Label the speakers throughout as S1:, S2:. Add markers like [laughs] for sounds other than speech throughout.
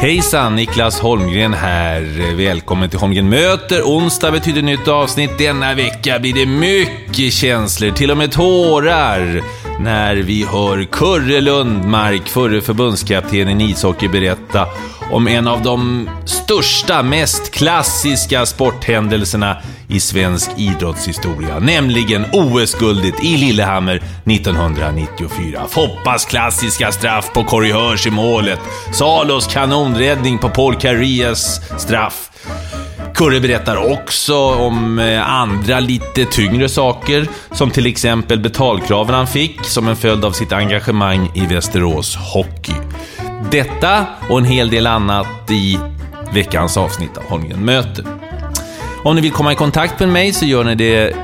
S1: Hejsan, Niklas Holmgren här. Välkommen till Holmgren möter. Onsdag betyder nytt avsnitt. Denna vecka blir det mycket känslor, till och med tårar, när vi hör Kurre Lundmark, förre förbundskaptenen i ishockey, berätta om en av de största, mest klassiska sporthändelserna i svensk idrottshistoria, nämligen OS-guldet i Lillehammer 1994. Foppas klassiska straff på Corey Hirsch i målet, Salos kanonräddning på Paul Carrias straff. Kurre berättar också om eh, andra lite tyngre saker, som till exempel betalkraven han fick som en följd av sitt engagemang i Västerås Hockey. Detta och en hel del annat i veckans avsnitt av Holmgren möter. Om ni vill komma i kontakt med mig så gör ni det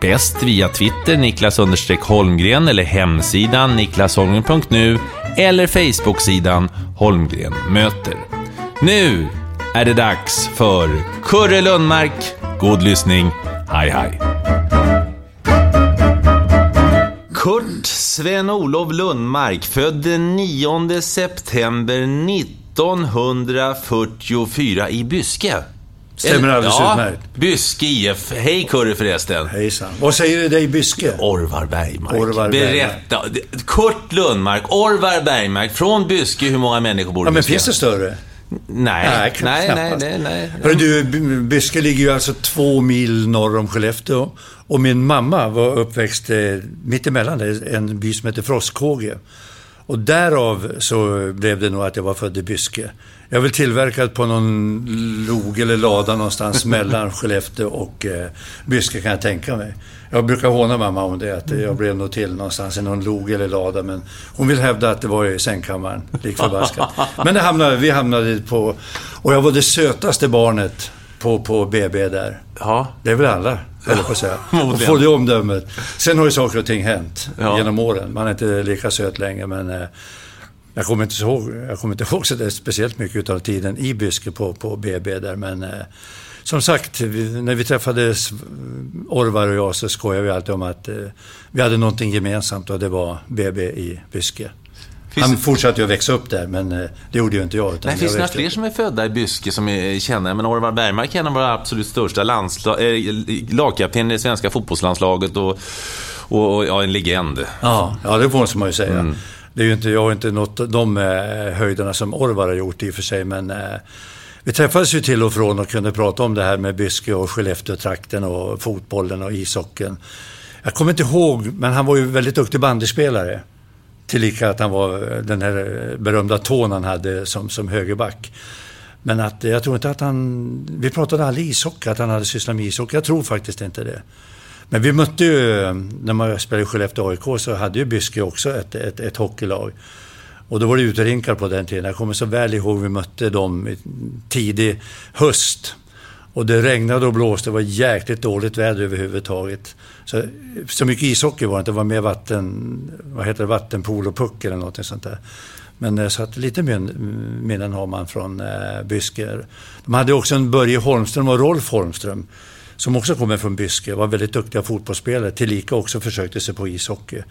S1: bäst via Twitter, Niklas Holmgren eller hemsidan niklasholmgren.nu eller Facebook-sidan Holmgren möter. Nu är det dags för Kurre Lundmark. God lyssning. Hej, hej. Kurt Sven-Olof Lundmark, född den 9 september 1944 i Byske.
S2: Stämmer alldeles
S1: ja,
S2: utmärkt.
S1: Byske IF. Hej Kurre förresten.
S2: Hejsan. Vad säger det dig Byske?
S1: Orvar Bergmark.
S2: Orvar Bergmark.
S1: Berätta. Kurt Lundmark, Orvar Bergmark, från Byske. Hur många människor bor i
S2: Ja, men
S1: Byske?
S2: finns det större?
S1: Nej, nej, nej,
S2: knappast.
S1: nej, nej.
S2: Hörru du, Byske ligger ju alltså två mil norr om Skellefteå. Och min mamma var uppväxt eh, mittemellan där, en by som heter Frostkåge. Och därav så blev det nog att jag var född i Byske. Jag är väl tillverkad på någon log eller lada någonstans [laughs] mellan Skellefteå och eh, Byske kan jag tänka mig. Jag brukar håna mamma om det, att jag blev nog till någonstans i någon log eller lada. Men hon vill hävda att det var i sängkammaren, lik förbaskat. Men det hamnade, vi hamnade på... Och jag var det sötaste barnet på, på BB där.
S1: Ja.
S2: Det är väl alla, jag på att säga. [laughs] Och få det omdömet. Sen har ju saker och ting hänt
S1: Ja.
S2: genom åren. Man är inte lika söt längre, men... Eh, jag kommer inte ihåg, jag kommer inte [laughs] ihåg så där speciellt mycket av tiden i Byske på, på BB där, men... Eh, som sagt, vi, när vi träffades, Orvar och jag, så skojade vi alltid om att eh, vi hade någonting gemensamt och det var BB i Byske.
S1: Finns
S2: Han fortsatte ju att växa upp där, men eh, det gjorde ju inte jag. Utan
S1: Nej, finns det några fler
S2: upp-
S1: som är födda i Byske som är kända? Men Orvar Bergmark är en av våra absolut största landsla- äh, lagkapten i det svenska fotbollslandslaget och, och, och ja, en legend.
S2: Ja, ja det måste man ju säga.
S1: Mm.
S2: Det är ju inte, jag har inte nått de eh, höjderna som Orvar har gjort i och för sig, men eh, vi träffades ju till och från och kunde prata om det här med Byske och Skellefteå-trakten och fotbollen och ishockeyn. Jag kommer inte ihåg, men han var ju väldigt duktig bandyspelare. Tillika att han var eh, den här eh, berömda tån han hade som, som högerback. Men att, eh, jag tror inte att han... Vi pratade aldrig ishockey, att han hade sysslat med ishockey. Jag tror faktiskt inte det. Men vi mötte ju, när man spelade i Skellefteå AIK, så hade ju Byske också ett, ett, ett hockeylag. Och då var det uterinkar på den tiden. Jag kommer så väl ihåg vi mötte dem tidig höst. Och det regnade och blåste, det var jäkligt dåligt väder överhuvudtaget. Så, så mycket ishockey var det inte, det var mer vatten, vad heter det, vattenpolopuck eller något sånt där. Men eh, så att lite minnen har man från eh, Byske. De hade också en Börje Holmström och Rolf Holmström som också kommer från Byske, var väldigt duktiga fotbollsspelare, tillika också försökte sig på ishockey.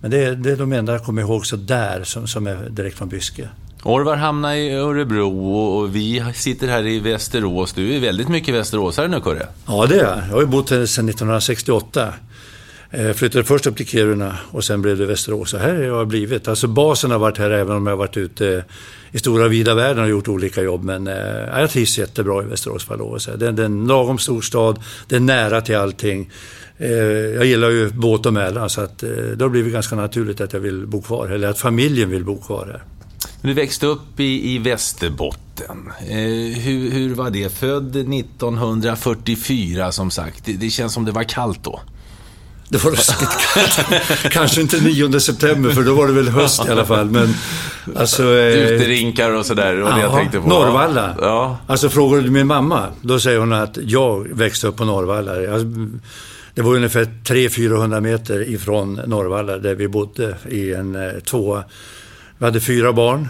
S2: Men det är, det är de enda jag kommer ihåg så där som, som är direkt från Byske.
S1: Orvar hamnar i Örebro och- vi sitter här i Västerås. Du är väldigt mycket västeråsare nu, Kurre.
S2: Ja, det är jag. Jag har ju bott här sedan 1968. Jag eh, flyttade först upp till Kiruna och sen blev det Västerås. Så här har jag blivit. Alltså basen har varit här även om jag har varit ute i stora vida världen och gjort olika jobb. Men eh, jag trivs jättebra i Västerås får jag lov att säga. Det är det är en lagom stor stad, det är nära till allting. Eh, jag gillar ju båt och Mälaren så att, eh, det har blivit ganska naturligt att jag vill bo kvar. Eller att familjen vill bo kvar här.
S1: Du växte upp i, i Västerbotten. Eh, hur, hur var det? Född 1944 som sagt. Det, det känns som det var kallt då.
S2: Det var ruskigt kallt. [laughs] Kanske inte 9 september, för då var det väl höst i alla fall. Men alltså...
S1: Eh, Uterinkar och sådär, det var det jag tänkte på.
S2: Norrvalla. Ja. Alltså frågar du min mamma, då säger hon att jag växte upp på Norrvalla. Det var ungefär 300-400 meter ifrån Norrvalla, där vi bodde i en eh, tvåa. Vi hade fyra barn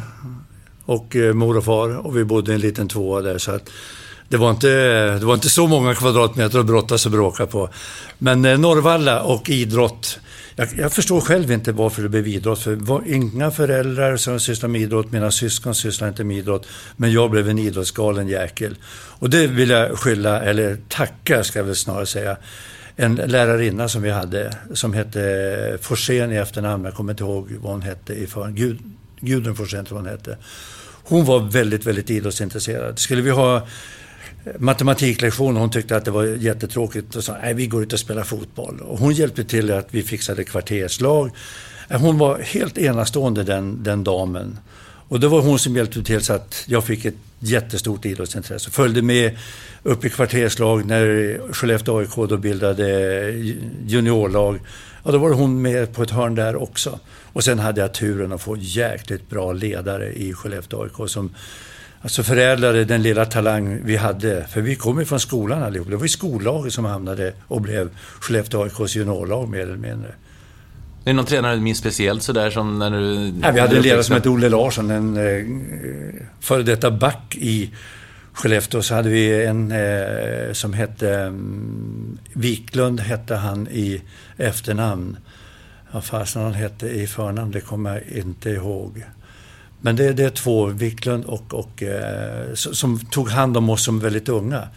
S2: och eh, mor och far och vi bodde i en liten tvåa där. Så att det var inte, det var inte så många kvadratmeter att brottas och bråka på. Men eh, Norrvalla och idrott. Jag, jag, förstår själv inte varför det blev idrott. För det var inga föräldrar som sysslade med idrott, mina syskon sysslade inte med idrott. Men jag blev en idrottsgalen jäkel. Och det vill jag skylla, eller tacka ska jag väl snarare säga, en lärarinna som vi hade som hette Forsén i efternamn. Jag kommer inte ihåg vad hon hette i förnamn. Gud, Gudrun Forsén tror hon hette. Hon var väldigt, väldigt idrottsintresserad. Skulle vi ha eh, matematiklektion och hon tyckte att det var jättetråkigt och sa nej vi går ut och spelar fotboll. Och hon hjälpte till att vi fixade kvarterslag. Eh, hon var helt enastående den, den damen. Och det var hon som hjälpte till så att jag fick ett jättestort idrottsintresse. Följde med upp i kvarterslag när Skellefteå AIK då bildade juniorlag. Ja, då var hon med på ett hörn där också. Och sen hade jag turen att få jäkligt bra ledare i Skellefteå AIK som alltså förädlade den lilla talang vi hade. För vi kom ju från skolan allihop. Det var ju skollaget som hamnade och blev Skellefteå AIKs juniorlag mer eller mindre.
S1: Är det någon tränare du minns speciellt sådär som när du...
S2: Ja, vi hade en ledare som hette Olle Larsson, en eh, före detta back i Skellefteå. Så hade vi en eh, som hette um, Wiklund, hette han i efternamn. Vad fasen han hette i förnamn, det kommer jag inte ihåg. Men det, det är två, Wiklund och, och eh, som tog hand om oss som väldigt unga.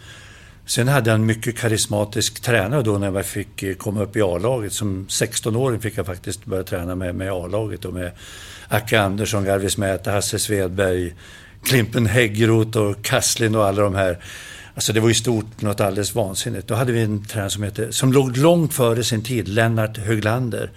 S2: Sen hade jag en mycket karismatisk tränare då när jag fick eh, komma upp i A-laget. Som 16-åring fick jag faktiskt börja träna med, med A-laget och med Acke Andersson, Garvis Mäta, Hasse Svedberg, Klimpen Häggroth och Kasslin och alla de här. Alltså det var ju stort, något alldeles vansinnigt. Då hade vi en tränare som, hette, som låg långt före sin tid, Lennart Höglander.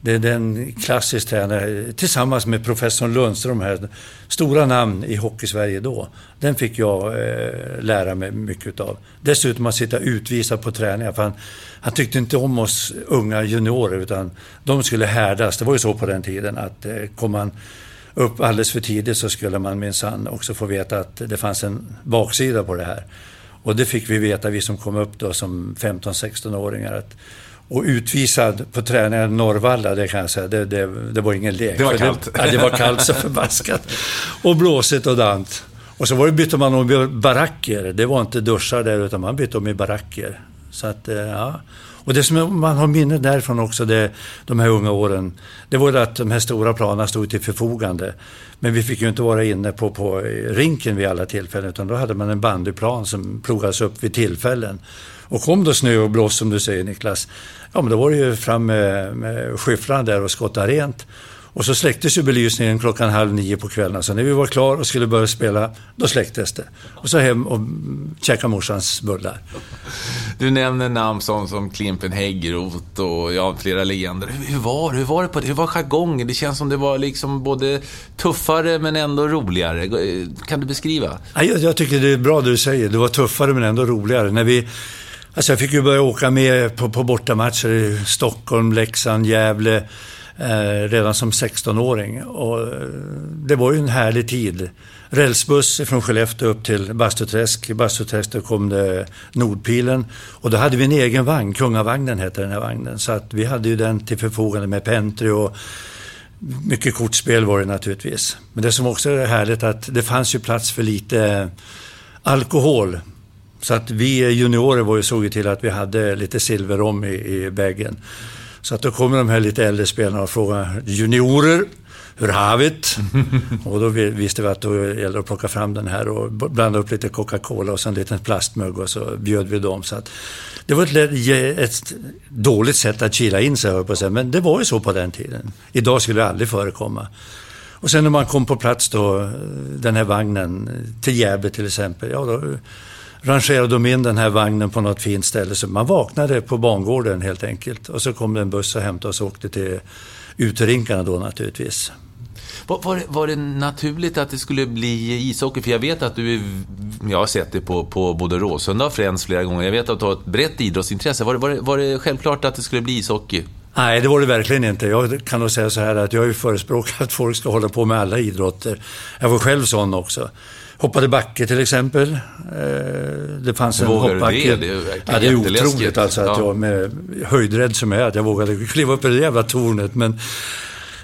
S2: Det är den klassisk tränare, tillsammans med professor Lundström här, stora namn i Hockeysverige då. Den fick jag eh, lära mig mycket av. Dessutom att sitta utvisad på träningar, för han, han, tyckte inte om oss unga juniorer, utan de skulle härdas. Det var ju så på den tiden att eh, kom man upp alldeles för tidigt så skulle man minsann också få veta att det fanns en baksida på det här. Och det fick vi veta, vi som kom upp då som 15-16-åringar, att och utvisad på träningen Norrvalla, det kan jag säga, det, det, det var ingen lek.
S1: Det var kallt.
S2: Det, ja, det var kallt så förbaskat. Och blåsigt och dant. Och så var det, bytte man om i baracker. Det var inte duschar där, utan man bytte om i baracker. Så att, eh, ja. Och det som man har minne därifrån också, det, de här unga åren, det var att de här stora planerna stod till förfogande. Men vi fick ju inte vara inne på, på rinken vid alla tillfällen, utan då hade man en bandyplan som plogades upp vid tillfällen. Och kom då snö och blåst som du säger Niklas, ja men då var det ju fram med, med skyfflarna där och skotta rent. Och så släcktes ju belysningen klockan halv nio på kvällen. Så när vi var klara och skulle börja spela, då släcktes det. Och så hem och käka morsans bullar.
S1: Du nämner namn som, som Klimpen Häggroth och ja, flera legender. Hur, hur, var hur var det på Hur var jargongen? Det känns som det var liksom både tuffare men ändå roligare. Kan du beskriva?
S2: Jag, jag tycker det är bra det du säger. Det var tuffare men ändå roligare. När vi Alltså jag fick ju börja åka med på, på bortamatcher i Stockholm, Leksand, Gävle eh, redan som 16-åring. Och eh, det var ju en härlig tid. Rälsbuss från Skellefteå upp till Bastuträsk. I Bastuträsk då kom det Nordpilen. Och då hade vi en egen vagn, Kungavagnen hette den här vagnen. Så att vi hade ju den till förfogande med Pentry och mycket kortspel var det naturligtvis. Men det som också är härligt att det fanns ju plats för lite alkohol så att vi juniorer var ju, såg ju till att vi hade lite silverrom i, i bäggen. Så att då kommer de här lite äldre spelarna och frågar juniorer, hur har vi det? [laughs] och då visste vi att då gällde det att plocka fram den här och blanda upp lite Coca-Cola och så en liten plastmugg och så bjöd vi dem. Så att det var ett, ett dåligt sätt att kila in sig, på sig, men det var ju så på den tiden. Idag skulle det aldrig förekomma. Och sen när man kom på plats då, den här vagnen, till Gävle till exempel, ja då rangerade de in den här vagnen på något fint ställe. Så man vaknade på bangården helt enkelt. Och så kom det en buss och hämtade oss och åkte till uterinkarna då naturligtvis.
S1: Var, var, det, var det naturligt att det skulle bli ishockey? För jag vet att du, jag har sett det på, på både Råsunda och Friends flera gånger. Jag vet att du har ett brett idrottsintresse. Var, var, var det självklart att det skulle bli ishockey?
S2: Nej, det var det verkligen inte. Jag kan nog säga så här att jag har ju förespråkat att folk ska hålla på med alla idrotter. Jag var själv sån också. Hoppade backe till exempel. Eh, det fanns en hoppbacke.
S1: Det? Det är,
S2: ja, det är otroligt alltså att jag med höjdrädd som jag är, att jag vågade kliva upp i det jävla tornet. Men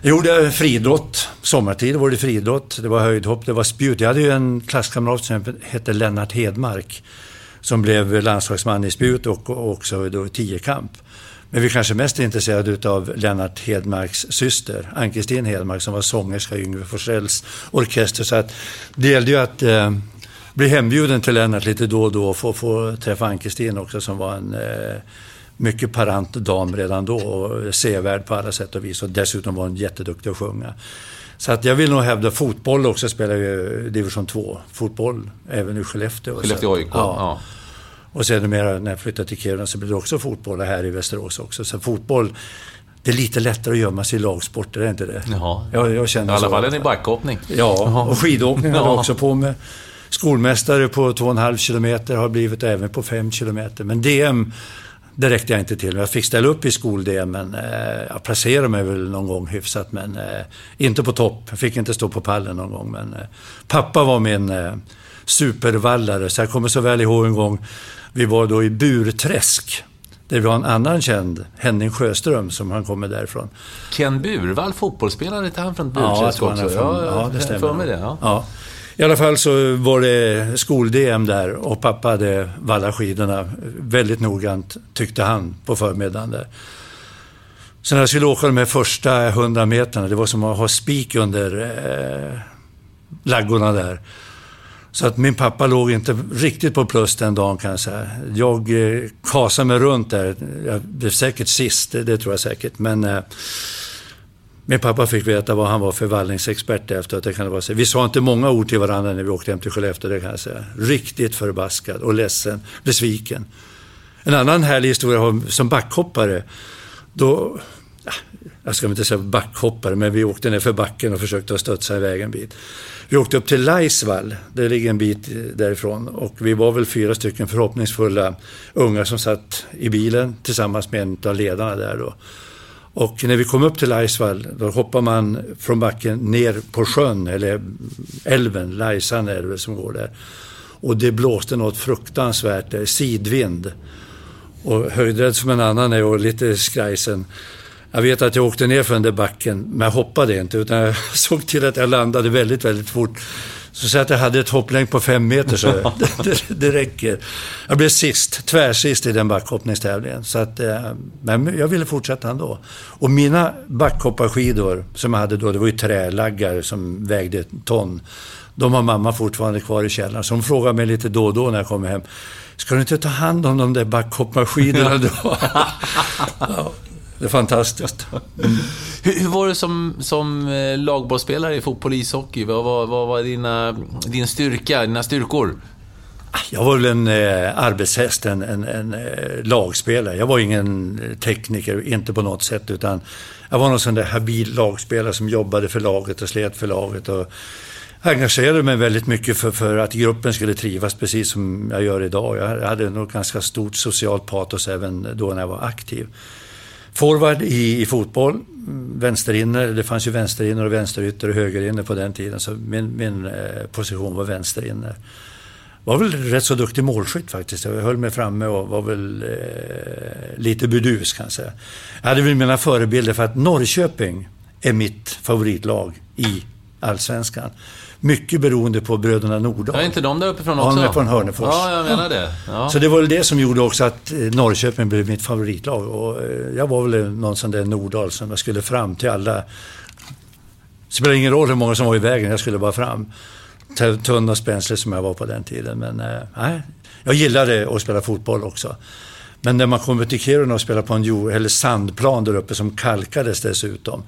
S2: jag gjorde friidrott. Sommartid var det friidrott. Det var höjdhopp, det var spjut. Jag hade ju en klasskamrat som hette Lennart Hedmark. Som blev landslagsman i spjut och också då tiokamp. Men vi är kanske mest intresserade av Lennart Hedmarks syster, Ann-Kristin Hedmark, som var sångerska i Yngve Forsells orkester. Så att det gällde ju att eh, bli hembjuden till Lennart lite då och då och få, få träffa Ann-Kristin också som var en eh, mycket parant dam redan då och sevärd på alla sätt och vis. Och dessutom var hon jätteduktig att sjunga. Så att jag vill nog hävda fotboll också, spelar ju division 2 fotboll, även i Skellefteå.
S1: Skellefteå AIK, ja. ja.
S2: Och sedermera när jag flyttade till Kiruna så blev det också fotboll här i Västerås också. Så fotboll, det är lite lättare att gömma sig i lagsporter, är det inte det?
S1: Jaha.
S2: Jag, jag känner
S1: I alla fall en i backhoppning.
S2: Ja, och skidåkning har jag också på med. Skolmästare på 2,5 kilometer har blivit även på 5 kilometer. Men DM, det räckte jag inte till. Jag fick ställa upp i skol-DM, men eh, jag placerade mig väl någon gång hyfsat. Men eh, inte på topp. Jag fick inte stå på pallen någon gång. Men eh, pappa var min eh, supervallare, så jag kommer så väl ihåg en gång vi var då i Burträsk. Där vi har en annan känd, Henning Sjöström, som han kommer därifrån.
S1: Ken Burvall, fotbollsspelare, är han från Burträsk
S2: ja,
S1: också?
S2: Från, ja, det stämmer.
S1: För mig det, ja.
S2: ja. I alla fall så var det skol-DM där och pappa hade vallat skidorna väldigt noggrant, tyckte han, på förmiddagen där. Så när jag skulle åka de här första hundra meterna, det var som att ha spik under eh, laggorna där. Så att min pappa låg inte riktigt på plus den dagen kan jag säga. Jag eh, kasade mig runt där. Jag blev säkert sist, det, det tror jag säkert. Men eh, min pappa fick veta vad han var för vallningsexpert efteråt. Det kan vara så. Vi sa inte många ord till varandra när vi åkte hem till Skellefteå, det kan jag säga. Riktigt förbaskad och ledsen, besviken. En annan härlig historia som backhoppare. Då, Ah, jag ska inte säga backhoppare, men vi åkte ner för backen och försökte studsa iväg en bit. Vi åkte upp till Laisvall, det ligger en bit därifrån. Och vi var väl fyra stycken förhoppningsfulla unga som satt i bilen tillsammans med en av ledarna där då. Och när vi kom upp till Laisvall, då hoppar man från backen ner på sjön, eller älven, Laisan är det som går där. Och det blåste något fruktansvärt, eh, sidvind. Och höjdrädd som en annan är och lite skrajsen. Jag vet att jag åkte ner för den där backen, men jag hoppade inte utan jag [laughs] såg till att jag landade väldigt, väldigt fort. Så säg att jag hade ett hopplängd på fem meter, så [laughs] [laughs] det, det, det, räcker. Jag blev sist, tvärsist i den backhoppningstävlingen. Så att, eh, men jag ville fortsätta ändå. Och mina backhopparskidor som jag hade då, det var ju trälaggar som vägde ton. De har mamma fortfarande kvar i källaren. Så hon frågar mig lite då och då när jag kommer hem. Ska du inte ta hand om de där backhopparskidorna då? ja, det är fantastiskt.
S1: Mm. Hur, hur, var det som, som eh, lagbollspelare i fotboll och ishockey? Vad, vad, vad var dina, din styrka, dina styrkor?
S2: Jag var väl en eh, arbetshäst, en, en, en eh, lagspelare. Jag var ingen tekniker, inte på något sätt, utan jag var någon sån där habil lagspelare som jobbade för laget och slet för laget. Och engagerade mig väldigt mycket för, för att gruppen skulle trivas, precis som jag gör idag. Jag hade nog ganska stort socialt patos även då när jag var aktiv. Forward i, i fotboll, vänsterinner, det fanns ju vänsterinner och vänsterytter och högerinner på den tiden, så min, min eh, position var vänsterinner. Var väl rätt så duktig målskytt faktiskt. Jag höll mig framme och var väl eh, lite burdus kan jag säga. Jag hade väl mina förebilder för att Norrköping är mitt favoritlag i Allsvenskan. Mycket beroende på bröderna Nordahl.
S1: Ja, inte de där uppifrån också?
S2: Ja, de är från Hörnefors.
S1: Ja, jag menar det. Ja.
S2: Så det var väl det som gjorde också att eh, Norrköping blev mitt favoritlag. Och eh, jag var väl någon sån där Nordahl som jag skulle fram till alla. Det spelar ingen roll hur många som var i vägen, jag skulle bara fram. Tunn och spänslig som jag var på den tiden. Men eh, nej, jag gillade att spela fotboll också. Men när man kommer till Kiruna och spelar på en jord, eller sandplan där uppe som kalkades dessutom.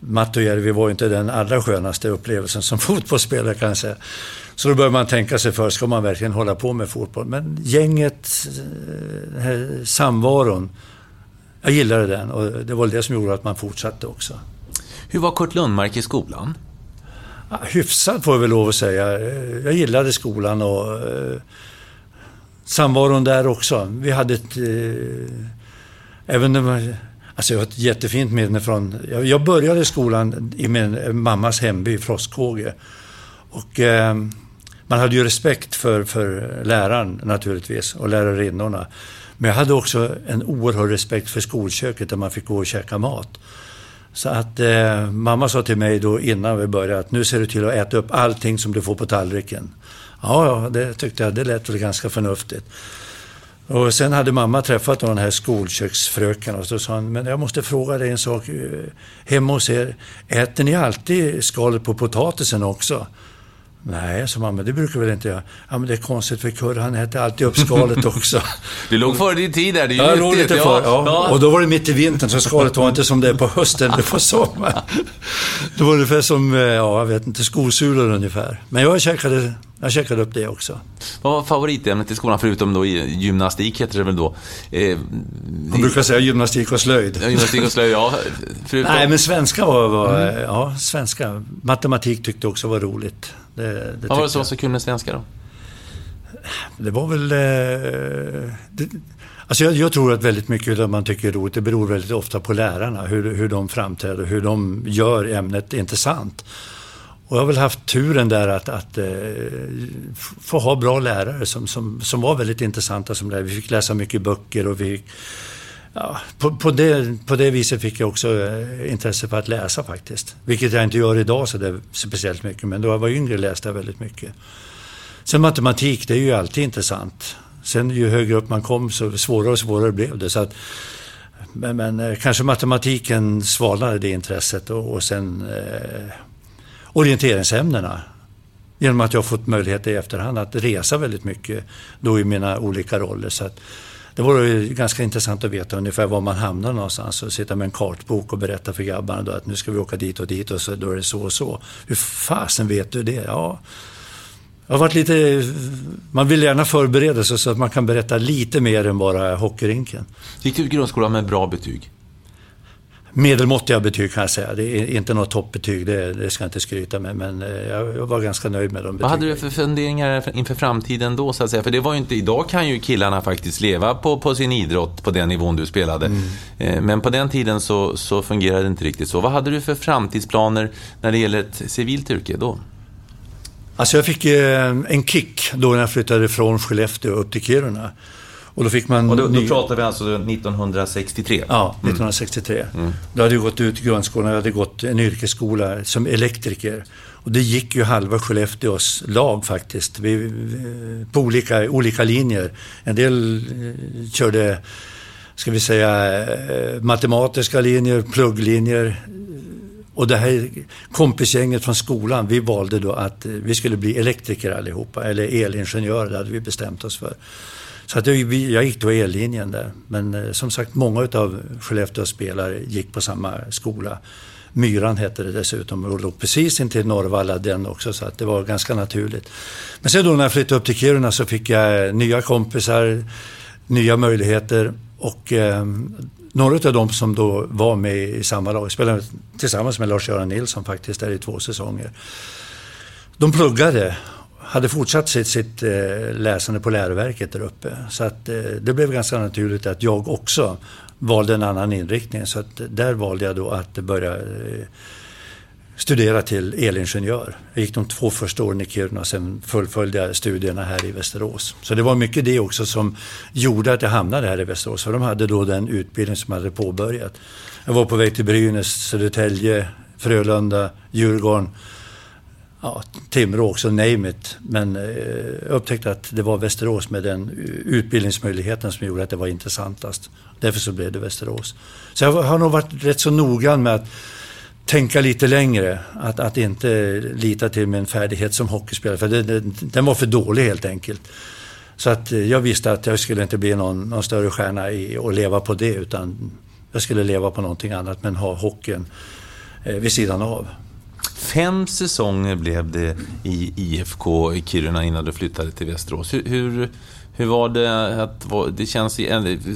S2: Mattojärvi var ju inte den allra skönaste upplevelsen som [laughs] fotbollsspelare kan jag säga. Så då börjar man tänka sig för, ska man verkligen hålla på med fotboll? Men gänget, den här samvaron, jag gillade den och det var det som gjorde att man fortsatte också.
S1: Hur var Kurt Lundmark i skolan?
S2: Ja, hyfsat får jag väl lov att säga. Jag gillade skolan och eh, samvaron där också. Vi hade ett... Eh, även det var, alltså jag har ett jättefint minne från... Jag, jag började skolan i min eh, mammas hemby, Frostkåge. Och eh, man hade ju respekt för, för läraren naturligtvis och lärarinnorna. Men jag hade också en oerhörd respekt för skolköket där man fick gå och käka mat. Så att eh, mamma sa till mig då innan vi började att nu ser du till att äta upp allting som du får på tallriken. Ja, ja, det tyckte jag, det lät väl ganska förnuftigt. Och sen hade mamma träffat den här skolköksfröken och så sa han, men jag måste fråga dig en sak. Eh, hemma hos er, äter ni alltid skalet på potatisen också? Nej, sa mamma, det brukar väl inte jag. Ja, men det är konstigt för Kurre, han äter alltid upp skalet [laughs] också.
S1: du låg före din tid där, det är
S2: ju ja, lite för, ja. ja. Och då var det mitt i vintern, så skalet var inte som det är på hösten eller på sommaren. Det var ungefär som, eh, ja, jag vet inte, skosulor ungefär. Men jag käkade, jag käkade upp det också.
S1: Vad var favoritämnet i skolan, förutom då gymnastik heter det väl då?
S2: Eh, Man brukar säga gymnastik och slöjd.
S1: Ja, gymnastik och slöjd, ja. [laughs]
S2: Förutom... Nej, men svenska var, var mm. ja, svenska. Matematik tyckte jag också var roligt.
S1: Det, det Vad var det som var så kul med svenska då?
S2: Det var väl... Eh, det, alltså jag, jag, tror att väldigt mycket av man tycker är roligt, det beror väldigt ofta på lärarna. Hur, hur de framträder, hur de gör ämnet intressant. Och jag har väl haft turen där att, att eh, få ha bra lärare som, som, som var väldigt intressanta som lärare. Vi fick läsa mycket böcker och vi Ja, på, på, det, på det viset fick jag också eh, intresse för att läsa faktiskt. Vilket jag inte gör idag så där speciellt mycket, men då jag var yngre läste jag väldigt mycket. Sen matematik, det är ju alltid intressant. Sen ju högre upp man kom så svårare och svårare blev det. Så att, men, men eh, kanske matematiken svalnade det intresset och, och sen eh, orienteringsämnena. Genom att jag har fått möjlighet i efterhand att resa väldigt mycket då i mina olika roller. Så att, det vore ganska intressant att veta ungefär var man hamnar någonstans och sitta med en kartbok och berätta för grabbarna då att nu ska vi åka dit och dit och så, då är det så och så. Hur fasen vet du det? Ja, jag har varit lite, man vill gärna förbereda sig så att man kan berätta lite mer än bara hockeyrinken.
S1: Gick du ut grundskolan med bra betyg?
S2: Medelmåttiga betyg kan jag säga. Det är inte något toppbetyg, det, det ska jag inte skryta med. Men eh, jag var ganska nöjd med de betygen.
S1: Vad hade du för funderingar inför framtiden då, så att säga? För det var inte, idag kan ju killarna faktiskt leva på, på sin idrott på den nivån du spelade. Mm. Eh, men på den tiden så, så fungerade det inte riktigt så. Vad hade du för framtidsplaner när det gäller ett civilt yrke då?
S2: Alltså jag fick eh, en kick då när jag flyttade från Skellefteå upp till Kiruna.
S1: Och då fick man... Och då, då pratar vi alltså 1963?
S2: Ja, 1963. Mm. mm. Då hade jag gått ut grundskolan, jag hade gått en yrkesskola som elektriker. Och det gick ju halva Skellefteås lag faktiskt, vi, på olika, olika linjer. En del eh, körde, ska vi säga, eh, matematiska linjer, plugglinjer. Och det här kompisgänget från skolan, vi valde då att vi skulle bli elektriker allihopa, eller elingenjörer, det hade vi bestämt oss för. Så att jag, jag gick då E-linjen där. Men eh, som sagt, många av Skellefteås spelare gick på samma skola. Myran hette det dessutom och låg precis intill Norrvalla den också så att det var ganska naturligt. Men sen då när jag flyttade upp till Kiruna så fick jag eh, nya kompisar, nya möjligheter och eh, några av dem som då var med i samma lag, spelade tillsammans med Lars-Göran Nilsson faktiskt där i två säsonger. De pluggade hade fortsatt sitt, sitt eh, läsande på läroverket där uppe. Så att eh, det blev ganska naturligt att jag också valde en annan inriktning. Så att eh, där valde jag då att börja eh, studera till elingenjör. Jag gick de två första åren i Kiruna och sen fullföljde jag studierna här i Västerås. Så det var mycket det också som gjorde att jag hamnade här i Västerås. För de hade då den utbildning som jag hade påbörjat. Jag var på väg till Brynäs, Södertälje, Frölunda, Djurgården ja, Timrå också, name it. Men eh, jag eh, upptäckte att det var Västerås med den utbildningsmöjligheten som gjorde att det var intressantast. Därför så blev det Västerås. Så jag har nog varit rätt så noggrann med att tänka lite längre. Att, att inte lita till min färdighet som hockeyspelare, för det, det, den var för dålig helt enkelt. Så att eh, jag visste att jag skulle inte bli någon, någon större stjärna i, och leva på det, utan jag skulle leva på någonting annat, men ha hockeyn eh, vid sidan av.
S1: Fem säsonger blev det i IFK Kiruna innan du flyttade till Västerås. Hur, hur, hur var det att Det känns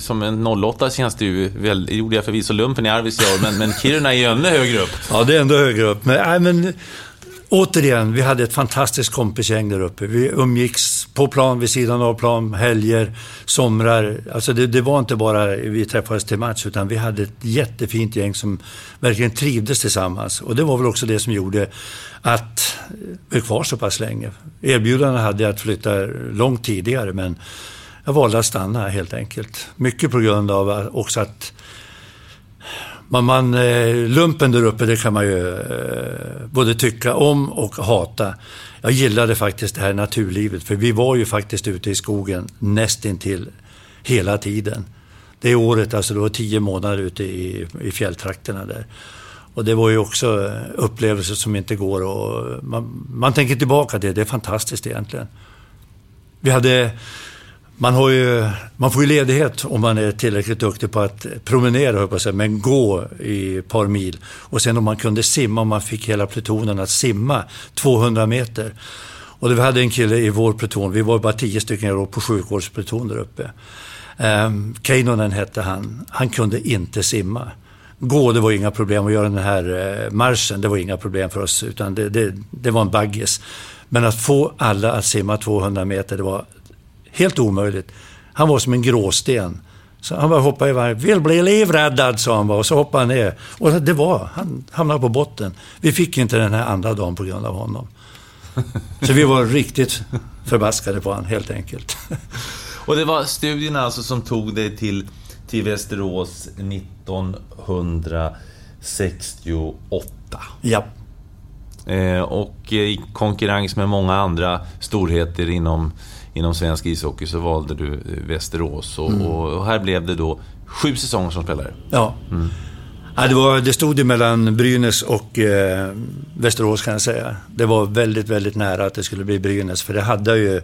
S1: som en 08 känns det ju väl, gjorde jag förvisso lumpen i Arvidsjaur, men, men Kiruna är ju ännu högre upp.
S2: Ja, det är ändå högre upp. Men, nej, men återigen, vi hade ett fantastiskt kompisgäng där uppe. Vi umgicks på plan, vid sidan av plan, helger, somrar. Alltså det, det, var inte bara vi träffades till match, utan vi hade ett jättefint gäng som verkligen trivdes tillsammans. Och det var väl också det som gjorde att vi var kvar så pass länge. Erbjudanden hade jag att flytta långt tidigare, men jag valde att stanna helt enkelt. Mycket på grund av också att man, man, eh, lumpen där uppe, det kan man ju eh, både tycka om och hata. Jag gillade faktiskt det här naturlivet, för vi var ju faktiskt ute i skogen nästintill hela tiden. Det året, alltså det var tio månader ute i, i fjälltrakterna där. Och det var ju också upplevelser som inte går och man, man tänker tillbaka till det, det är fantastiskt egentligen. Vi hade man, har ju, man får ju ledighet om man är tillräckligt duktig på att promenera, på sig, men gå i ett par mil. Och sen om man kunde simma, om man fick hela plutonen att simma 200 meter. Och vi hade en kille i vår pluton, vi var bara tio stycken på sjukvårdspluton där uppe. Ehm, um, Keinonen hette han. Han kunde inte simma. Gå, det var inga problem. Att göra den här eh, marschen, det var inga problem för oss. Utan det, det, det var en baggis. Men att få alla att simma 200 meter, det var Helt omöjligt. Han var som en gråsten. Så han bara hoppade iväg. Vill bli livräddad, sa han bara. Och så hoppade han ner. Och det var, han hamnade på botten. Vi fick inte den här andra dagen på grund av honom. [laughs] Så vi var riktigt förbaskade på honom, helt enkelt. [laughs]
S1: Och det var studierna alltså som tog dig till, till Västerås 1968?
S2: Ja.
S1: Eh, och i konkurrens med många andra storheter inom inom svensk ishockey så valde du eh, Västerås. Och, mm. och, här blev det då sju säsonger som spelare.
S2: Ja. Mm. ja det, var, det stod ju mellan Brynäs och eh, Västerås kan jag säga. Det var väldigt, väldigt nära att det skulle bli Brynäs. För det hade ju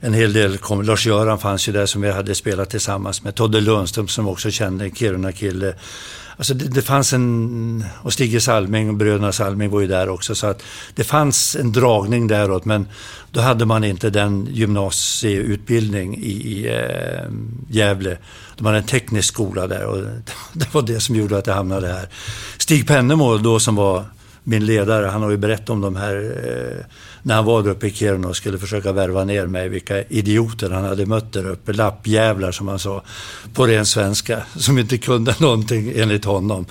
S2: en hel del, Lars-Göran fanns ju där som vi hade spelat tillsammans med. Todde Lundström som också kände en Kiruna-kille. Alltså det, det, fanns en, och Stigge Salming och bröderna Salming var ju där också, så att det fanns en dragning däråt, men då hade man inte den gymnasieutbildning i, i eh, Gävle. De hade en teknisk skola där och [laughs] det var det som gjorde att jag hamnade här. Stig Pennemo då som var min ledare, han har ju berättat om de här eh, när han var där uppe i Kiruna och skulle försöka värva ner mig, vilka idioter han hade mött där uppe. Lappjävlar som han sa, på ren svenska, som inte kunde [laughs] någonting enligt honom.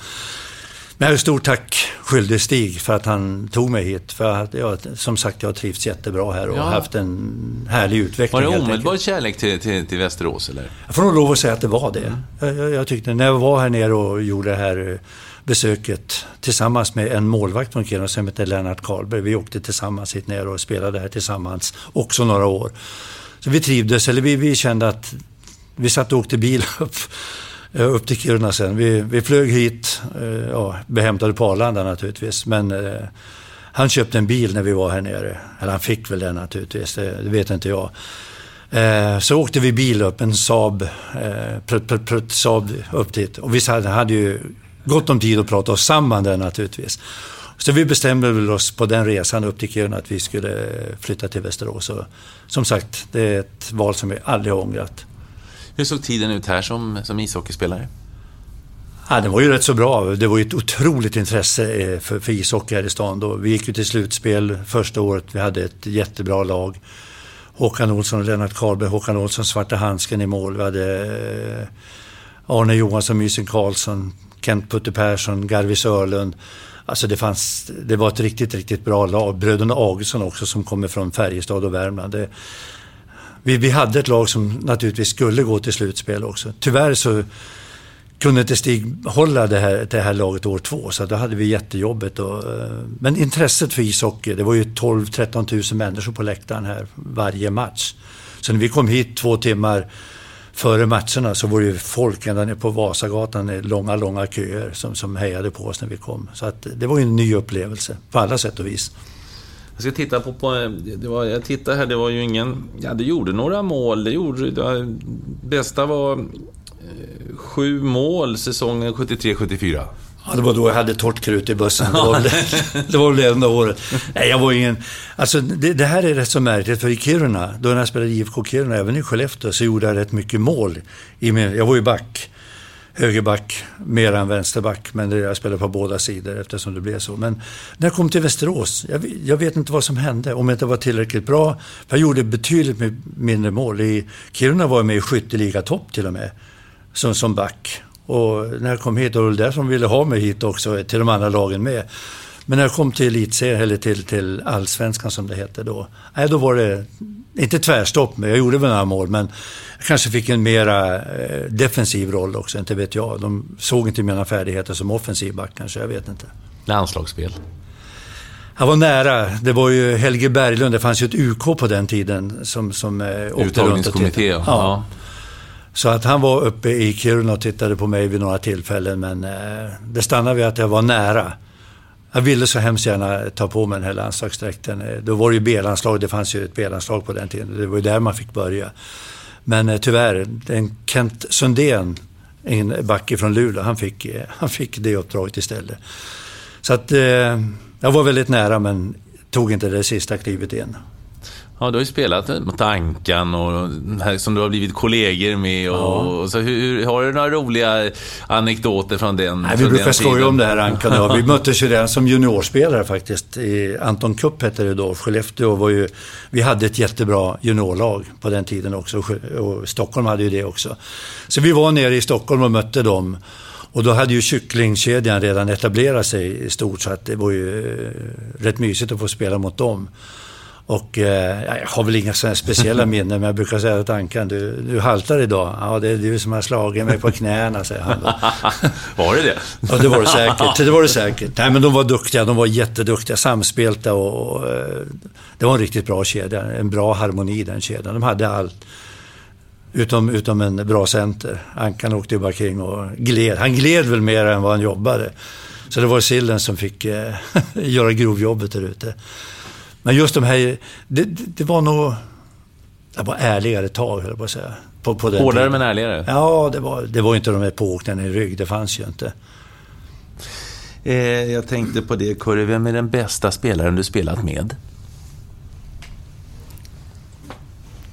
S2: Men jag är stort tack skyldig Stig för att han tog mig hit. För att jag, som sagt, jag har trivts jättebra här och ja. haft en härlig utveckling.
S1: Var det omedelbar kärlek till, till, till, Västerås? Eller?
S2: Jag får nog lov att säga att det var det. Mm. Jag, jag, jag, tyckte, när jag var här nere och gjorde det här besöket tillsammans med en målvakt från Kiruna som heter Lennart Karlberg. Vi åkte tillsammans hit ner och spelade här tillsammans också några år. Så vi trivdes, eller vi, vi kände att vi satt och åkte bil [laughs] upp, eh, upp till Kiruna sen. Vi, vi flög hit, eh, ja, behämtade på Arlanda naturligtvis, men eh, han köpte en bil när vi var här nere. Eller han fick väl den naturligtvis, det, det vet inte jag. Eh, så åkte vi bil upp, en Saab, eh, prutt, prutt, prutt, Saab upp dit. Och vi hade, hade ju gott om tid att prata oss samman där naturligtvis. Så vi bestämde väl oss på den resan upp till Kiruna att vi skulle flytta till Västerås. Och som sagt, det är ett val som vi aldrig har ångrat.
S1: Hur såg tiden ut här som, som ishockeyspelare?
S2: Ja, det var ju rätt så bra. Det var ju ett otroligt intresse eh, för, för ishockey här i stan då. Vi gick ju till slutspel första året. Vi hade ett jättebra lag. Håkan Olsson och Lennart Karlberg. Håkan Olsson, Svarta Handsken i mål. Vi hade eh, Arne Johansson, Mysen Karlsson, Kent Putte Persson, Garvis Örlund. Alltså det, fanns, det var ett riktigt, riktigt bra lag. Bröderna Augustsson också som kommer från Färjestad och Värmland. Det, vi, vi hade ett lag som naturligtvis skulle gå till slutspel också. Tyvärr så kunde inte Stig hålla det här, det här laget år två, så då hade vi jättejobbet. Och, eh, men intresset för ishockey, det var ju 12-13 000 människor på läktaren här varje match. Så när vi kom hit två timmar före matcherna så var det ju folk ända ner på Vasagatan, långa, långa köer som, som hejade på oss när vi kom. Så att det var ju en ny upplevelse på alla sätt och vis.
S1: Jag ska titta på, på det var, jag tittar här, det var ju ingen, ja det gjorde några mål, det gjorde, det bästa var eh, sju mål säsongen 73-74.
S2: Ja, det var då jag hade torrt krut i bussen. Det var väl det, var väl det enda året. [laughs] Nej, jag var ingen... Alltså, det, det, här är rätt så märkligt, för i Kiruna, då när jag spelade i IFK Kiruna, även i Skellefteå, så gjorde jag rätt mycket mål. I min, jag var ju back högerback mer än vänsterback. Men det, jag spelade på båda sidor eftersom det blev så. Men när jag kom till Västerås, jag, jag vet inte vad som hände. Om jag inte var tillräckligt bra. För jag gjorde betydligt mindre mål. I Kiruna var jag med i skytteliga topp till och med. Som, som back. Och när jag kom hit, och det var det som ville ha mig hit också, till de andra lagen med. Men när jag kom till elitserien, eller till, till allsvenskan som det hette då. Nej, då var det, inte tvärstopp, men jag gjorde väl några mål. Men jag kanske fick en mera eh, defensiv roll också, inte vet jag. De såg inte mina färdigheter som offensiv back kanske, jag vet inte.
S1: Landslagsspel?
S2: Jag var nära. Det var ju Helge Berglund, det fanns ju ett UK på den tiden som, som eh, åkte runt och tittade.
S1: Ja. ja.
S2: Så att han var uppe i Kiruna och tittade på mig vid några tillfällen, men eh, det stannade vid att jag var nära. Jag ville så hemskt gärna ta på mig den här landslagsdräkten. Eh, då var det ju B-landslag, det fanns ju ett B-landslag på den tiden. Det var ju där man fick börja. Men eh, tyvärr, den Kent Sundén, en back från Luleå, han fick, eh, han fick det uppdraget istället. Så att eh, jag var väldigt nära men tog inte det sista klivet in.
S1: Ja, du har ju spelat mot Ankan och här som du har blivit kollegor med. Och, ja. och så hur, har du några roliga anekdoter från den
S2: Nej, Vi
S1: från
S2: brukar skoja om det här Ankan och jag. Vi [laughs] möttes ju redan som juniorspelare faktiskt. I Anton Cup hette det då. Skellefteå var ju... Vi hade ett jättebra juniorlag på den tiden också. Och Stockholm hade ju det också. Så vi var nere i Stockholm och mötte dem. Och då hade ju kycklingkedjan redan etablerat sig i stort så att det var ju eh, rätt mysigt att få spela mot dem. Och eh, jag har väl inga sådana speciella [laughs] minnen, men jag brukar säga till Ankan, du, du haltar idag. Ja, det är du som har slagit mig på knäna, säger han då. [laughs]
S1: Var det det?
S2: Ja, det var det säkert. [laughs] Det var det säkert. Nej, men de var duktiga. De var jätteduktiga, samspelta och, och eh, det var en riktigt bra kedja. En bra harmoni i den kedjan. De hade allt. Utom, utom en bra center. Ankan åkte ju bara kring och gled. Han gled väl mer än vad han jobbade. Så det var Sillen som fick eh, göra grovjobbet där ute. Men just de här, det, det var nog, det var ärligare tag höll jag på att säga. På,
S1: på den Hårdare tiden. men ärligare?
S2: Ja, det var, det var inte de här pååkningarna i rygg, det fanns ju inte.
S1: Eh, jag tänkte på det, Kurre, vem är den bästa spelaren du spelat med?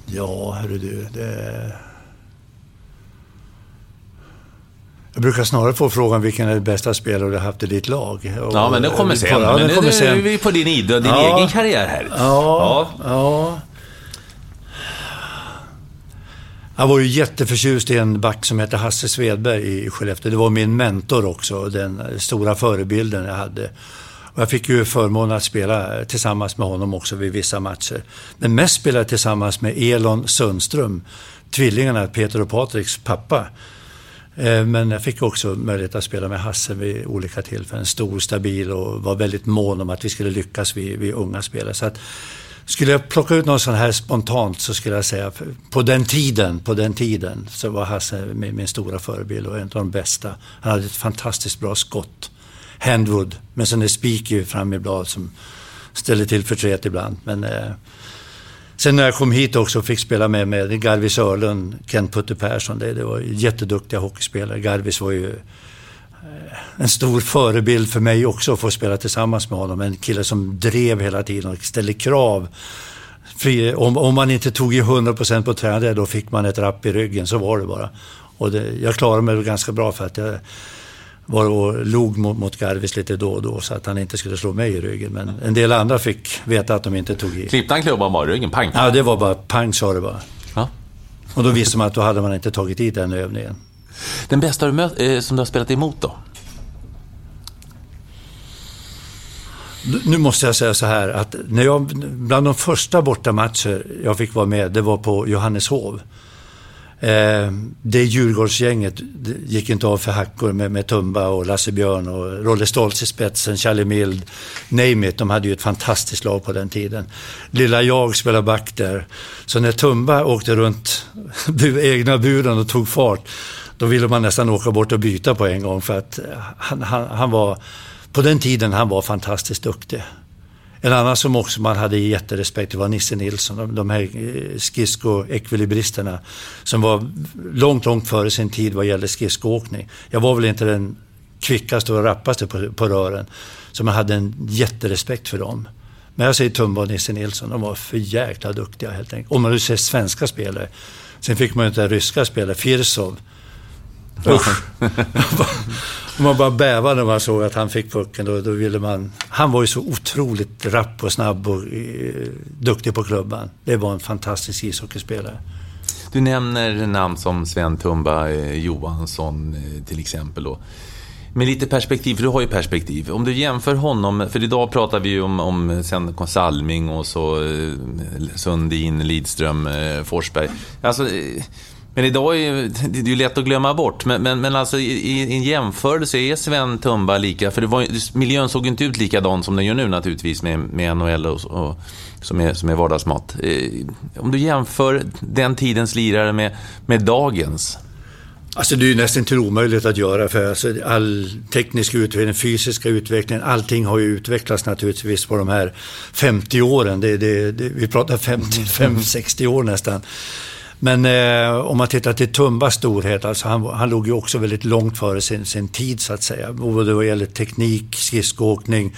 S2: Ja, hörru du, det... Jag brukar snarare få frågan vilken är den bästa spelare du har haft i ditt lag.
S1: Och, ja, men det kommer sen. Ja, men kommer nu är vi på din idrott, din ja, egen karriär här.
S2: Ja, ja. ja. Jag var ju jätteförtjust i en back som hette Hasse Svedberg i Skellefteå. Det var min mentor också, den stora förebilden jag hade. Och jag fick ju förmånen att spela tillsammans med honom också vid vissa matcher. Men mest spelade jag tillsammans med Elon Sundström, tvillingarna Peter och Patriks pappa. Eh, men jag fick också möjlighet att spela med Hasse vid olika tillfällen. Stor, stabil och var väldigt mån om att vi skulle lyckas vid, vid unga spelare. Så att, skulle jag plocka ut någon sån här spontant så skulle jag säga, på den tiden, på den tiden så var Hasse min, min stora förebild och en av de bästa. Han hade ett fantastiskt bra skott. Handwood, med sen är spik fram i blad som ställer till förtret ibland. Men eh, Sen när jag kom hit också och fick spela med, med Garvis Örlund, Kent Putte Persson, det, det var jätteduktiga hockeyspelare. Garvis var ju eh, en stor förebild för mig också att få spela tillsammans med honom. En kille som drev hela tiden och ställde krav. Om, om man inte tog i 100% på träning, då fick man ett rapp i ryggen. Så var det bara. Och det, jag klarade mig ganska bra för att jag var och log mot, mot Garvis lite då och då så att han inte skulle slå mig i ryggen. Men en del andra fick veta att de inte tog i.
S1: Klippte han klubban bara i ryggen? Pang?
S2: Ja, det var bara pang sa det bara. Ja. Och då visste man att då hade man inte tagit i den övningen.
S1: Den bästa du mött, eh, som du har spelat emot då?
S2: Nu måste jag säga så här att när jag, bland de första bortamatcher jag fick vara med, det var på Johanneshov. Eh, det Djurgårdsgänget det gick inte av för hackor med, med Tumba och Lasse Björn och Rolle Stoltz i spetsen, Charlie Mild, name it. De hade ju ett fantastiskt lag på den tiden. Lilla jag spelade back där. Så när Tumba åkte runt [laughs] egna buren och tog fart, då ville man nästan åka bort och byta på en gång för att han, han, han var, på den tiden han var fantastiskt duktig. En annan som också man hade jätterespekt var Nisse Nilsson. De, de här eh, skridskoekvilibristerna som var långt, långt före sin tid vad gäller skridskoåkning. Jag var väl inte den kvickaste och rappaste på, på rören. Så man hade en jätterespekt för dem. Men jag säger Tumba och Nisse Nilsson, de var för jäkla duktiga helt enkelt. Om man nu ser svenska spelare. Sen fick man ju inte ryska spelare, Firsov. Usch. [laughs] man bara bävade när man såg att han fick pucken. Då, då ville man... Han var ju så otroligt rapp och snabb och eh, duktig på klubban. Det var en fantastisk ishockeyspelare.
S1: Du nämner namn som Sven Tumba eh, Johansson eh, till exempel. Då. Med lite perspektiv, för du har ju perspektiv. Om du jämför honom, för idag pratar vi ju om, om sen Salming och så eh, Sundin, Lidström, Forsberg. Alltså, men idag är det är ju lätt att glömma bort. Men, men, men alltså i, i jämförelse är Sven Tumba lika, för det var, miljön såg inte ut likadan som den gör nu naturligtvis med, med NHL och, och som, är, som är vardagsmat. Eh, om du jämför den tidens lirare med, med dagens,
S2: Alltså det är ju nästan till omöjligt att göra för alltså all teknisk utveckling, fysiska utveckling, allting har ju utvecklats naturligtvis på de här 50 åren. Det, det, det, vi pratar 55-60 [laughs] år nästan. Men eh, om man tittar till Tumbas storhet, alltså han, han låg ju också väldigt långt före sin, sin tid så att säga. Både vad gäller teknik, skridskoåkning,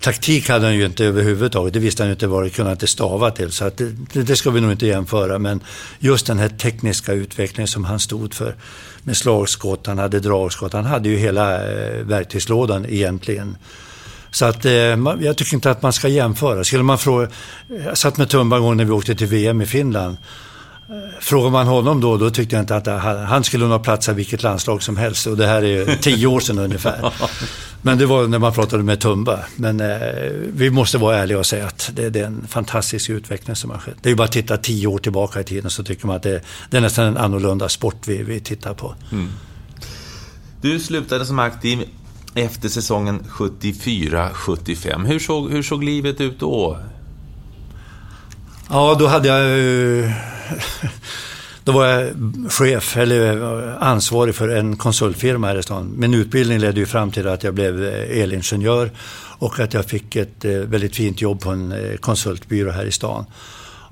S2: taktik hade han ju inte överhuvudtaget. Det visste han ju inte vad det kunde inte stava till. Så att det, det, ska vi nog inte jämföra. Men just den här tekniska utvecklingen som han stod för. Med slagskott, han hade dragskott. Han hade ju hela eh, verktygslådan egentligen. Så att eh, jag tycker inte att man ska jämföra. Skulle man fråga, jag satt med Tumba en gång när vi åkte till VM i Finland. Frågar man honom då, då tyckte jag inte att han skulle nog platsa vilket landslag som helst. Och det här är tio år sedan ungefär. [laughs] Men det var när man pratade med Tumba. Men eh, vi måste vara ärliga och säga att det, det, är en fantastisk utveckling som har skett. Det är ju bara att titta tio år tillbaka i tiden så tycker man att det, det är nästan en annorlunda sport vi, vi tittar på. Mm.
S1: Du slutade som aktiv efter säsongen 74-75. Hur såg, hur såg livet ut då?
S2: Ja, då hade jag [laughs] Då var jag chef, eller eh, ansvarig för en konsultfirma här i stan. Min utbildning ledde ju fram till att jag blev eh, elingenjör och att jag fick ett eh, väldigt fint jobb på en konsultbyrå här i stan.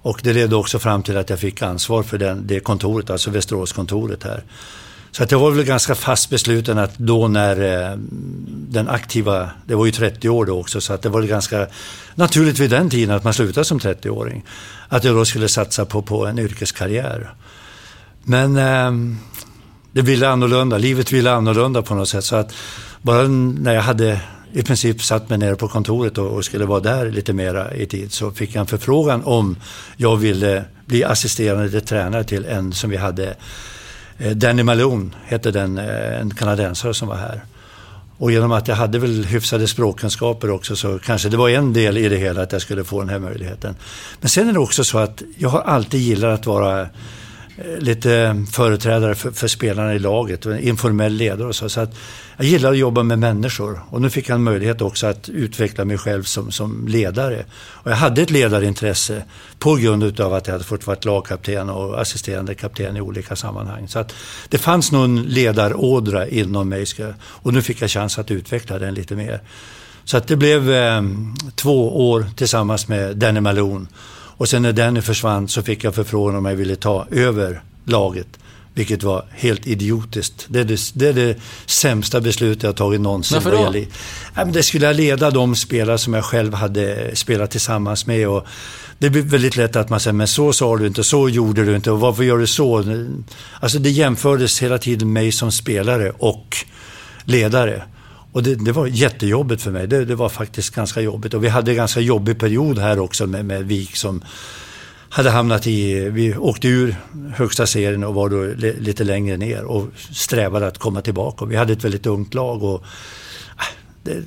S2: Och det ledde också fram till att jag fick ansvar för den, det kontoret, alltså Västeråskontoret här. Så att jag var väl ganska fast besluten att då när eh, den aktiva, det var ju 30 år då också, så att det var ganska naturligt vid den tiden att man slutade som 30-åring. Att jag då skulle satsa på, på en yrkeskarriär. Men eh, det ville annorlunda, livet ville annorlunda på något sätt. Så att bara när jag hade i princip satt mig nere på kontoret och, och skulle vara där lite mera i tid så fick jag en förfrågan om jag ville bli assisterande tränare till en som vi hade Eh, Danny Malone hette den, eh, en kanadensare som var här. Och genom att jag hade väl hyfsade språkkunskaper också så kanske det var en del i det hela att jag skulle få den här möjligheten. Men sen är det också så att jag har alltid gillat att vara Eh, lite eh, företrädare för, för, spelarna i laget, informell ledare och så. så att jag gillar att jobba med människor och nu fick jag en möjlighet också att utveckla mig själv som, som ledare. Och jag hade ett ledarintresse på grund av att jag hade fått vara lagkapten och assisterande kapten i olika sammanhang. Så att det fanns någon ledarådra inom mig och nu fick jag chans att utveckla den lite mer. Så att det blev eh, två år tillsammans med Danny Malone och sen när Danny försvann så fick jag förfrågan om jag ville ta över laget. Vilket var helt idiotiskt. Det är det, det, är det sämsta beslutet jag tagit någonsin.
S1: Varför då?
S2: Ja, det skulle jag leda de spelare som jag själv hade spelat tillsammans med. Och det blir väldigt lätt att man säger, men så sa du inte, så gjorde du inte och varför gör du så? Alltså det jämfördes hela tiden mig som spelare och ledare. Och det, det, var jättejobbigt för mig. Det, det, var faktiskt ganska jobbigt. Och vi hade en ganska jobbig period här också med, med Vik som hade hamnat i, vi åkte ur högsta serien och var då lite längre ner och strävade att komma tillbaka. Och vi hade ett väldigt ungt lag och äh, det,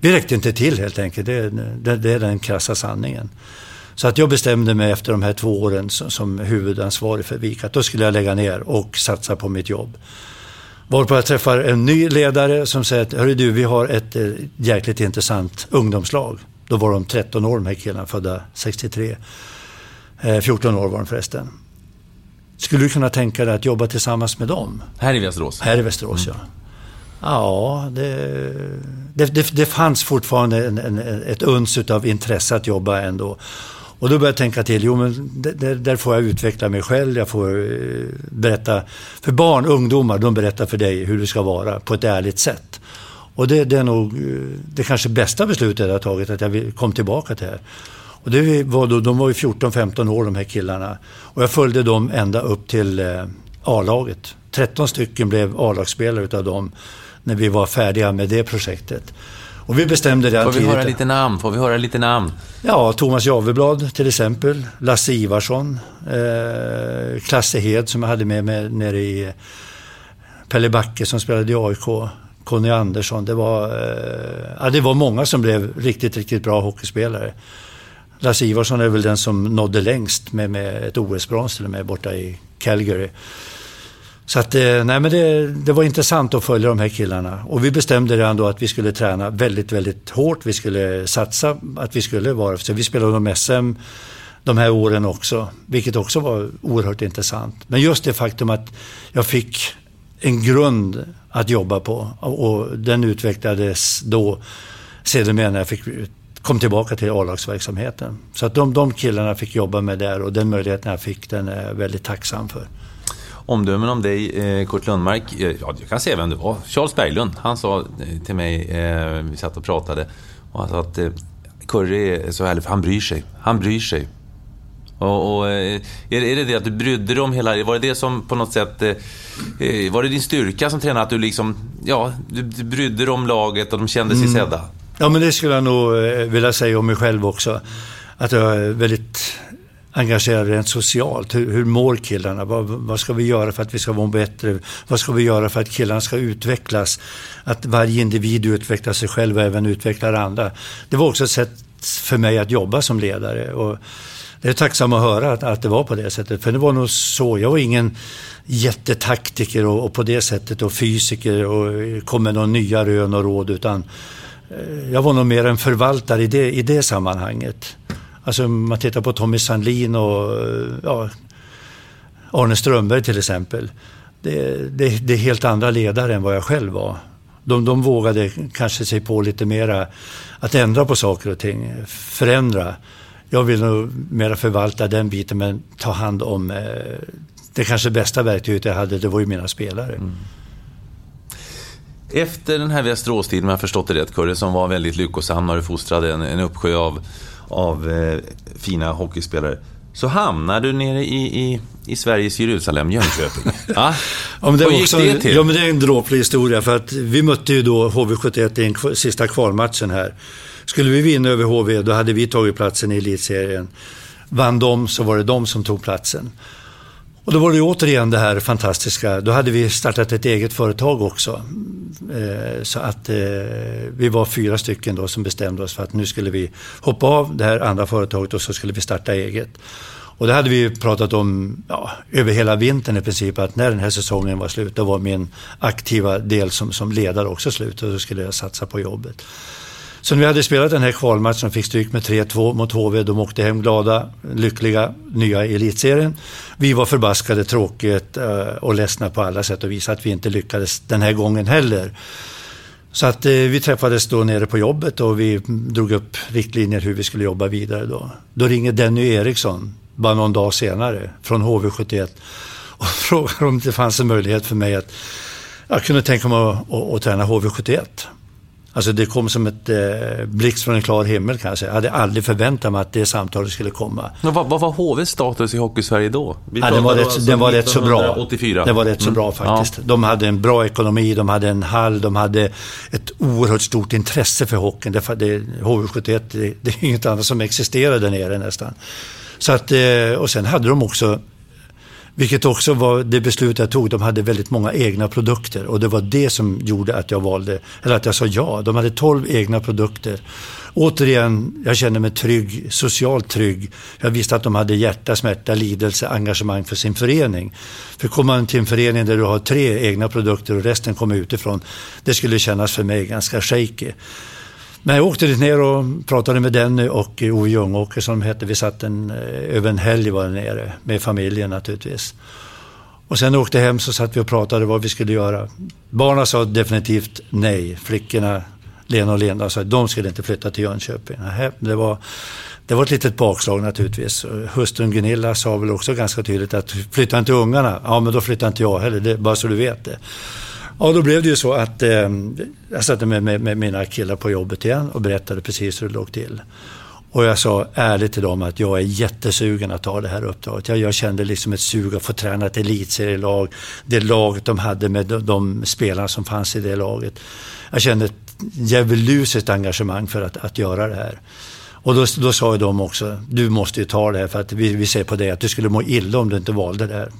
S2: vi räckte inte till helt enkelt. Det, det, det, är den krassa sanningen. Så att jag bestämde mig efter de här två åren som, som huvudansvarig för Vik att då skulle jag lägga ner och satsa på mitt jobb. Varpå jag träffar en ny ledare som säger att Hörru du, vi har ett eh, jäkligt intressant ungdomslag. Då var de 13 år de här killarna, födda 63. Eh, 14 år var de förresten. Skulle du kunna tänka dig att jobba tillsammans med dem?
S1: Här i Västerås?
S2: Här i Västerås, mm. ja. Ja, det, det, det, det fanns fortfarande en, en, ett uns av intresse att jobba ändå. Och då började jag tänka till, jo men där, där får jag utveckla mig själv, jag får eh, berätta, för barn, ungdomar, de berättar för dig hur du ska vara på ett ärligt sätt. Och det, det är nog eh, det kanske bästa beslutet jag har tagit, att jag kom tillbaka till det här. Och det var då, de var ju 14-15 år de här killarna. Och jag följde dem ända upp till eh, A-laget. 13 stycken blev A-lagsspelare utav dem när vi var färdiga med det projektet. Och vi bestämde det
S1: Får vi höra lite namn? Får vi höra lite namn?
S2: Ja, Thomas Javeblad till exempel. Lasse Ivarsson. Eh, Klasse Hed som jag hade med mig nere i Pelle Backe som spelade i AIK. Conny Andersson. Det var, eh, ja, det var många som blev riktigt, riktigt bra hockeyspelare. Lasse Ivarsson är väl den som nådde längst med, med ett OS-brons till och med borta i Calgary. Så att, eh, nej men det, det, var intressant att följa de här killarna. Och vi bestämde redan då att vi skulle träna väldigt, väldigt hårt. Vi skulle satsa, att vi skulle vara, så vi spelade om SM de här åren också. Vilket också var oerhört intressant. Men just det faktum att jag fick en grund att jobba på. Och den utvecklades då sedermera när jag fick, kom tillbaka till A-lagsverksamheten. Så att de, de killarna fick jobba med där och den möjligheten jag fick den är jag väldigt tacksam för.
S1: Omdömen om dig, eh, Kurt Lundmark. Eh, ja, jag kan säga vem du var. Charles Berglund. Han sa eh, till mig, vi satt och pratade, och han sa att Kurre är så härlig för han bryr sig. Han bryr sig. Och, och, är, är det det att du brydde dig om hela... Var det det som på något sätt... Var det din styrka som tränare? Att du liksom... Ja, du, du brydde dig om laget och de kände sig mm. sedda?
S2: Ja, men det skulle jag nog vilja säga om mig själv också. Att jag är väldigt engagerade rent socialt. Hur, hur mår killarna? Vad, vad, ska vi göra för att vi ska må bättre? Vad ska vi göra för att killarna ska utvecklas? Att varje individ utvecklar sig själv och även utvecklar andra. Det var också ett sätt för mig att jobba som ledare. Och det är tacksam att höra att, att det var på det sättet. För det var nog så. Jag var ingen jättetaktiker och, och på det sättet och fysiker och kom med några nya rön och råd. Utan eh, jag var nog mer en förvaltare i det, i det sammanhanget. Alltså man tittar på Tommy Sandlin och ja, Arne Strömberg till exempel. Det, det, det, är helt andra ledare än vad jag själv var. De, de vågade kanske sig på lite mera att ändra på saker och ting, förändra. Jag vill nog mera förvalta den biten men ta hand om eh, det kanske bästa verktyget jag hade, det var ju mina spelare. Mm.
S1: Efter den här Västeråstiden, om jag förstått det rätt, Kurre, som var väldigt lyckosam när du fostrade en, en uppsjö av av eh, fina hockeyspelare. Så hamnar du nere i, i, i Sveriges Jerusalem, Jönköping. [laughs]
S2: ja. men det gick också, det till? Ja, men det är en dråplig historia. För att vi mötte ju då HV71 i den sista kvalmatchen här. Skulle vi vinna över HV, då hade vi tagit platsen i elitserien. Vann de, så var det de som tog platsen. Och då var det återigen det här fantastiska. Då hade vi startat ett eget företag också. Eh, så att eh, vi var fyra stycken då som bestämde oss för att nu skulle vi hoppa av det här andra företaget och så skulle vi starta eget. Och det hade vi pratat om ja, över hela vintern i princip, att när den här säsongen var slut, då var min aktiva del som, som ledare också slut och då skulle jag satsa på jobbet. Så när vi hade spelat den här kvalmatchen och fick stryk med 3-2 mot HV, de åkte hem glada, lyckliga, nya i elitserien. Vi var förbaskade, tråkigt eh, och ledsna på alla sätt och vis att vi inte lyckades den här gången heller. Så att eh, vi träffades då nere på jobbet och vi drog upp riktlinjer hur vi skulle jobba vidare då. Då ringer Denny Eriksson, bara någon dag senare, från HV71 [laughs] och frågar om det fanns en möjlighet för mig att jag kunde tänka mig att, att, att träna HV71. Alltså det kom som ett eh, blixt från en klar himmel kan jag säga. Jag hade aldrig förväntat mig att det samtalet skulle komma.
S1: Men vad, vad var HVs status i Hockeysverige då?
S2: ja, den var, rätt, alltså den var rätt så bra. 84. Den var rätt så bra mm. faktiskt. Ja. De hade en bra ekonomi, de hade en hall, de hade ett oerhört stort intresse för hockeyn. Det, det, HV71, det, det är inget annat som existerar där nere nästan. Så att, eh, och sen hade de också vilket också var det beslut jag tog. De hade väldigt många egna produkter och det var det som gjorde att jag valde, eller att jag sa ja. De hade 12 egna produkter. Återigen, jag kände mig trygg, socialt trygg. Jag visste att de hade hjärta, smärta, lidelse, engagemang för sin förening. För kommer man till en förening där du har tre egna produkter och resten kommer utifrån, det skulle kännas för mig ganska shaky. Men jag åkte dit ner och pratade med Denny och eh, Ove Ljungåker som de hette. Vi satt en, eh, över en helg var nere med familjen naturligtvis. Och sen åkte hem så satt vi och pratade vad vi skulle göra. Barnen sa definitivt nej. Flickorna Lena och Linda sa att de skulle inte flytta till Jönköping. Det var, det var ett litet bakslag naturligtvis. Hustrun Gunilla sa väl också ganska tydligt att flytta inte ungarna. Ja, men då flyttar inte jag heller, det, bara så du vet det. Ja, då blev det ju så att eh, jag satte mig med, med, mina killar på jobbet igen och berättade precis hur det låg till. Och jag sa ärligt till dem att jag är jättesugen att ta det här uppdraget. Jag, jag kände liksom ett sug att få träna ett elitserielag. Det laget de hade med de, de spelarna som fanns i det laget. Jag kände ett djävulusiskt engagemang för att, att göra det här. Och då, då sa ju de också, du måste ju ta det här för att vi, vi ser på dig att du skulle må illa om du inte valde det här.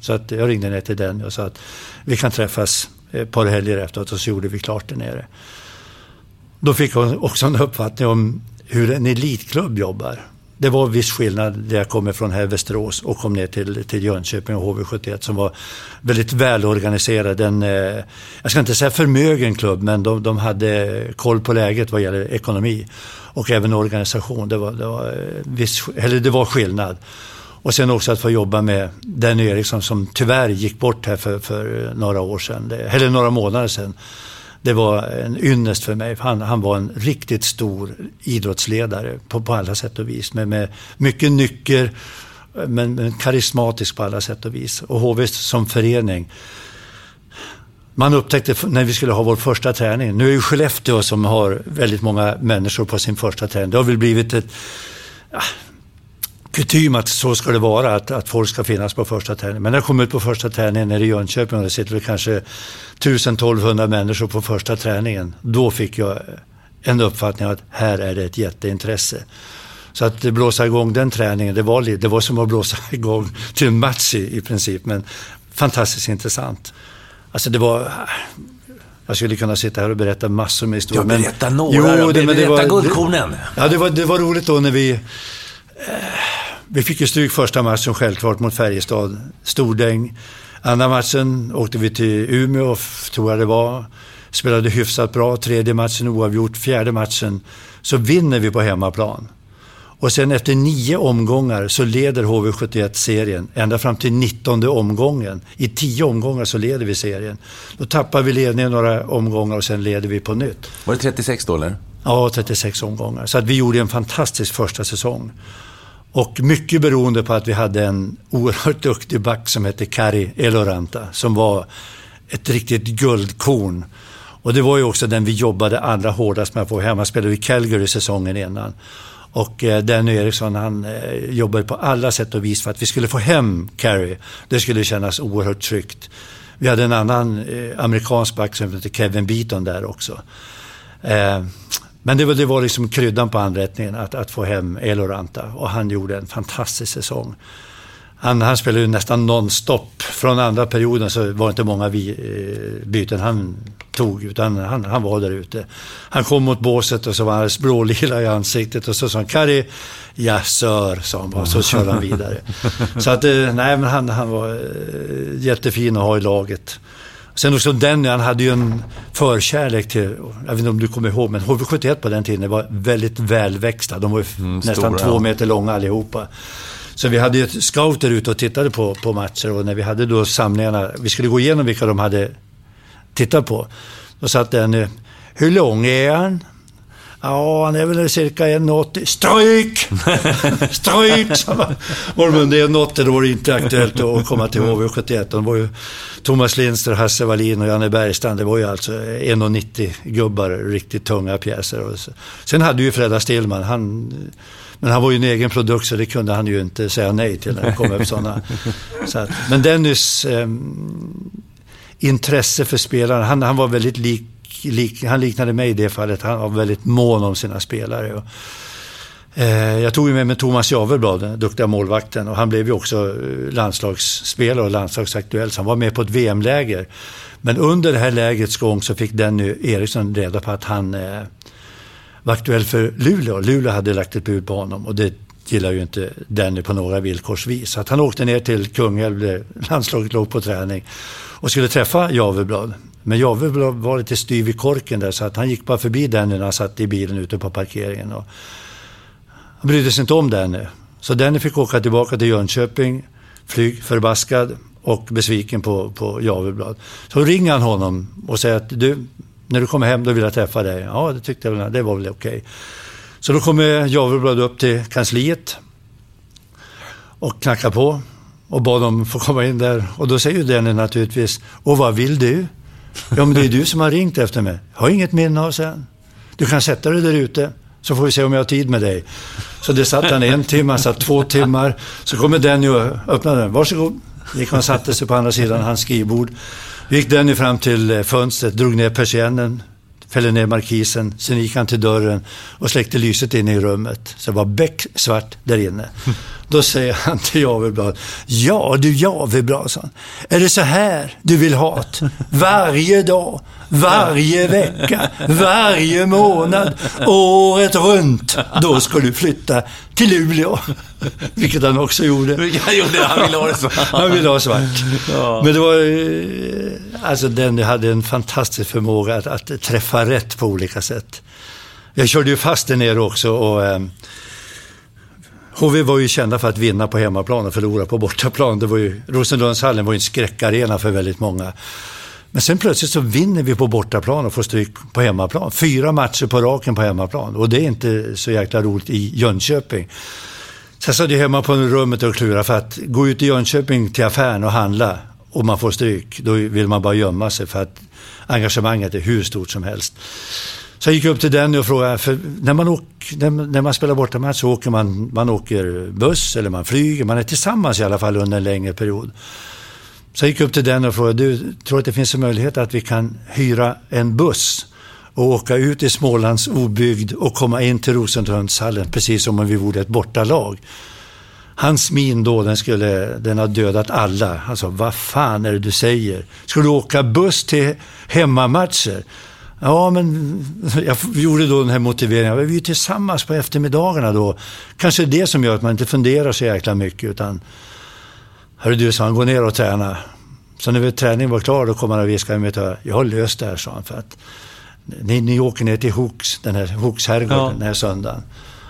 S2: Så att jag ringde ner till den och sa att vi kan träffas Eh, ett par helger efteråt och så gjorde vi klart det nere. Då fick hon också en uppfattning om hur en elitklubb jobbar. Det var viss skillnad där jag kom ifrån här Västerås och kom ner till, till Jönköping och HV71 som var väldigt välorganiserad. En, eh, jag ska inte säga förmögen klubb, men de, de hade koll på läget vad gäller ekonomi och även organisation. Det var, det var, eh, viss, eller det var skillnad. Och sen också att få jobba med Danny Eriksson som tyvärr gick bort här för, för några år sedan, eller några månader sedan. Det var en ynnest för mig. Han, han var en riktigt stor idrottsledare på, på alla sätt och vis. Med, med mycket nycker, men, men karismatisk på alla sätt och vis. Och HV som förening man upptäckte när vi skulle ha vår första träning. Nu är ju Skellefteå som har väldigt många människor på sin första träning. Det har väl blivit ett ah, kutym att så ska det vara, att, att folk ska finnas på första träningen. Men när jag kom ut på första träningen nere i Jönköping och det sitter väl kanske 1000-1200 människor på första träningen. Då fick jag en uppfattning att här är det ett jätteintresse. Så att blåsa igång den träningen, det var, det var som att blåsa [laughs] igång till en match i, i princip. Men fantastiskt intressant. Alltså det var... Jag skulle kunna sitta här och berätta massor med historier.
S1: Ja, berätta några jo, då. Det, berätta var, guldkornen.
S2: Ja, det var, det var roligt då när vi... Eh, vi fick ju stryk första matchen självklart mot Färjestad. Stordäng. Andra matchen åkte vi till Umeå, tror jag det var. Spelade hyfsat bra. Tredje matchen oavgjort. Fjärde matchen så vinner vi på hemmaplan. Och sen efter nio omgångar så leder HV71 serien ända fram till 19 omgången. I tio omgångar så leder vi serien. Då tappar vi ledningen några omgångar och sen leder vi på nytt.
S1: Var det 36 då eller?
S2: Ja, 36 omgångar. Så att vi gjorde en fantastisk första säsong. Och mycket beroende på att vi hade en oerhört duktig back som hette Kari Eloranta som var ett riktigt guldkorn. Och det var ju också den vi jobbade allra hårdast med att få hem. Han spelade i Calgary säsongen innan. Och eh, Danny Eriksson han eh, jobbade på alla sätt och vis för att vi skulle få hem Carey. Det skulle kännas oerhört tryggt. Vi hade en annan eh, amerikansk back som hette Kevin Beaton där också. Eh, men det var, det var liksom kryddan på anrättningen att, att få hem Eloranta och han gjorde en fantastisk säsong. Han, han spelade ju nästan nonstop. Från andra perioden så var det inte många vi, eh, byten han tog, utan han, han var där ute. Han kom mot båset och så var han blålila i ansiktet och så sa han Kari, ja sir, sa han bara. Så körde han vidare. så att, eh, nej men han, han var eh, jättefin att ha i laget. Sen också Denny, han hade ju en förkärlek till, jag vet inte om du kommer ihåg, men HV71 på den tiden var väldigt välväxta. De var mm, nästan stora, två meter långa allihopa. Så vi hade ju scouter ute och tittade på, på matcher och när vi hade då samlingarna, vi skulle gå igenom vilka de hade tittat på. Då satt den, hur lång är han? Ja, han är väl cirka 1,80. Stryk! [laughs] Stryk! Men det är 1,80 då var det inte aktuellt att komma till HV71. De var ju Thomas Lindster, Hasse Wallin och Janne Bergstrand. Det var ju alltså 1,90 gubbar, riktigt tunga pjäser. Sen hade ju Fredda Stillman, han men han var ju en egen produkt så det kunde han ju inte säga nej till när det kom upp sådana. Så att, men Dennis eh, intresse för spelarna, han, han var väldigt lik, lik, han liknade mig i det fallet. Han var väldigt mån om sina spelare. Och, eh, jag tog ju med mig Thomas Javelblad, den duktiga målvakten, och han blev ju också eh, landslagsspelare och landslagsaktuell, så han var med på ett VM-läger. Men under det här lägrets gång så fick Denny Eriksson reda på att han eh, var aktuell för Luleå. Luleå hade lagt ett bud på honom och det gillar ju inte Danny på några villkorsvis. Så att han åkte ner till Kungälv, där landslaget låg på träning och skulle träffa Javeblad. Men Javeblad var lite styv i korken där så att han gick bara förbi Danny när han satt i bilen ute på parkeringen. Och han brydde sig inte om Danny. Så Danny fick åka tillbaka till Jönköping, flyg förbaskad och besviken på, på Javeblad. Så ringer han honom och säger att du, När du kommer hem då vill jag träffa dig. Ja, det tyckte jag väl, det var väl okej. Okay. Så då kommer Javeblad upp till kansliet och knackar på och bad dem få komma in där. Och då säger Danny Denny naturligtvis, och vad vill du? Ja, men det är du som har ringt efter mig. Jag har inget minne av sen. Du kan sätta dig där ute, så får vi se om jag har tid med dig. Så det satt han en timme, han satt två timmar. Så kommer Denny och öppnade den. Varsågod. Gick och satte sig på andra sidan hans skrivbord. gick Denny fram till eh, fönstret, drog ner persiennen, fällde ner markisen. Sen gick han till dörren och släckte lyset inne i rummet. Så det var becksvart där inne. Då säger han till Javeblad, ja du Javeblad, är det så här du vill ha det? Varje dag, varje vecka, varje månad, året runt. Då ska du flytta till Luleå. Vilket han också gjorde.
S1: Vilket han gjorde, han ville ha det svart.
S2: Han ville ha svart. Ja. Men det var, eh, alltså den hade en fantastisk förmåga att, att träffa rätt på olika sätt. Jag körde ju fast där nere också och eh, HV var ju kända för att vinna på hemmaplan och förlora på bortaplan. Det var ju, Rosenlundshallen var ju en skräckarena för väldigt många. Men sen plötsligt så vinner vi på bortaplan och får stryk på hemmaplan. Fyra matcher på raken på hemmaplan. Och det är inte så jäkla roligt i Jönköping. Sen satt jag hemma på rummet och klurade för att gå ut i Jönköping till affären och handla och man får stryk, då vill man bara gömma sig för att engagemanget är hur stort som helst. Så jag gick upp till Denny och frågade, för när man, åker, när, när man spelar bortamatch så åker man, man åker buss eller man flyger, man är tillsammans i alla fall under en längre period. Så jag gick upp till Denny och frågade, du tror att det finns en möjlighet att vi kan hyra en buss och åka ut i Smålands obygd och komma in till Rosenlundshallen precis som om vi vore ett bortalag. Hans min då, den, skulle, den har dödat alla. Han sa, vad fan är det du säger? Ska du åka buss till hemmamatcher? Ja, men jag gjorde då den här motiveringen. Vi är ju tillsammans på eftermiddagarna då. Kanske det som gör att man inte funderar så jäkla mycket utan Hörru du, sa han, gå ner och träna. Så när träningen var klar då kom han och viskade mig jag har löst det här, sa han. För att ni, ni åker ner till Hooks, den här Hooks herrgården ja. den här söndagen.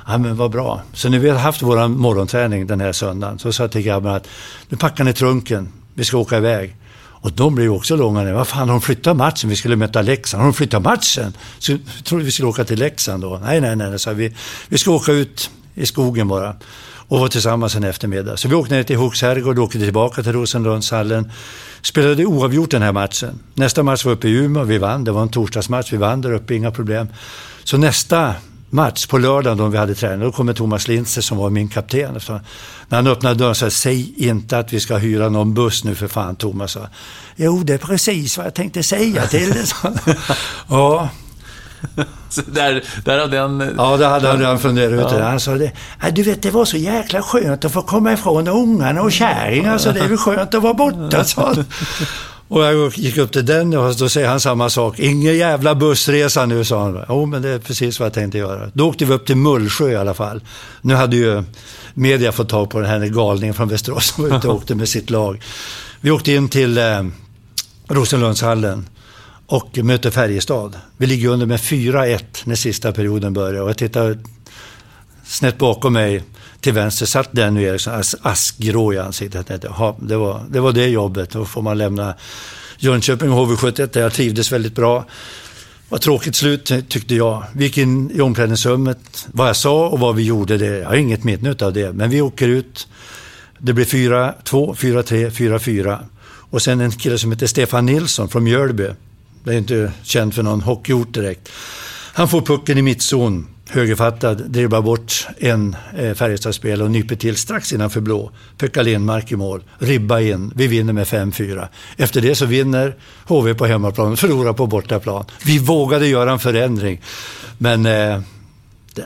S2: Ja, men vad bra. Så när vi har haft vår morgonträning den här söndagen så sa jag till grabbarna att nu packar ni trunken, vi ska åka iväg. Och de blev också långa. Vad fan, har de flyttat matchen? Vi skulle möta Leksand. Har de flyttat matchen? Så jag trodde vi skulle åka till Leksand då. Nej, nej, nej, så vi. Vi ska åka ut i skogen bara och vara tillsammans en eftermiddag. Så vi åkte ner till Hooks herrgård, åkte tillbaka till Rosenlundshallen. Spelade oavgjort den här matchen. Nästa match var uppe i Umeå, vi vann. Det var en torsdagsmatch, vi vann där uppe, inga problem. Så nästa match på lördagen då vi hade träning, då kommer Thomas Lindster som var min kapten. Så när han öppnade dörren sa säg inte att vi ska hyra någon buss nu för fan Thomas. Så, jo, det är precis vad jag tänkte säga till dig. [laughs] ja, [laughs]
S1: Så där, där den...
S2: Ja, det hade han redan funderat ut. Ja. Han sa det, du vet, det var så jäkla skönt att få komma ifrån ungarna och kärringarna, så det är väl skönt att vara borta, sa Och jag gick upp till den och då säger han samma sak. Ingen jävla bussresa nu, sa han. Jo, men det är precis vad jag tänkte göra. Då åkte vi upp till Mullsjö i alla fall. Nu hade ju media fått tag på den här galningen från Västerås som var ute och [laughs] åkte med sitt lag. Vi åkte in till eh, Rosenlundshallen och möter Färjestad. Vi ligger under med 4-1 när sista perioden börjar. Och jag tittar snett bakom mig till vänster satt Denny Eriksson, askgrå i ansiktet. det, var, det var det jobbet. Då får man lämna Jönköping HV71 där jag trivdes väldigt bra. Det var tråkigt slut tyckte jag. Vi gick in i omklädningsrummet. Vad jag sa och vad vi gjorde, det, jag har inget minne av det. Men vi åker ut. Det blir 4-2, 4-3, 4-4. Och sen en kille som heter Stefan Nilsson från Mjölby det är inte känt för någon hockeyort direkt. Han får pucken i mittzon, högerfattad, dribblar bort en eh, Färjestadsspelare och nyper till strax innanför blå. Pekka Lindmark i mål, ribba in. Vi vinner med 5-4. Efter det så vinner HV på hemmaplan, förlorar på bortaplan. Vi vågade göra en förändring. Men eh,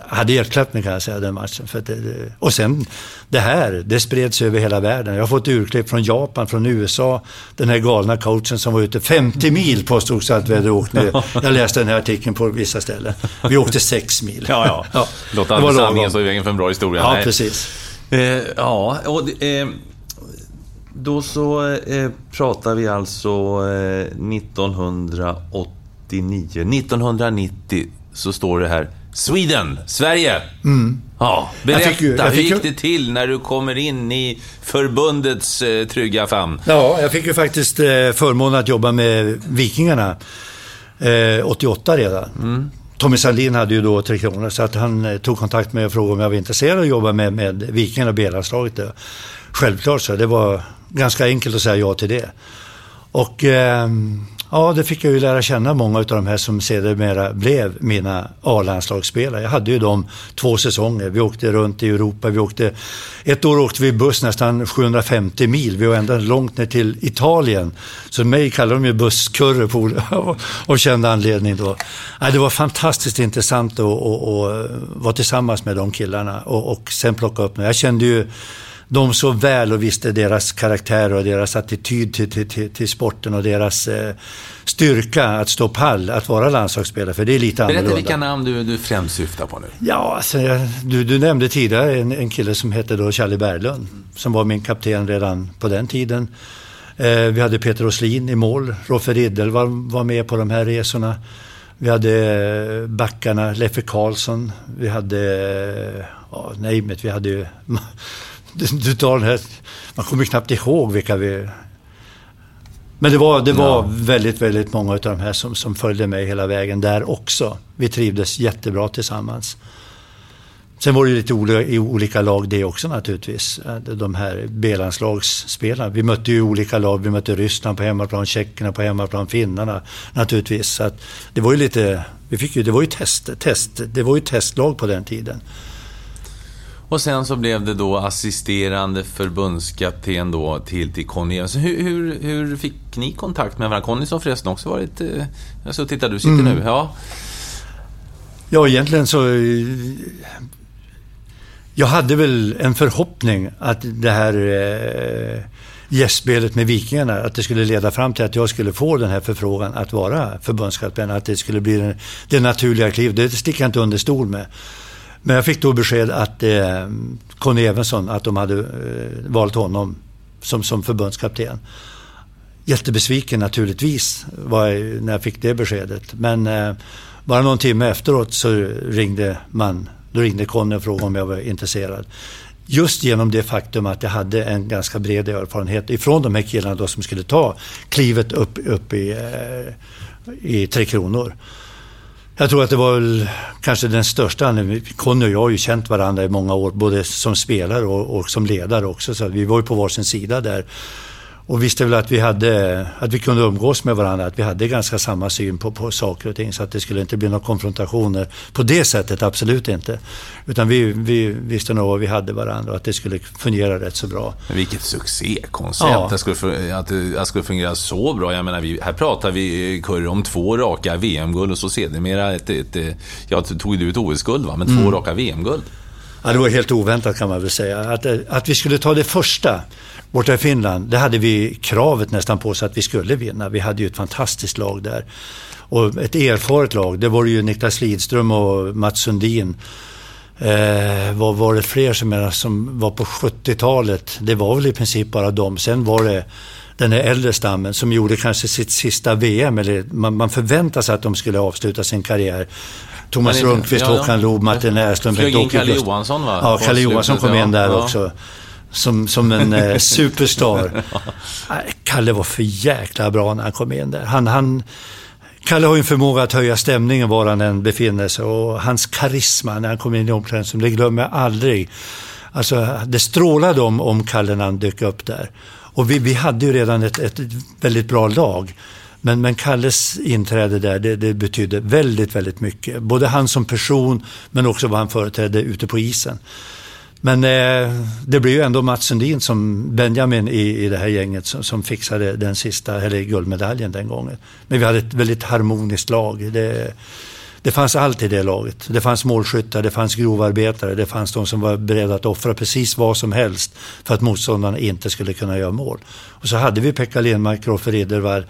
S2: hade hjälpt mig kan jag säga, den matchen. För det, och sen det här, det spreds över hela världen. Jag har fått urklipp från Japan, från USA. Den här galna coachen som var ute 50 mil påstods att vi hade åkt ner. Jag läste den här artikeln på vissa ställen. Vi åkte 6 mil.
S1: Ja, ja. ja. Låt aldrig sanningen stå i vägen för en bra historia.
S2: Ja, Nej. precis.
S1: Eh, ja, och eh, då så eh, pratar vi alltså 1989. Eh, 1990 så står det här Sweden, Sverige. Mm. Ja, berätta, ju, hur gick det till när du kommer in i förbundets eh, trygga famn?
S2: Ja, jag fick ju faktiskt eh, förmånen att jobba med Vikingarna. Eh, 88 redan. Mm. Tommy Sandin hade ju då Tre Kronor så att han eh, tog kontakt med mig och frågade om jag var intresserad av att jobba med, med Vikingarna och B-landslaget. Självklart så, det var ganska enkelt att säga ja till det. Och eh, ja, det fick jag ju lära känna många av de här som sedermera blev mina A-landslagsspelare. Jag hade ju dem två säsonger. Vi åkte runt i Europa. Vi åkte, ett år åkte vi buss nästan 750 mil. Vi var ända långt ner till Italien. Så mig kallade de ju busskurre på, [laughs] av känd anledning då. Ja, det var fantastiskt intressant att, att vara tillsammans med de killarna och, och sen plocka upp mig. Jag kände ju de så väl och visste deras karaktär och deras attityd till, till, till, till sporten och deras eh, styrka att stå pall, att vara landslagsspelare, för det är lite Berätta annorlunda.
S1: Berätta vilka namn du, du främst syftar på nu.
S2: Ja, alltså, du, du nämnde tidigare en, en kille som hette då Charlie Berglund, som var min kapten redan på den tiden. Eh, vi hade Peter Åslin i mål, Roffe Riddel var, var med på de här resorna. Vi hade eh, backarna Leffe Karlsson, vi hade, eh, ja, nej, vi hade ju [laughs] du, tar den här, man kommer knappt ihåg vilka vi... Men det var, det var ja. väldigt, väldigt många av de här som, som följde med hela vägen där också. Vi trivdes jättebra tillsammans. Sen var det lite olika, i olika lag det också naturligtvis. De här B-landslagsspelarna. Vi mötte ju olika lag. Vi mötte Ryssland på hemmaplan, Tjeckerna på hemmaplan, finnarna naturligtvis. Så det var ju lite, vi fick ju, det var ju test, test, det var ju testlag på den tiden.
S1: Och sen så blev det då assisterande förbundskapten då till, till Conny Evensson. Hur, hur, hur fick ni kontakt med varandra? Conny som förresten också varit... Eh, alltså titta, du sitter mm. nu. Ja.
S2: ja, egentligen så... Jag hade väl en förhoppning att det här eh, gästspelet med Vikingarna, att det skulle leda fram till att jag skulle få den här förfrågan att vara förbundskapten. Att det skulle bli det, det naturliga klivet. Det sticker jag inte under stol med. Men jag fick då besked att eh, Conny Evensson, att de hade eh, valt honom som, som förbundskapten. Jättebesviken naturligtvis var jag, när jag fick det beskedet. Men eh, bara någon timme efteråt så ringde man, då ringde Conny och frågade om jag var intresserad. Just genom det faktum att jag hade en ganska bred erfarenhet ifrån de här killarna då som skulle ta klivet upp, upp i, eh, i Tre Kronor. Jag tror att det var väl kanske den största anledningen. Conny och jag har ju känt varandra i många år, både som spelare och, och som ledare också. Så vi var ju på varsin sida där. Och visste väl att vi, hade, att vi kunde umgås med varandra, att vi hade ganska samma syn på, på saker och ting. Så att det skulle inte bli några konfrontationer på det sättet, absolut inte. Utan vi, vi visste nog vad vi hade varandra och att det skulle fungera rätt så bra.
S1: Men vilket succékoncept! Ja. Skulle, att det skulle fungera så bra. Jag menar, vi, här pratar vi, Kurre, om två raka VM-guld och så sedermera ett, ett, ett... Jag tog du ett OS-guld? Men två mm. raka VM-guld.
S2: Ja, det var helt oväntat kan man väl säga. Att, att vi skulle ta det första borta i Finland, det hade vi kravet nästan på oss att vi skulle vinna. Vi hade ju ett fantastiskt lag där. Och ett erfaret lag, det var ju Niklas Lidström och Mats Sundin. Eh, vad var det fler som, som var på 70-talet? Det var väl i princip bara dem. Sen var det den här äldre stammen som gjorde kanske sitt sista VM. Eller man, man förväntade sig att de skulle avsluta sin karriär. Thomas Rundqvist, ja, Håkan Loob, Martin Näslund,
S1: Bengt in Kalle Johansson va?
S2: Ja, Kalle Johansson kom in där ja. också. Som, som en eh, [laughs] superstar. Kalle var för jäkla bra när han kom in där. Han, han, Kalle har ju en förmåga att höja stämningen var han än befinner sig och hans karisma när han kom in i omklädningsrummet, det glömmer jag aldrig. Alltså, det strålade om, om Kalle när han dök upp där. Och vi, vi hade ju redan ett, ett väldigt bra lag. Men, men Kalles inträde där, det, det betydde väldigt, väldigt mycket. Både han som person, men också vad han företrädde ute på isen. Men eh, det blev ju ändå Mats Sundin som Benjamin i, i det här gänget som, som fixade den sista, eller guldmedaljen den gången. Men vi hade ett väldigt harmoniskt lag. Det, det fanns allt i det laget. Det fanns målskyttar, det fanns grovarbetare, det fanns de som var beredda att offra precis vad som helst för att motståndarna inte skulle kunna göra mål. Och så hade vi Pekka Lenmark, Roffe Riddervall,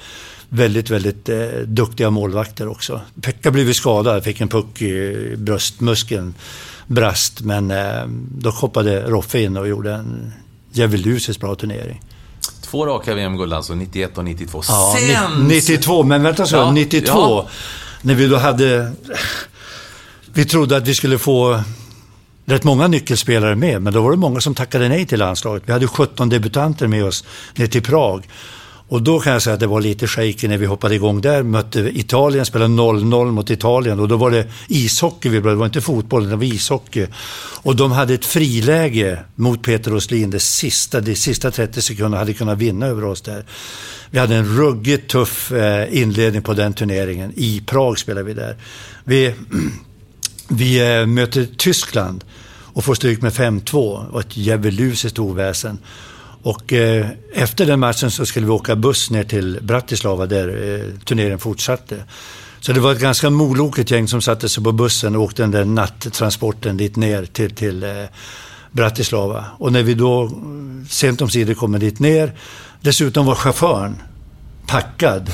S2: väldigt, väldigt eh, duktiga målvakter också. Pekka blev skadad, fick en puck i bröstmuskeln, brast, men eh, då hoppade Roffe in och gjorde en djävulusiskt bra turnering.
S1: Två raka VM-guld alltså, 91 och 92.
S2: Ja, Sen... 92, men vänta så, ja, 92. Ja. När vi då hade... Vi trodde att vi skulle få rätt många nyckelspelare med, men då var det många som tackade nej till landslaget. Vi hade 17 debutanter med oss ner till Prag. Och då kan jag säga att det var lite shaky när vi hoppade igång där. Mötte Italien, spelade 0-0 mot Italien och då var det ishockey vi det var inte fotboll, det var ishockey. Och de hade ett friläge mot Peter Åslin, det sista, de sista 30 sekunderna hade kunnat vinna över oss där. Vi hade en ruggigt tuff eh, inledning på den turneringen. I Prag spelade vi där. Vi, [clears throat] vi eh, möter Tyskland och får stryk med 5-2. Det var ett djävulusiskt oväsen. Och eh, efter den matchen så skulle vi åka buss ner till Bratislava där eh, turneringen fortsatte. Så det var ett ganska molokigt gäng som satte sig på bussen och åkte den där nattransporten dit ner till, till eh, Bratislava. Och när vi då sent om sidor kommer dit ner, dessutom var chauffören packad.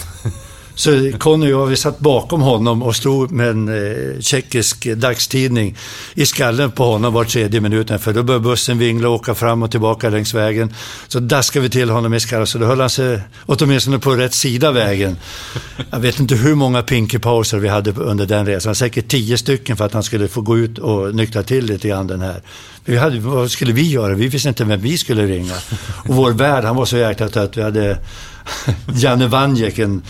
S2: Så Conny och jag, vi satt bakom honom och stod med en eh, tjeckisk dagstidning i skallen på honom var tredje minut. För då började bussen vingla och åka fram och tillbaka längs vägen. Så daskade vi till honom i skallen, så då höll han sig åtminstone på rätt sida vägen. Jag vet inte hur många pinky-pauser vi hade under den resan. Säkert tio stycken för att han skulle få gå ut och nyktra till lite grann den här. Vi hade, vad skulle vi göra? Vi visste inte vem vi skulle ringa. Och vår värd, han var så jäkla trött. Vi hade [laughs] Janne Wanjek, en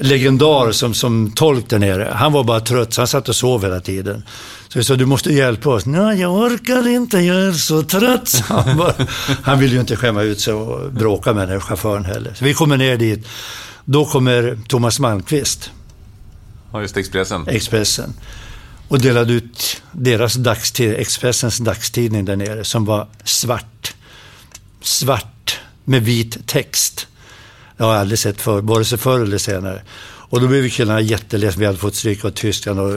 S2: legendar som, som tolk där nere. Han var bara trött, så han satt och sov hela tiden. Så vi sa, du måste hjälpa oss. Nej, jag orkar inte, jag är så trött. [laughs] Han, bara, han vill ju inte skämma ut sig och bråka med den chauffören heller. Så vi kommer ner dit. Då kommer Thomas Malmqvist.
S1: Ja, just Expressen.
S2: Expressen. Och delade ut deras dagstidning, Expressens dagstidning där nere, som var svart. Svart med vit text. Det har jag aldrig sett för, vare sig förr eller senare. Och då blev vi killarna jätteledsna. Vi hade fått stryk av Tyskland. Och,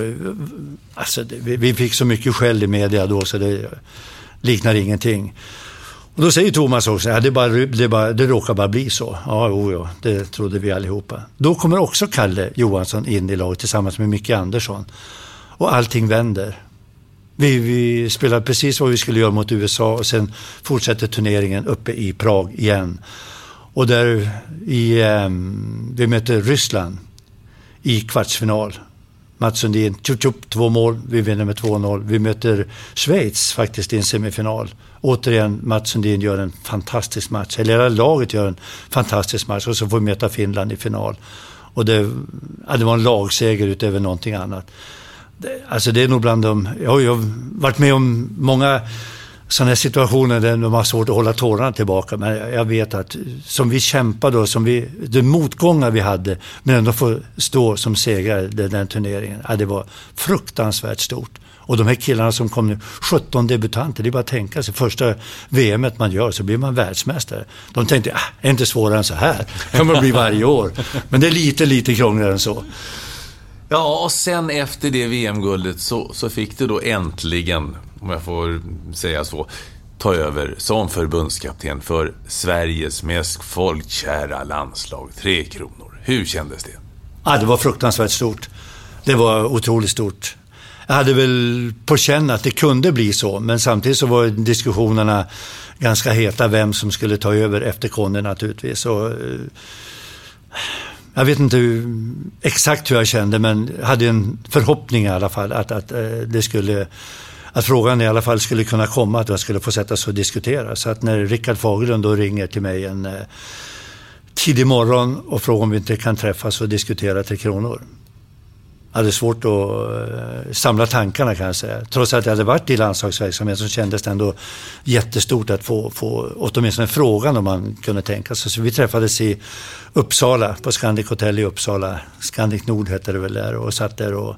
S2: alltså, vi, vi fick så mycket skäll i media då så det liknar ingenting. Och då säger Thomas också, ja, det, bara, det, bara, det råkar bara bli så. Ja, jo, jo, det trodde vi allihopa. Då kommer också Kalle Johansson in i laget tillsammans med Micke Andersson. Och allting vänder. Vi, vi spelade precis vad vi skulle göra mot USA och sen fortsätter turneringen uppe i Prag igen. Och där i, um, vi möter Ryssland i kvartsfinal. Mats Sundin, tjup, tjup, två mål, vi vinner med 2-0. Vi möter Schweiz faktiskt i en semifinal. Återigen, Mats Sundin gör en fantastisk match. Hela laget gör en fantastisk match och så får vi möta Finland i final. Och det, ja, det var en lagseger utöver någonting annat. Det, alltså det är nog bland de... Jag har ju varit med om många sådana situationer där de har svårt att hålla tårarna tillbaka. Men jag vet att som vi kämpade och som vi, de motgångar vi hade, men ändå få stå som segrare den, den turneringen. Ja, det var fruktansvärt stort. Och de här killarna som kom nu, 17 debutanter, det är bara att tänka sig. Första VMet man gör så blir man världsmästare. De tänkte, ah, är inte svårare än så här. Det kan man bli varje år. Men det är lite, lite krångligare än så.
S1: Ja, och sen efter det VM-guldet så, så fick du då äntligen om jag får säga så, ta över som förbundskapten för Sveriges mest folkkära landslag, Tre Kronor. Hur kändes det?
S2: Ja, det var fruktansvärt stort. Det var otroligt stort. Jag hade väl på känn att det kunde bli så, men samtidigt så var diskussionerna ganska heta vem som skulle ta över efter Conny naturligtvis. Och, eh, jag vet inte hur, exakt hur jag kände, men hade en förhoppning i alla fall att, att eh, det skulle att frågan i alla fall skulle kunna komma, att jag skulle få sätta sig och diskutera. Så att när Rickard Fagerlund då ringer till mig en eh, tidig morgon och frågar om vi inte kan träffas och diskutera Tre Kronor. Jag hade svårt att eh, samla tankarna kan jag säga. Trots att jag hade varit i landslagsverksamhet så kändes det ändå jättestort att få, få åtminstone frågan om man kunde tänka sig. Så vi träffades i Uppsala, på Scandic Hotel i Uppsala. Scandic Nord hette det väl där och satt där och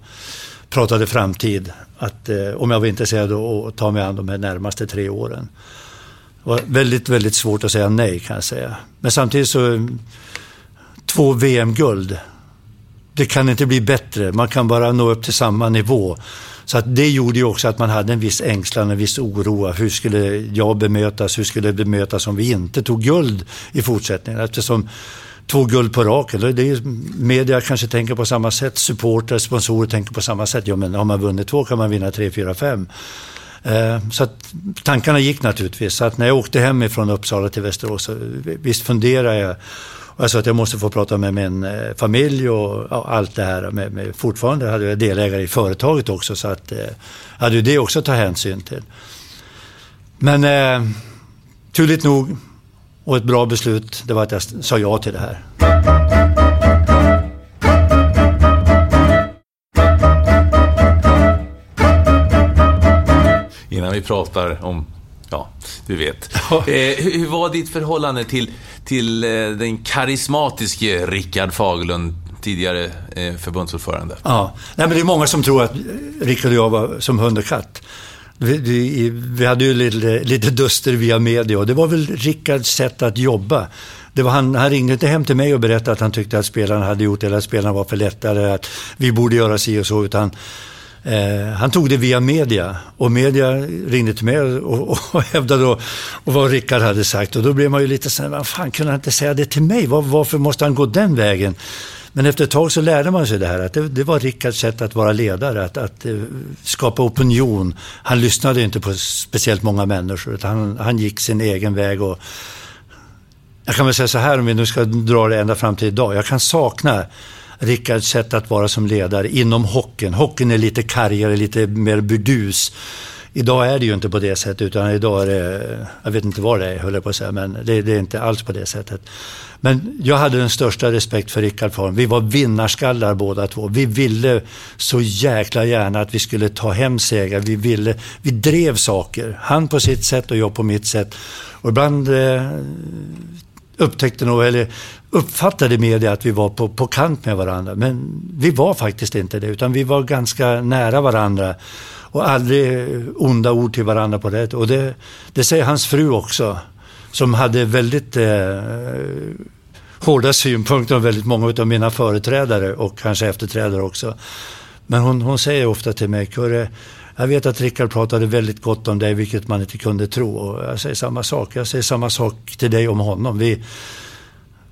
S2: pratade framtid. Att, eh, om jag var intresserad av att ta mig an de här närmaste tre åren. Det var väldigt, väldigt svårt att säga nej kan jag säga. Men samtidigt så, två VM-guld. Det kan inte bli bättre. Man kan bara nå upp till samma nivå. Så att det gjorde ju också att man hade en viss ängslan, en viss oro. Hur skulle jag bemötas? Hur skulle det bemötas om vi inte tog guld i fortsättningen? Eftersom två guld på raken. Det är, media kanske tänker på samma sätt, supportrar, sponsorer tänker på samma sätt. Ja, men har man vunnit två kan man vinna tre, fyra, fem. Eh, så att tankarna gick naturligtvis. Så att när jag åkte hem ifrån Uppsala till Västerås så visst funderade jag. Och jag sa att jag måste få prata med min eh, familj och ja, allt det här. Med, med, fortfarande hade jag delägare i företaget också så att jag hade ju det också att ta hänsyn till. Men eh, turligt nog och ett bra beslut, det var att jag sa ja till det här.
S1: Innan vi pratar om, ja, du vet. [laughs] Eh, hur, var ditt förhållande till, till eh, den karismatiske Rickard Fagerlund, tidigare eh, förbundsordförande?
S2: Ja, Nej, men det är många som tror att Rickard och jag var som hund och katt. Vi, vi, vi, hade ju lite, lite duster via media och det var väl Rickards sätt att jobba. Det var han, han ringde inte hem till mig och berättade att han tyckte att spelarna hade gjort det, eller att spelarna var för lättare, att vi borde göra si och så, utan eh, han tog det via media och media ringde till mig och, och, och [laughs] hävdade då, och vad Rickard hade sagt och då blev man ju lite så här, vad fan kunde han inte säga det till mig? Var, varför måste han gå den vägen? Men efter ett tag så lärde man sig det här, att det, det var Rickards sätt att vara ledare, att, att eh, skapa opinion. Han lyssnade inte på speciellt många människor, utan han, han gick sin egen väg. Och, jag kan väl säga så här, om vi nu ska dra det ända fram till idag. Jag kan sakna Rickards sätt att vara som ledare inom hockeyn. Hockeyn är lite kargare, lite mer burdus. Idag är det ju inte på det sättet, utan idag är det, jag vet inte vad det är, höll jag på att säga, men det, det är inte alls på det sättet. Men jag hade den största respekt för Rickard Form. Vi var vinnarskallar båda två. Vi ville så jäkla gärna att vi skulle ta hem segrar. Vi, ville, vi drev saker. Han på sitt sätt och jag på mitt sätt. Och ibland eh, upptäckte nog, eller uppfattade media att vi var på, på kant med varandra. Men vi var faktiskt inte det, utan vi var ganska nära varandra. Och aldrig onda ord till varandra på det. Och det, det säger hans fru också som hade väldigt eh, hårda synpunkter om väldigt många av mina företrädare och kanske efterträdare också. Men hon, hon säger ofta till mig, Kurre, jag vet att Rickard pratade väldigt gott om dig, vilket man inte kunde tro. Och jag säger samma sak. Jag säger samma sak till dig om honom. Vi,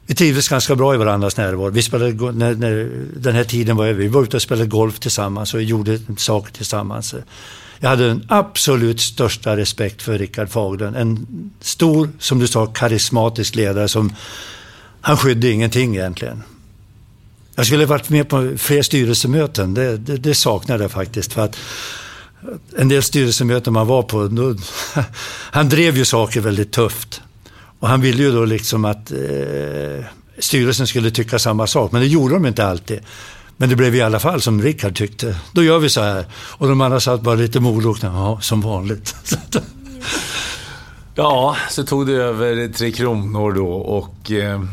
S2: vi trivdes ganska bra i varandras närvaro. Vi spelade, när, när den här tiden var över, vi var ute och spelade golf tillsammans och gjorde saker tillsammans. Jag hade den absolut största respekt för Rickard Fagerlund. En stor, som du sa, karismatisk ledare som han skydde ingenting egentligen. Jag skulle varit med på fler styrelsemöten, det, det, det saknade jag faktiskt. För att en del styrelsemöten man var på, då, [laughs] han drev ju saker väldigt tufft. Och han ville ju då liksom att eh, styrelsen skulle tycka samma sak, men det gjorde de inte alltid. Men det blev i alla fall som Rickard tyckte. Då gör vi så här. Och de andra satt bara lite molokna. Ja, som vanligt. [laughs]
S1: ja, så tog det över Tre Kronor då och eh,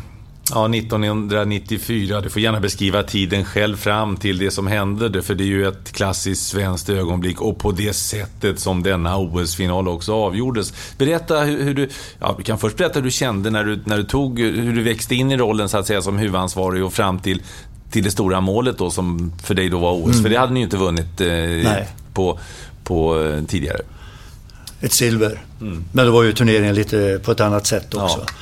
S1: ja, 1994. Du får gärna beskriva tiden själv fram till det som hände. För det är ju ett klassiskt svenskt ögonblick och på det sättet som denna OS-final också avgjordes. Berätta hur, hur, du... Ja, vi kan först berätta hur du kände när du, när du tog... Hur du växte in i rollen så att säga som huvudansvarig och fram till till det stora målet då som för dig då var OS. Mm. För det hade ni ju inte vunnit eh, på, på eh, tidigare.
S2: Ett silver. Mm. Men då var ju turneringen lite på ett annat sätt också. Ja.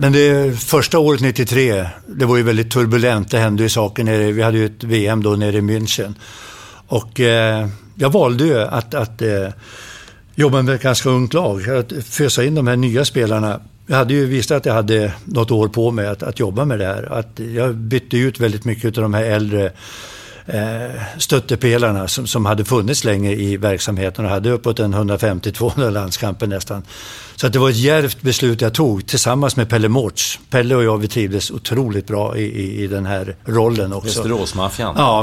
S2: Men det första året 93, det var ju väldigt turbulent. Det hände ju saker nere, vi hade ju ett VM då nere i München. Och eh, jag valde ju att, att eh, jobba med ett ganska ungt lag. Att fösa in de här nya spelarna jag hade ju visat att jag hade något år på mig att, att jobba med det här. Att jag bytte ut väldigt mycket av de här äldre stöttepelarna som, som hade funnits länge i verksamheten och hade uppåt en 150-200 landskamper nästan. Så att det var ett djärvt beslut jag tog tillsammans med Pelle Mårts. Pelle och jag vi trivdes otroligt bra i, i, i den här rollen också.
S1: Västeråsmaffian.
S2: Ja,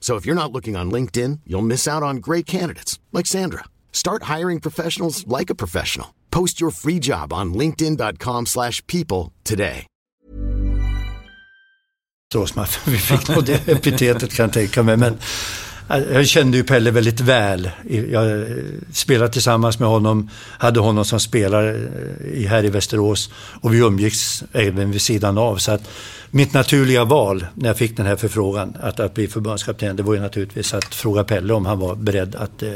S3: So if you're not looking on LinkedIn, you'll miss out on great candidates like Sandra. Start hiring professionals like a professional. Post your free job on linkedin.com/people today.
S2: Så som vi fick på det epitetet kan jag tänka mig. Men eh, jag kände ju Pelle väldigt väl. Jag eh, spelade tillsammans med honom, hade honom som spelare eh, här i Västerås och vi umgicks även vid sidan av. Så att mitt naturliga val när jag fick den här förfrågan att, att bli förbundskapten, det var ju naturligtvis att fråga Pelle om han var beredd att eh,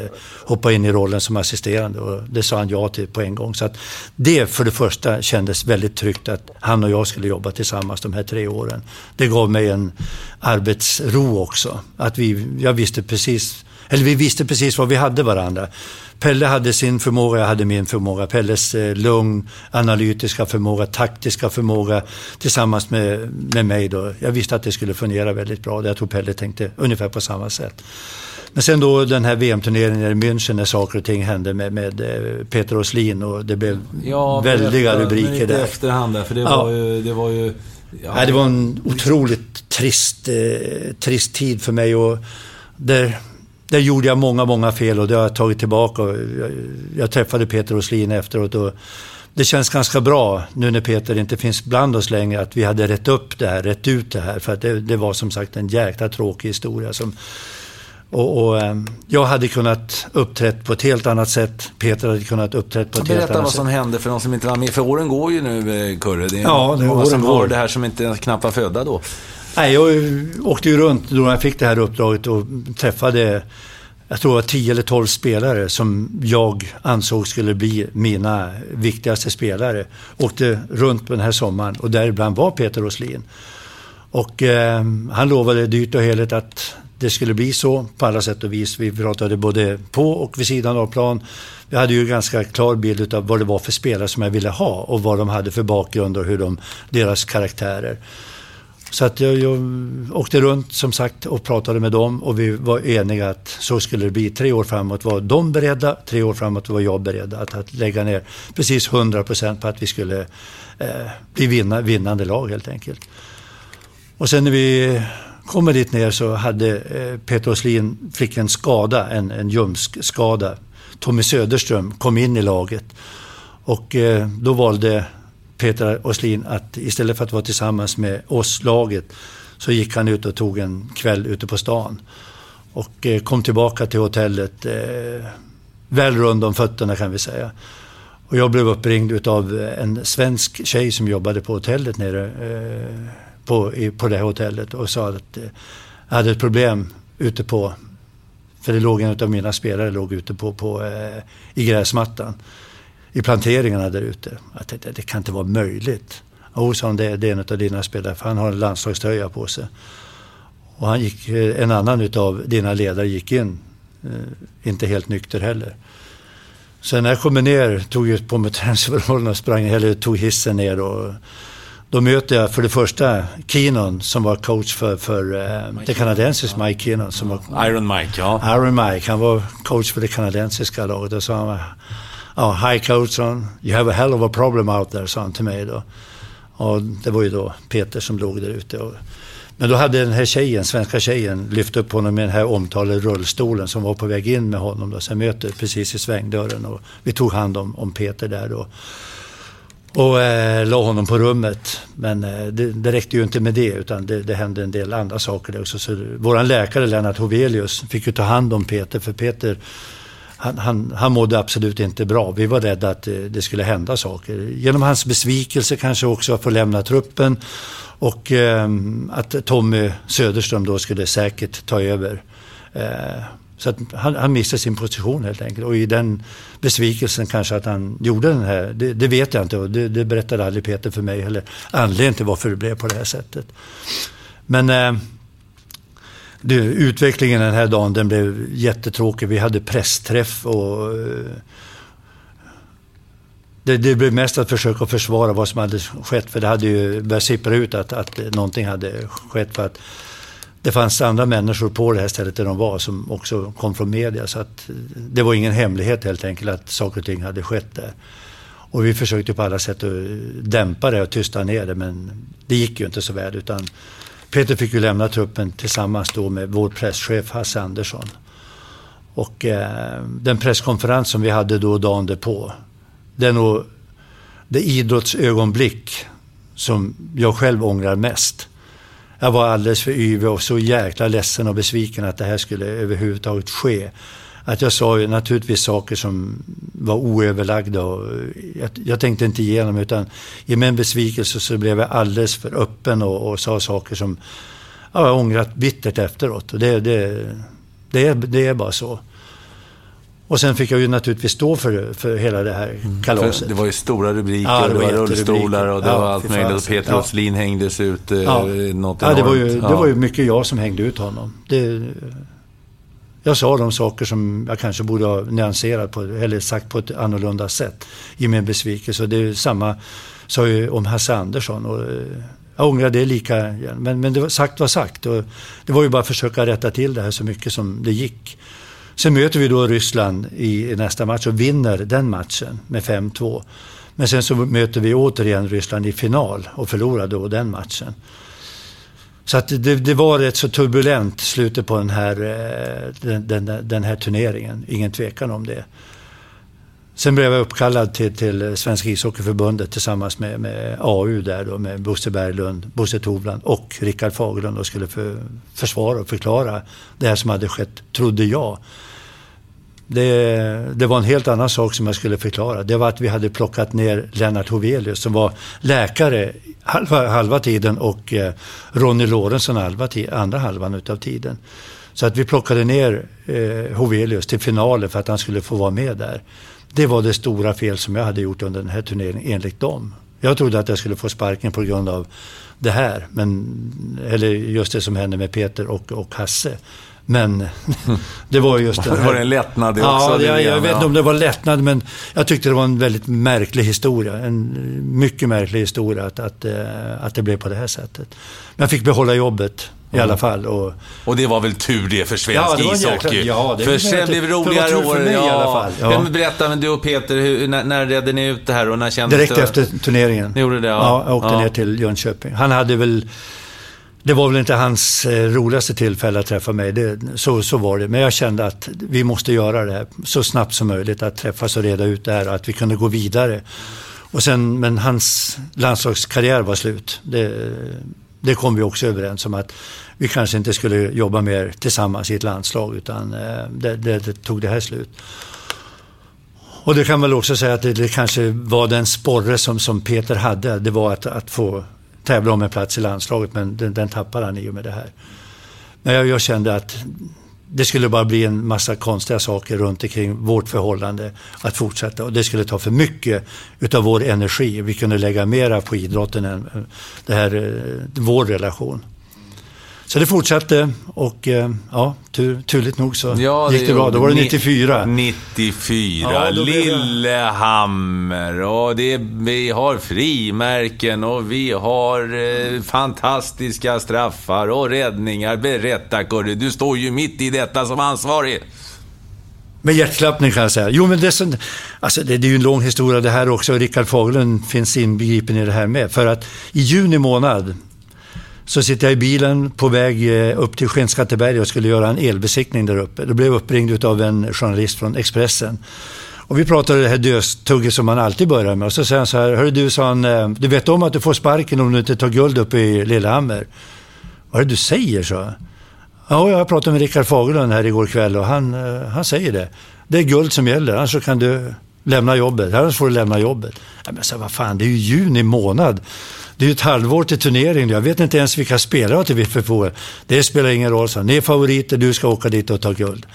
S2: hoppa in i rollen som assisterande och det sa han ja till på en gång. Så att det för det första kändes väldigt tryggt att han och jag skulle jobba tillsammans de här tre åren. Det gav mig en arbetsro också. Att vi, jag visste precis, eller vi visste precis vad vi hade varandra. Pelle hade sin förmåga, jag hade min förmåga. Pelles eh, lugn, analytiska förmåga, taktiska förmåga tillsammans med, med mig. Då. Jag visste att det skulle fungera väldigt bra. Jag tror Pelle tänkte ungefär på samma sätt. Men sen då den här VM-turneringen i München när saker och ting hände med, med eh, Peter Åslin och det blev
S1: Ja,
S2: väldiga
S1: efter,
S2: rubriker där.
S1: efterhand där, för det
S2: Ja.
S1: var ju... Det var ju ja,
S2: Nej, det var en otroligt trist, eh, trist tid för mig. Och där, där gjorde jag många, många fel och det har jag tagit tillbaka. Och Jag, jag träffade Peter Åslin efteråt och det känns ganska bra nu när Peter inte finns bland oss längre att vi hade rätt upp det här, rätt ut det här. För att det, det var som sagt en jäkla tråkig historia. Som, och, och, eh, jag hade kunnat uppträtt på ett helt annat sätt. Peter hade kunnat uppträtt på ett helt
S1: Berätta
S2: annat
S1: vad
S2: sätt.
S1: som hände för de som inte var med. För åren går ju nu, eh, Kurre. Det är
S2: Ja, det- åren går.
S1: det här som inte knappt var födda då.
S2: Nej, jag åkte ju runt då jag fick det här uppdraget och träffade, jag tror det var 10 eller 12 spelare som jag ansåg skulle bli mina viktigaste spelare. Åkte runt på den här sommaren och däribland var Peter Åslin. Och eh, han lovade dyrt och heligt att det skulle bli så på alla sätt och vis. Vi pratade både på och vid sidan av plan. Vi hade ju ganska klar bild av vad det var för spelare som jag ville ha och vad de hade för bakgrund och hur de, deras karaktärer. Så att jag, jag åkte runt som sagt och pratade med dem och vi var eniga att så skulle det bli. Tre år framåt var de beredda, tre år framåt var jag beredd att, att lägga ner precis 100 procent på att vi skulle eh, bli vinna, vinnande lag helt enkelt. Och sen när vi kommer dit ner så hade eh, Peter Åslin fick en skada, en, en ljumskskada. Tommy Söderström kom in i laget och eh, då valde Peter Åslin att istället för att vara tillsammans med oss, laget, så gick han ut och tog en kväll ute på stan. Och eh, kom tillbaka till hotellet eh, väl rund om fötterna kan vi säga. Och jag blev uppringd av eh, en svensk tjej som jobbade på hotellet nere eh, på, i, på det här hotellet och sa att eh, jag hade ett problem ute på, för det låg en av mina spelare låg ute på, på eh, i gräsmattan i planteringarna där ute. Jag tänkte, det kan inte vara möjligt. Jo, sa hon, det, det är en av dina spelare, för han har en landslagströja på sig. Och han gick, eh, en annan utav dina ledare gick in, eh, inte helt nykter heller. Sen när jag kommer ner, tog jag på mig [laughs] träningsoverallen och sprang, eller tog hissen ner och då möter jag för det första Keenan som var coach för, för eh, det kanadensiska Mike Keenan. Som var,
S1: Iron Mike, ja.
S2: Aaron Mike, han var coach för det kanadensiska laget. Och sa han, ja, hi coach, son. you have a hell of a problem out there, sa han till mig då. Och det var ju då Peter som låg där ute. Och, men då hade den här tjejen, svenska tjejen, lyft upp honom med den här omtalade rullstolen som var på väg in med honom. Då. Så jag möter precis i svängdörren och vi tog hand om, om Peter där då. Och eh, la honom på rummet. Men eh, det, det räckte ju inte med det utan det, det hände en del andra saker där också. Så våran läkare Lennart Hovelius fick ju ta hand om Peter för Peter han, han, han mådde absolut inte bra. Vi var rädda att eh, det, skulle hända saker. Genom hans besvikelse kanske också att få lämna truppen och eh, att Tommy Söderström då skulle säkert ta över. Eh, så att han, han missade sin position helt enkelt. Och i den besvikelsen kanske att han gjorde den här, det, det vet jag inte och det, det berättade aldrig Peter för mig heller. Anledningen till varför det blev på det här sättet. Men eh, det, utvecklingen den här dagen den blev jättetråkig. Vi hade pressträff och eh, det, det, blev mest att försöka försvara vad som hade skett. För det hade ju börjat sippra ut att, att någonting hade skett. För att det fanns andra människor på det här stället där de var som också kom från media. Så att det var ingen hemlighet helt enkelt att saker och ting hade skett där. Och vi försökte på alla sätt att dämpa det och tysta ner det men det gick ju inte så väl. Utan Peter fick ju lämna truppen tillsammans då med vår presschef Hasse Andersson. Och eh, den presskonferens som vi hade då dagen därpå, det är nog det idrottsögonblick som jag själv ångrar mest. Jag var alldeles för yvig och så jäkla ledsen och besviken att det här skulle överhuvudtaget ske. Att jag sa ju naturligtvis saker som var oöverlagda och jag, jag tänkte inte igenom utan i min besvikelse så blev jag alldeles för öppen och, och sa saker som ja, jag ångrat bittert efteråt. Och det, det, det, är, det är bara så. Och sen fick jag ju naturligtvis stå för, för hela det här mm. kalaset.
S1: det var ju stora rubriker, ja, det, var, det var rullstolar och det ja, var allt möjligt. Och Peter ja. Åslin hängdes ut. Eh, ja. Något
S2: ja, det var, ju, det var ju mycket jag som hängde ut honom. Det, jag sa de saker som jag kanske borde ha nyanserat på, eller sagt på ett annorlunda sätt i min besvikelse. Det är samma sa ju om Hasse Andersson. Och, eh, jag ångrar det lika men, men det var, sagt var sagt. Och det var ju bara att försöka rätta till det här så mycket som det gick. Sen möter vi då Ryssland i, i nästa match och vinner den matchen med 5-2. Men sen så möter vi återigen Ryssland i final och förlorar då den matchen. Så att det, det var rätt så turbulent slutet på den här, eh, den, den, den, här turneringen. Ingen tvekan om det. Sen blev jag uppkallad till, till Svenska ishockeyförbundet tillsammans med, med AU där då med Bosse Berglund, Bosse Tovland och Rickard Fagerlund och skulle för, försvara och förklara det här som hade skett, trodde jag. Det, det, var en helt annan sak som jag skulle förklara. Det var att vi hade plockat ner Lennart Hovelius som var läkare halva, halva tiden och eh, Ronny Lorentzon halva, andra halvan utav tiden. Så att vi plockade ner eh, Hovelius till finalen för att han skulle få vara med där. Det var det stora fel som jag hade gjort under den här turneringen enligt dem. Jag trodde att jag skulle få sparken på grund av det här, men, eller just det som hände med Peter och, och Hasse. Men [laughs] det var just
S1: det här. Var det en lättnad det
S2: också?
S1: Ja,
S2: jag, jag vet inte om det var lättnad, men jag tyckte det var en väldigt märklig historia. En mycket märklig historia att, att, eh, att det blev på det här sättet. Men jag fick behålla jobbet i alla fall. Och,
S1: och det var väl tur det för svensk
S2: ja,
S1: det ishockey?
S2: Ja,
S1: det för sen blev det roligare år.
S2: För mig ja. i alla fall. Ja.
S1: Men berätta, men du och Peter, hur, när, när redde ni ut det här och när kändes
S2: Direkt det? efter turneringen.
S1: Ni gjorde det? Ja.
S2: ja jag åkte ner till Jönköping. Han hade väl det var väl inte hans eh, roligaste tillfälle att träffa mig, det, så, så var det. Men jag kände att vi måste göra det här så snabbt som möjligt, att träffas och reda ut det här och att vi kunde gå vidare. Och sen, men hans landslagskarriär var slut. Det, det kom vi också överens om att vi kanske inte skulle jobba mer tillsammans i ett landslag utan eh, det, det, det tog det här slut. Och det kan väl också säga att det, det, kanske var den sporre som, som Peter hade. Det var att, att få tävla om en plats i landslaget men den, den tappar han i och med det här. Men jag, jag, kände att det skulle bara bli en massa konstiga saker runt omkring vårt förhållande att fortsätta och det skulle ta för mycket utav vår energi. Vi kunde lägga mera på idrotten än det här, eh, vår relation. Så det fortsatte och eh, ja, tur, turligt nog så ja, gick det bra. Då var det 94.
S1: 94, ja, Lillehammer och det, vi har frimärken och vi har eh, fantastiska straffar och räddningar. Berätta Kurre, du står ju mitt i detta som ansvarig.
S2: Med hjärtklappning kan jag säga. Jo, men det, är, alltså, det, det är ju en lång historia det här också. Rickard Fagerlund finns inbegripen i det här med. För att i juni månad så sitter jag i bilen på väg eh, upp till Skinnskatteberg och skulle göra en elbesiktning där uppe. Då blev jag uppringd av en journalist från Expressen. Och vi pratade det här döstugget som man alltid börjar med. Och så säger han så här, hörru du, sa han, eh, du vet om att du får sparken om du inte tar guld uppe i Lillehammer? Vad är det du säger, så? Ja, jag pratade med Rickard Fagerlund här igår kväll och han, eh, han säger det. Det är guld som gäller, annars kan du lämna jobbet. Annars får du lämna jobbet. Ja, men så vad fan, det är ju juni månad. Det är ju ett halvår till turneringen. Jag vet inte ens vilka spelare till förfogande. Det spelar ingen roll, så. Ni är favoriter, du ska åka dit och ta guld.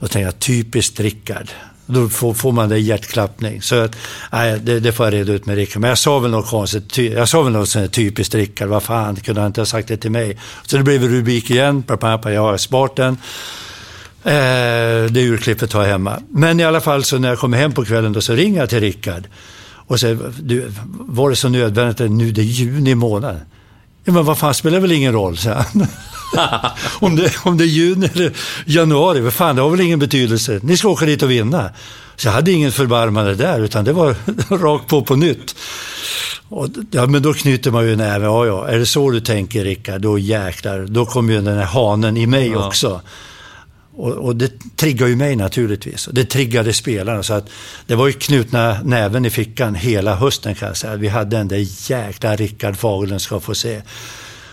S2: Då tänkte jag, typiskt Rickard. Då får, får man det hjärtklappning. Så att, nej, det, det får jag reda ut med Rickard. Men jag sa väl något konstigt. Ty, jag sa väl något sånt typiskt Rickard. Vad fan, kunde han inte ha sagt det till mig? Så det blev rubrik igen. Pappa, jag har sparat den. Eh, det urklippet har jag hemma. Men i alla fall, så när jag kommer hem på kvällen då, så ringer jag till Rickard. Och säger, du, var det så nödvändigt att nu det är juni månad? Ja, men vad fan, spelar väl ingen roll, så [laughs] om, det, om det är juni eller januari, vad fan, det har väl ingen betydelse. Ni ska åka dit och vinna. Så jag hade ingen förbarmande där, utan det var [laughs] rakt på på nytt. Och, ja, men då knyter man ju näven. Ja, ja, är det så du tänker Rickard, då jäklar, då kommer ju den här hanen i mig ja. också. Och, och, det triggar ju mig naturligtvis. Det triggade spelarna. Så att det var ju knutna näven i fickan hela hösten kan jag säga. Vi hade den där jäkla Rickard Fagerlund ska få se.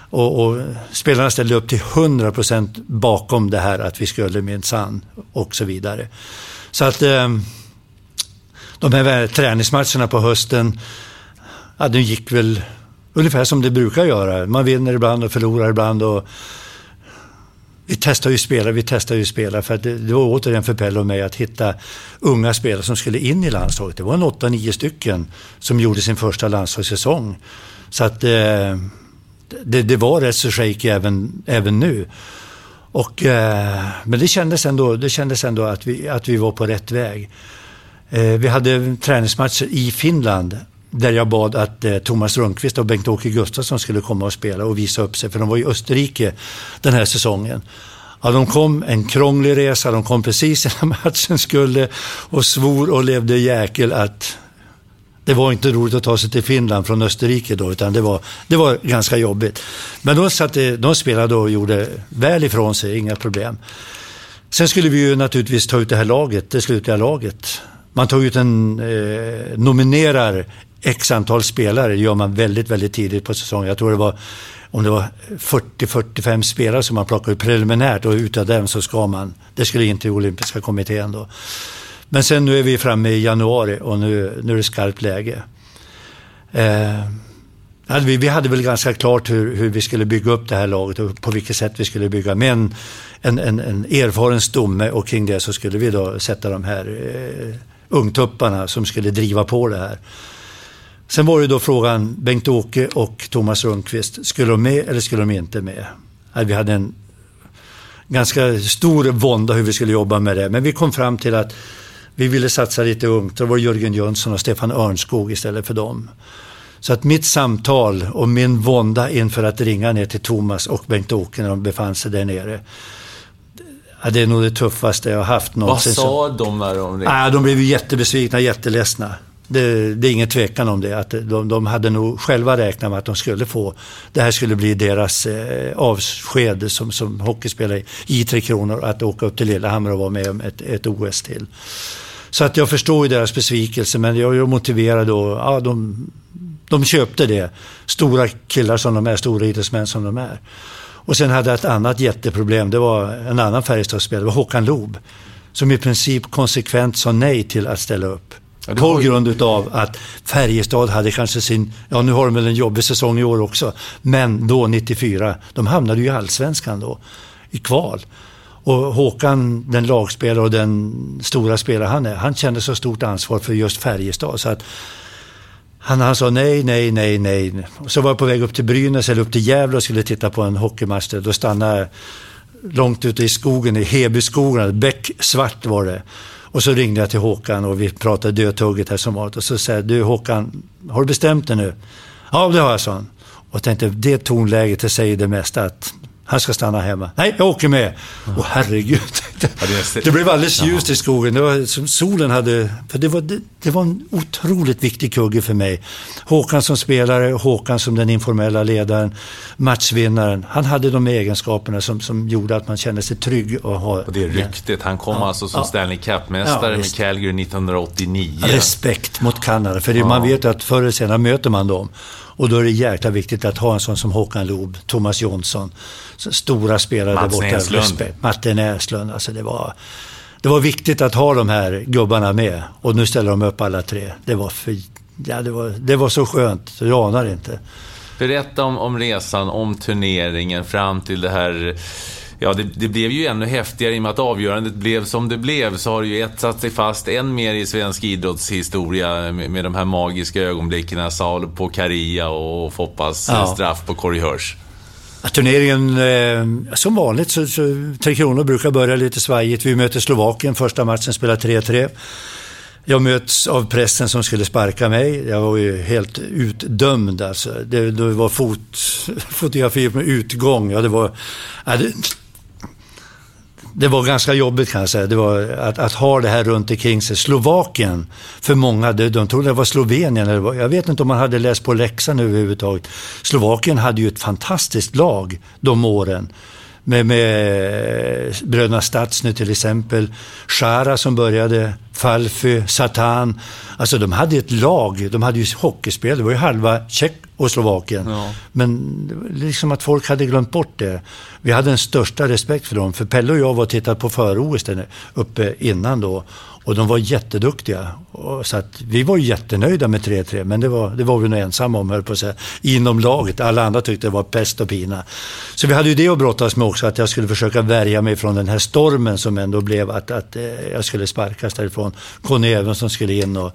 S2: Och, och, spelarna ställde upp till 100% bakom det här att vi skulle minsann och så vidare. Så att eh, de här träningsmatcherna på hösten, ja, de gick väl ungefär som det brukar göra. Man vinner ibland och förlorar ibland. Och, vi testar ju spelare, vi testar ju spelare för det, det var återigen för Pelle och mig att hitta unga spelare som skulle in i landslaget. Det var en 8-9 stycken som gjorde sin första landslagssäsong. Så att eh, det, det, var rätt så shaky även, även nu. Och, eh, men det kändes ändå, det kändes ändå att, vi, att vi var på rätt väg. Eh, vi hade träningsmatcher i Finland där jag bad att eh, Thomas Rundqvist och Bengt-Åke Gustafsson skulle komma och spela och visa upp sig, för de var i Österrike den här säsongen. Ja, de kom en krånglig resa, de kom precis [laughs] innan matchen skulle och svor och levde jäkel att det var inte roligt att ta sig till Finland från Österrike då, utan det var, det var ganska jobbigt. Men de, satte, de spelade och gjorde väl ifrån sig, inga problem. Sen skulle vi ju naturligtvis ta ut det här laget, det slutliga laget. Man tar ut en, eh, nominerar x antal spelare, gör man väldigt, väldigt tidigt på säsongen. Jag tror det var, om det var 40-45 spelare som man plockade ut preliminärt och utav dem så ska man, det skulle in till olympiska kommittén då. Men sen nu är vi framme i januari och nu, nu är det skarpt läge. Eh, vi, vi hade väl ganska klart hur, hur vi skulle bygga upp det här laget och på vilket sätt vi skulle bygga. Med en, en, en, en erfaren stomme och kring det så skulle vi då sätta de här eh, ungtupparna som skulle driva på det här. Sen var det då frågan, Bengt-Åke och Thomas Rundqvist, skulle de med eller skulle de inte med? Vi hade en ganska stor vånda hur vi skulle jobba med det, men vi kom fram till att vi ville satsa lite ungt. Det var Jörgen Jönsson och Stefan Örnskog istället för dem. Så att mitt samtal och min vånda inför att ringa ner till Thomas och Bengt-Åke när de befann sig där nere. Det är nog det tuffaste jag har haft någonsin.
S1: Vad sa de när de ringde?
S2: Ja, de blev jättebesvikna, jätteledsna. Det, det, är ingen tvekan om det. Att de, de, hade nog själva räknat med att de skulle få, det här skulle bli deras eh, avsked som, som hockeyspelare i Tre Kronor, att åka upp till Lillehammer och vara med om ett, ett OS till. Så att jag förstår ju deras besvikelse, men jag är motiverad och ja, de, de köpte det. Stora killar som de är, stora idrottsmän som de är. Och sen hade jag ett annat jätteproblem, det var en annan Färjestadsspelare, det var Håkan Loob. Som i princip konsekvent sa nej till att ställa upp. Ja, på grund utav att Färjestad hade kanske sin, ja nu har de väl en jobbig säsong i år också, men då 94, de hamnade ju i allsvenskan då, i kval. Och Håkan, den lagspelare och den stora spelare han är, han kände så stort ansvar för just Färjestad. Så att han, han sa nej, nej, nej, nej. Så var jag på väg upp till Brynäs eller upp till Gävle och skulle titta på en hockeymatch. Då stannade jag långt ute i skogen, i Hebyskogen, Bäck svart var det. Och så ringde jag till Håkan och vi pratade dödtugget här som vanligt. Och så säger jag, du Håkan, har du bestämt dig nu? Ja, det har jag, sa han. Och jag tänkte, det tonläget, det säger det mesta. Att han ska stanna hemma. Nej, jag åker med. Åh oh, herregud. Det blev alldeles ljust i skogen. Det var som solen hade... För det var, det, det, var en otroligt viktig kugge för mig. Håkan som spelare, Håkan som den informella ledaren, matchvinnaren. Han hade de egenskaperna som, som gjorde att man kände sig trygg. Och, ha,
S1: och det ryktet. Han kom ja, alltså som ja, Stanley Cup-mästare ja, med Calgary 1989.
S2: Respekt mot Kanada. För det, man vet att förr eller senare möter man dem. Och då är det jäkla viktigt att ha en sån som Håkan Loob, Thomas Jonsson, stora spelare Mats där borta. Näslund. Martin Näslund. Alltså det, var, det var viktigt att ha de här gubbarna med. Och nu ställer de upp alla tre. Det var, för, ja, det var, det var så skönt, du anar inte.
S1: Berätta om, om resan, om turneringen fram till det här ja, det, det, blev ju ännu häftigare i och med att avgörandet blev som det blev. Så har det ju etsat sig fast än mer i svensk idrottshistoria med, med de här magiska ögonblicken. Saul på Karia och Foppas ja. straff på Corey Hirsch.
S2: Turneringen, eh, som vanligt så, så Tre Kronor brukar börja lite svajigt. Vi möter Slovakien, första matchen spelar 3-3. Jag möts av pressen som skulle sparka mig. Jag var ju helt utdömd alltså. Det, det var fot, [laughs] fotografi med utgång. Ja, det var... Ja, det, det var ganska jobbigt kan jag säga. Det var att, att ha det här runt omkring sig. Slovakien, för många, de, de trodde det var Slovenien. Eller vad. jag vet inte om man hade läst på läxan överhuvudtaget. Slovakien hade ju ett fantastiskt lag de åren med, med bröderna Stadsny till exempel. Shara som började, Falfy, Satan. Alltså de hade ett lag, de hade ju hockeyspel. Det var ju halva Tjeck och Slovakien. Ja. Men liksom att folk hade glömt bort det. Vi hade den största respekt för dem. För Pelle och jag var och tittade på för-OS uppe innan då. Och de var jätteduktiga. Så att vi var jättenöjda med 3-3, men det var, det var vi nog ensamma om, höll på att säga, inom laget. Alla andra tyckte det var pest och pina. Så vi hade ju det att brottas med också, att jag skulle försöka värja mig från den här stormen som ändå blev att, att eh, jag skulle sparkas därifrån. Conny Evensson skulle in och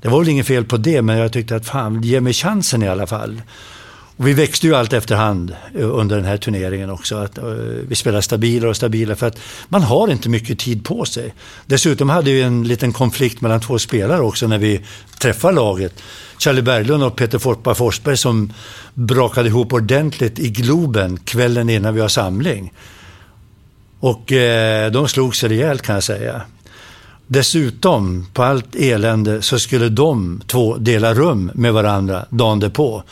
S2: det var väl inget fel på det, men jag tyckte att fan, ge mig chansen i alla fall. Och vi växte ju allt efterhand eh, under den här turneringen också. Att, eh, vi spelade stabilare och stabilare för att man har inte mycket tid på sig. Dessutom hade vi en liten konflikt mellan två spelare också när vi träffade laget. Charlie Berglund och Peter Forpa Forsberg som brakade ihop ordentligt i Globen kvällen innan vi har samling. Och eh, de slog sig rejält kan jag säga. Dessutom, på allt elände, så skulle de två dela rum med varandra dagen därpå.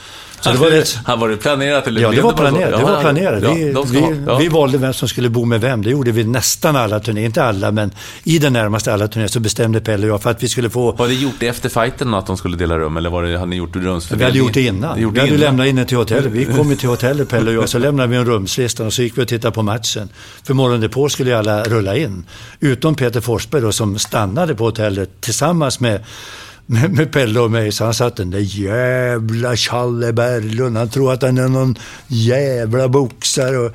S1: Så det var det, han var det planerat? Eller
S2: ja, det var planerat. Det var planerat. Vi, ja, vi, ja. vi, valde vem som skulle bo med vem. Det gjorde vi nästan alla turnéer. Inte alla, men i det närmaste alla turnéer så bestämde Pelle och jag för att vi skulle få...
S1: Var det gjort efter fighten att de skulle dela rum? Eller var det, hade ni gjort rumsfördelning?
S2: Vi hade gjort det innan. Gjort vi hade innan. lämnat in det till hotellet. Vi kom till hotellet, Pelle och jag. Så lämnade vi en rumslista och så gick vi och tittade på matchen. För morgonen därpå skulle alla rulla in. Utom Peter Forsberg då, som stannade på hotellet tillsammans med med, med Pelle och mig. Så han satt den där jävla Challe Berglund. Han tror att han är någon jävla boxare. Och,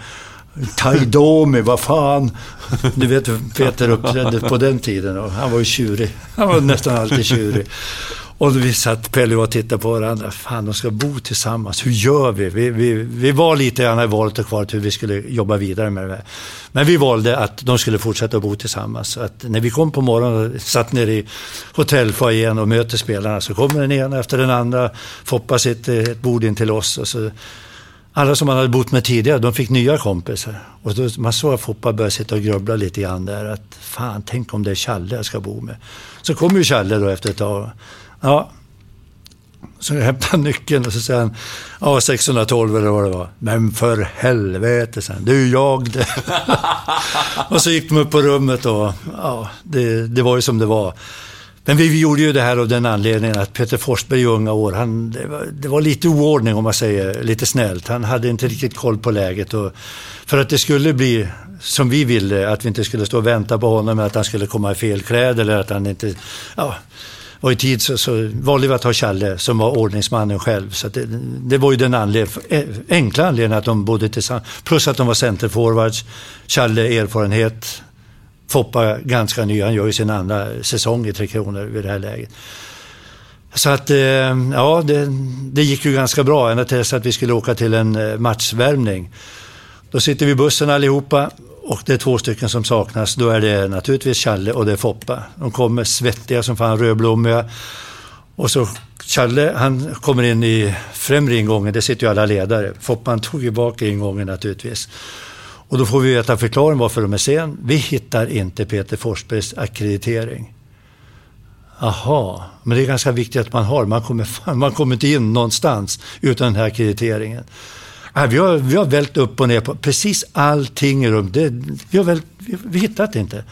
S2: Taidomi, vad fan. Du vet hur Peter uppträdde på den tiden. Och han var ju tjurig. Han var nästan alltid tjurig. Och vi satt, Pelle och tittade på varandra. Fan, de ska bo tillsammans. Hur gör vi? Vi, vi, vi var lite grann i valet och kvar hur vi skulle jobba vidare med det. Men vi valde att de skulle fortsätta bo tillsammans. Så att när vi kom på morgonen och satt nere i hotellfoajén och möter spelarna så kommer den ena efter den andra. Foppa sitter eh, ett bord in till oss. Och så, alla som man hade bott med tidigare, de fick nya kompisar. Och då, man såg att Foppa började sitta och grubbla lite grann där. Att fan, tänk om det är Challe jag ska bo med. Så kom ju Challe då efter ett tag. Ja. Så jag hämtar nyckeln och så säger han, ja 612 eller vad det var. Men för helvete, sen. det är ju jag det. [laughs] och så gick de upp på rummet och ja, det, det var ju som det var. Men vi, vi gjorde ju det här av den anledningen att Peter Forsberg i unga år, han, det, var, det var lite oordning om man säger lite snällt. Han hade inte riktigt koll på läget. Och för att det skulle bli som vi ville, att vi inte skulle stå och vänta på honom, att han skulle komma i fel kläder eller att han inte... Ja, och i tid så, så valde vi att ha Challe som var ordningsmannen själv. Så det, det, var ju den anled e, enkla anledningen att de bodde tillsammans. Plus att de var centerforwards. Challe erfarenhet. Foppa ganska ny. Han gör ju sin andra säsong i Tre Kronor vid det här läget. Så att, eh, ja, det, det gick ju ganska bra ända tills att vi skulle åka till en eh, matchvärmning. Då sitter vi i bussen allihopa och det är två stycken som saknas. Då är det naturligtvis Challe och det är Foppa. De kommer svettiga som fan, rödblommiga. Och så Challe, han kommer in i främre ingången, där sitter ju alla ledare. Foppan tog ju bak ingången naturligtvis. Och då får vi veta förklaringen varför de är sen. Vi hittar inte Peter Forsbergs akkreditering. Aha, men det är ganska viktigt att man har. Man kommer, man kommer inte in någonstans utan den här akkrediteringen. Ja, vi, har, vi har vält upp och ner på precis allting i rummet. vi, har vält, vi, vi hittat inte.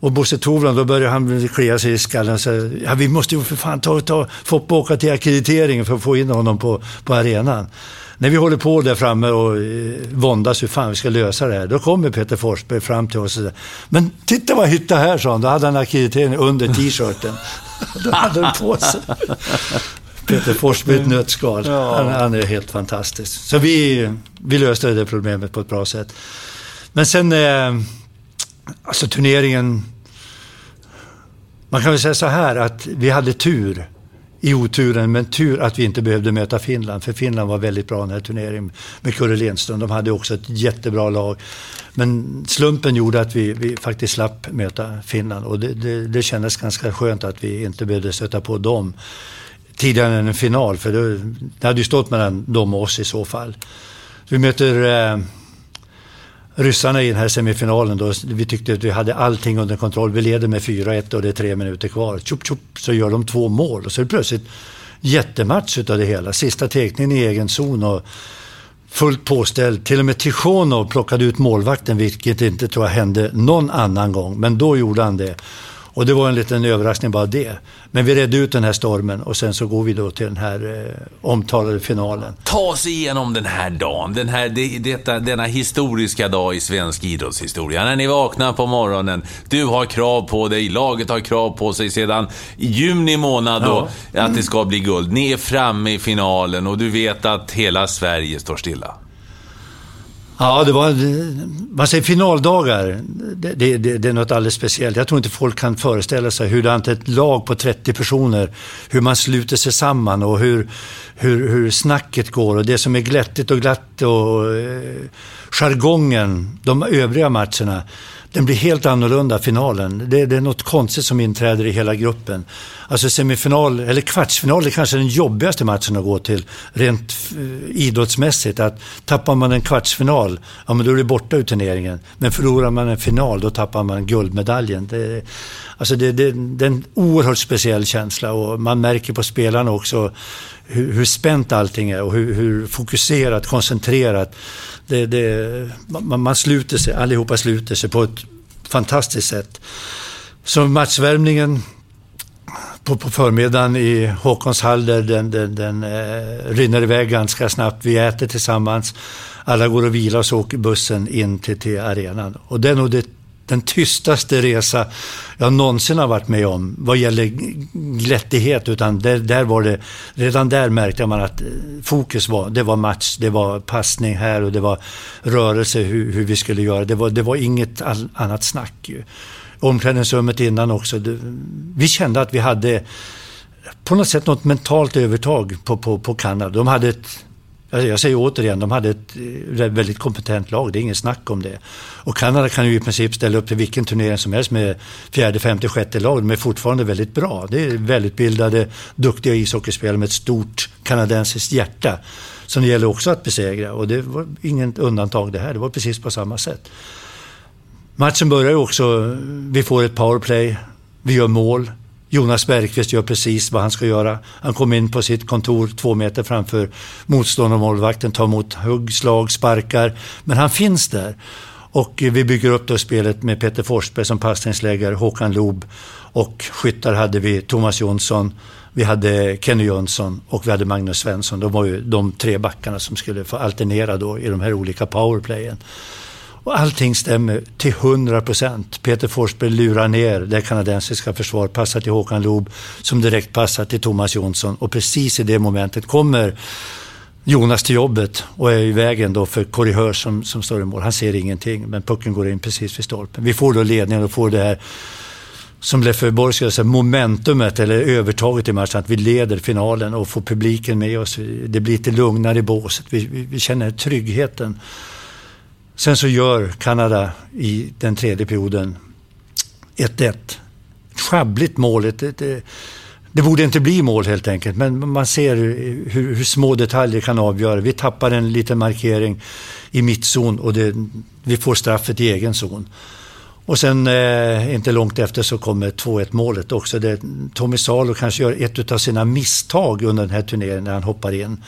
S2: Och Bosse Tovland, då började han klia sig i skallen och säga, ja vi måste ju för fan ta, ta Foppa åka till akkrediteringen för att få in honom på, på arenan. När vi håller på där framme och eh, våndas hur fan vi ska lösa det här, då kommer Peter Forsberg fram till oss och säger, men titta vad jag hittade här, sa han. Då hade han akkreditering under t-shirten. [laughs] då hade han på sig. Peter Forsberg ett nötskal. Ja. Han, han, är helt fantastisk. Så vi, vi löste det problemet på ett bra sätt. Men sen, eh, alltså turneringen... Man kan väl säga så här att vi hade tur i oturen, men tur att vi inte behövde möta Finland. För Finland var väldigt bra den här turneringen med Kurre Lindström. De hade också ett jättebra lag. Men slumpen gjorde att vi, vi faktiskt slapp möta Finland och det, det, det kändes ganska skönt att vi inte behövde stöta på dem tidigare än en final. För det, det hade ju stått mellan dem och oss i så fall. Vi möter eh, ryssarna i den här semifinalen. Då. Vi tyckte att vi hade allting under kontroll. Vi leder med 4-1 och det är tre minuter kvar. Tjup, tjup, så gör de två mål och så är det plötsligt jättematch utav det hela. Sista teckningen i egen zon och fullt påställd. Till och med Tichonov plockade ut målvakten, vilket inte tror jag hände någon annan gång. Men då gjorde han det. Och det var en liten överraskning bara det. Men vi redde ut den här stormen och sen så går vi då till den här eh, omtalade finalen.
S1: Ta oss igenom den här dagen, den här, det, detta, denna historiska dag i svensk idrottshistoria. När ni vaknar på morgonen, du har krav på dig, laget har krav på sig sedan juni månad då, ja. att det ska bli guld. Ni är framme i finalen och du vet att hela Sverige står stilla.
S2: Ja, det var, man säger finaldagar, det, det, det, är något alldeles speciellt. Jag tror inte folk kan föreställa sig hur ett lag på 30 personer, hur man sluter sig samman och hur, hur, hur snacket går och det som är glättigt och glatt och eh, jargongen, de övriga matcherna den blir helt annorlunda, finalen. Det, det, är något konstigt som inträder i hela gruppen. Alltså semifinal, eller kvartsfinal är kanske den jobbigaste matchen att gå till, rent eh, idrottsmässigt. Att tappar man en kvartsfinal, ja men då är det borta ur turneringen. Men förlorar man en final, då tappar man guldmedaljen. Det, alltså det, det, det är en oerhört speciell känsla och man märker på spelarna också hur, hur spänt allting är och hur, hur fokuserat, koncentrerat det, det, man, man sluter sig, allihopa sluter sig på ett fantastiskt sätt. Så matchvärmningen på, på förmiddagen i Håkonshall, där den, den, den eh, rinner iväg ganska snabbt. Vi äter tillsammans. Alla går och vilar och så åker bussen in till, till arenan. Och det är nog det den tystaste resa jag någonsin har varit med om vad gäller glättighet. Utan där, där var det, redan där märkte man att eh, fokus var, det var match, det var passning här och det var rörelse hur, hur vi skulle göra. Det var, det var inget all, annat snack. Ju. Omklädningsrummet innan också. Det, vi kände att vi hade på något sätt något mentalt övertag på, på, på Kanada. De hade ett Alltså, jag säger återigen, de hade ett eh, väldigt kompetent lag, det är inget snack om det. Och Kanada kan ju i princip ställa upp till vilken turnering som helst med fjärde, femte, sjätte lag. De är fortfarande väldigt bra. Det är välutbildade, duktiga ishockeyspelare med ett stort kanadensiskt hjärta. Som det gäller också att besegra och det var inget undantag det här, det var precis på samma sätt. Matchen börjar ju också, vi får ett powerplay, vi gör mål. Jonas Bergqvist gör precis vad han ska göra. Han kommer in på sitt kontor två meter framför motståndarmålvakten, tar emot hugg, slag, sparkar. Men han finns där. Och vi bygger upp då spelet med Peter Forsberg som passningsläggare, Håkan Loob och skyttar hade vi Thomas Jonsson, vi hade Kenny Jönsson och vi hade Magnus Svensson. De var ju de tre backarna som skulle få alternera då i de här olika powerplayen. Och allting stämmer till 100 procent. Peter Forsberg lurar ner det kanadensiska försvaret, passar till Håkan Loob som direkt passar till Thomas Jonsson. Och precis i det momentet kommer Jonas till jobbet och är i vägen då för Corey Hörs som, som står i mål. Han ser ingenting, men pucken går in precis vid stolpen. Vi får då ledningen och får det här som Leffe Borg skulle säga, momentumet eller övertaget i matchen. Att vi leder finalen och får publiken med oss. Det blir lite lugnare i båset. Vi, vi, vi känner tryggheten. Sen så gör Kanada i den tredje perioden 1-1. Ett schabbligt mål. Ett, ett, ett, det borde inte bli mål helt enkelt, men man ser hur, hur, små detaljer kan avgöra. Vi tappar en liten markering i mittzon och det, vi får straffet i egen zon. Och sen eh, inte långt efter så kommer 2-1 målet också. Det, Tommy Salo kanske gör ett av sina misstag under den här turneringen när han hoppar in.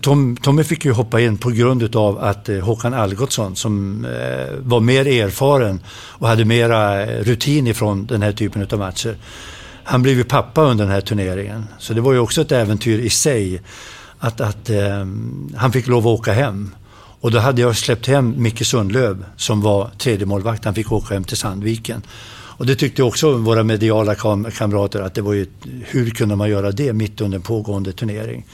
S2: Tom, Tommy fick ju hoppa in på grund av att eh, Håkan Algotsson som eh, var mer erfaren och hade mera eh, rutin ifrån den här typen av matcher. Han blev ju pappa under den här turneringen. Så det var ju också ett äventyr i sig att, att eh, han fick lov att åka hem. Och då hade jag släppt hem Micke Sundlöv som var tredje målvakt. Han fick åka hem till Sandviken. Och det tyckte också våra mediala kam kamrater att det var ju, hur kunde man göra det mitt under en pågående turnering?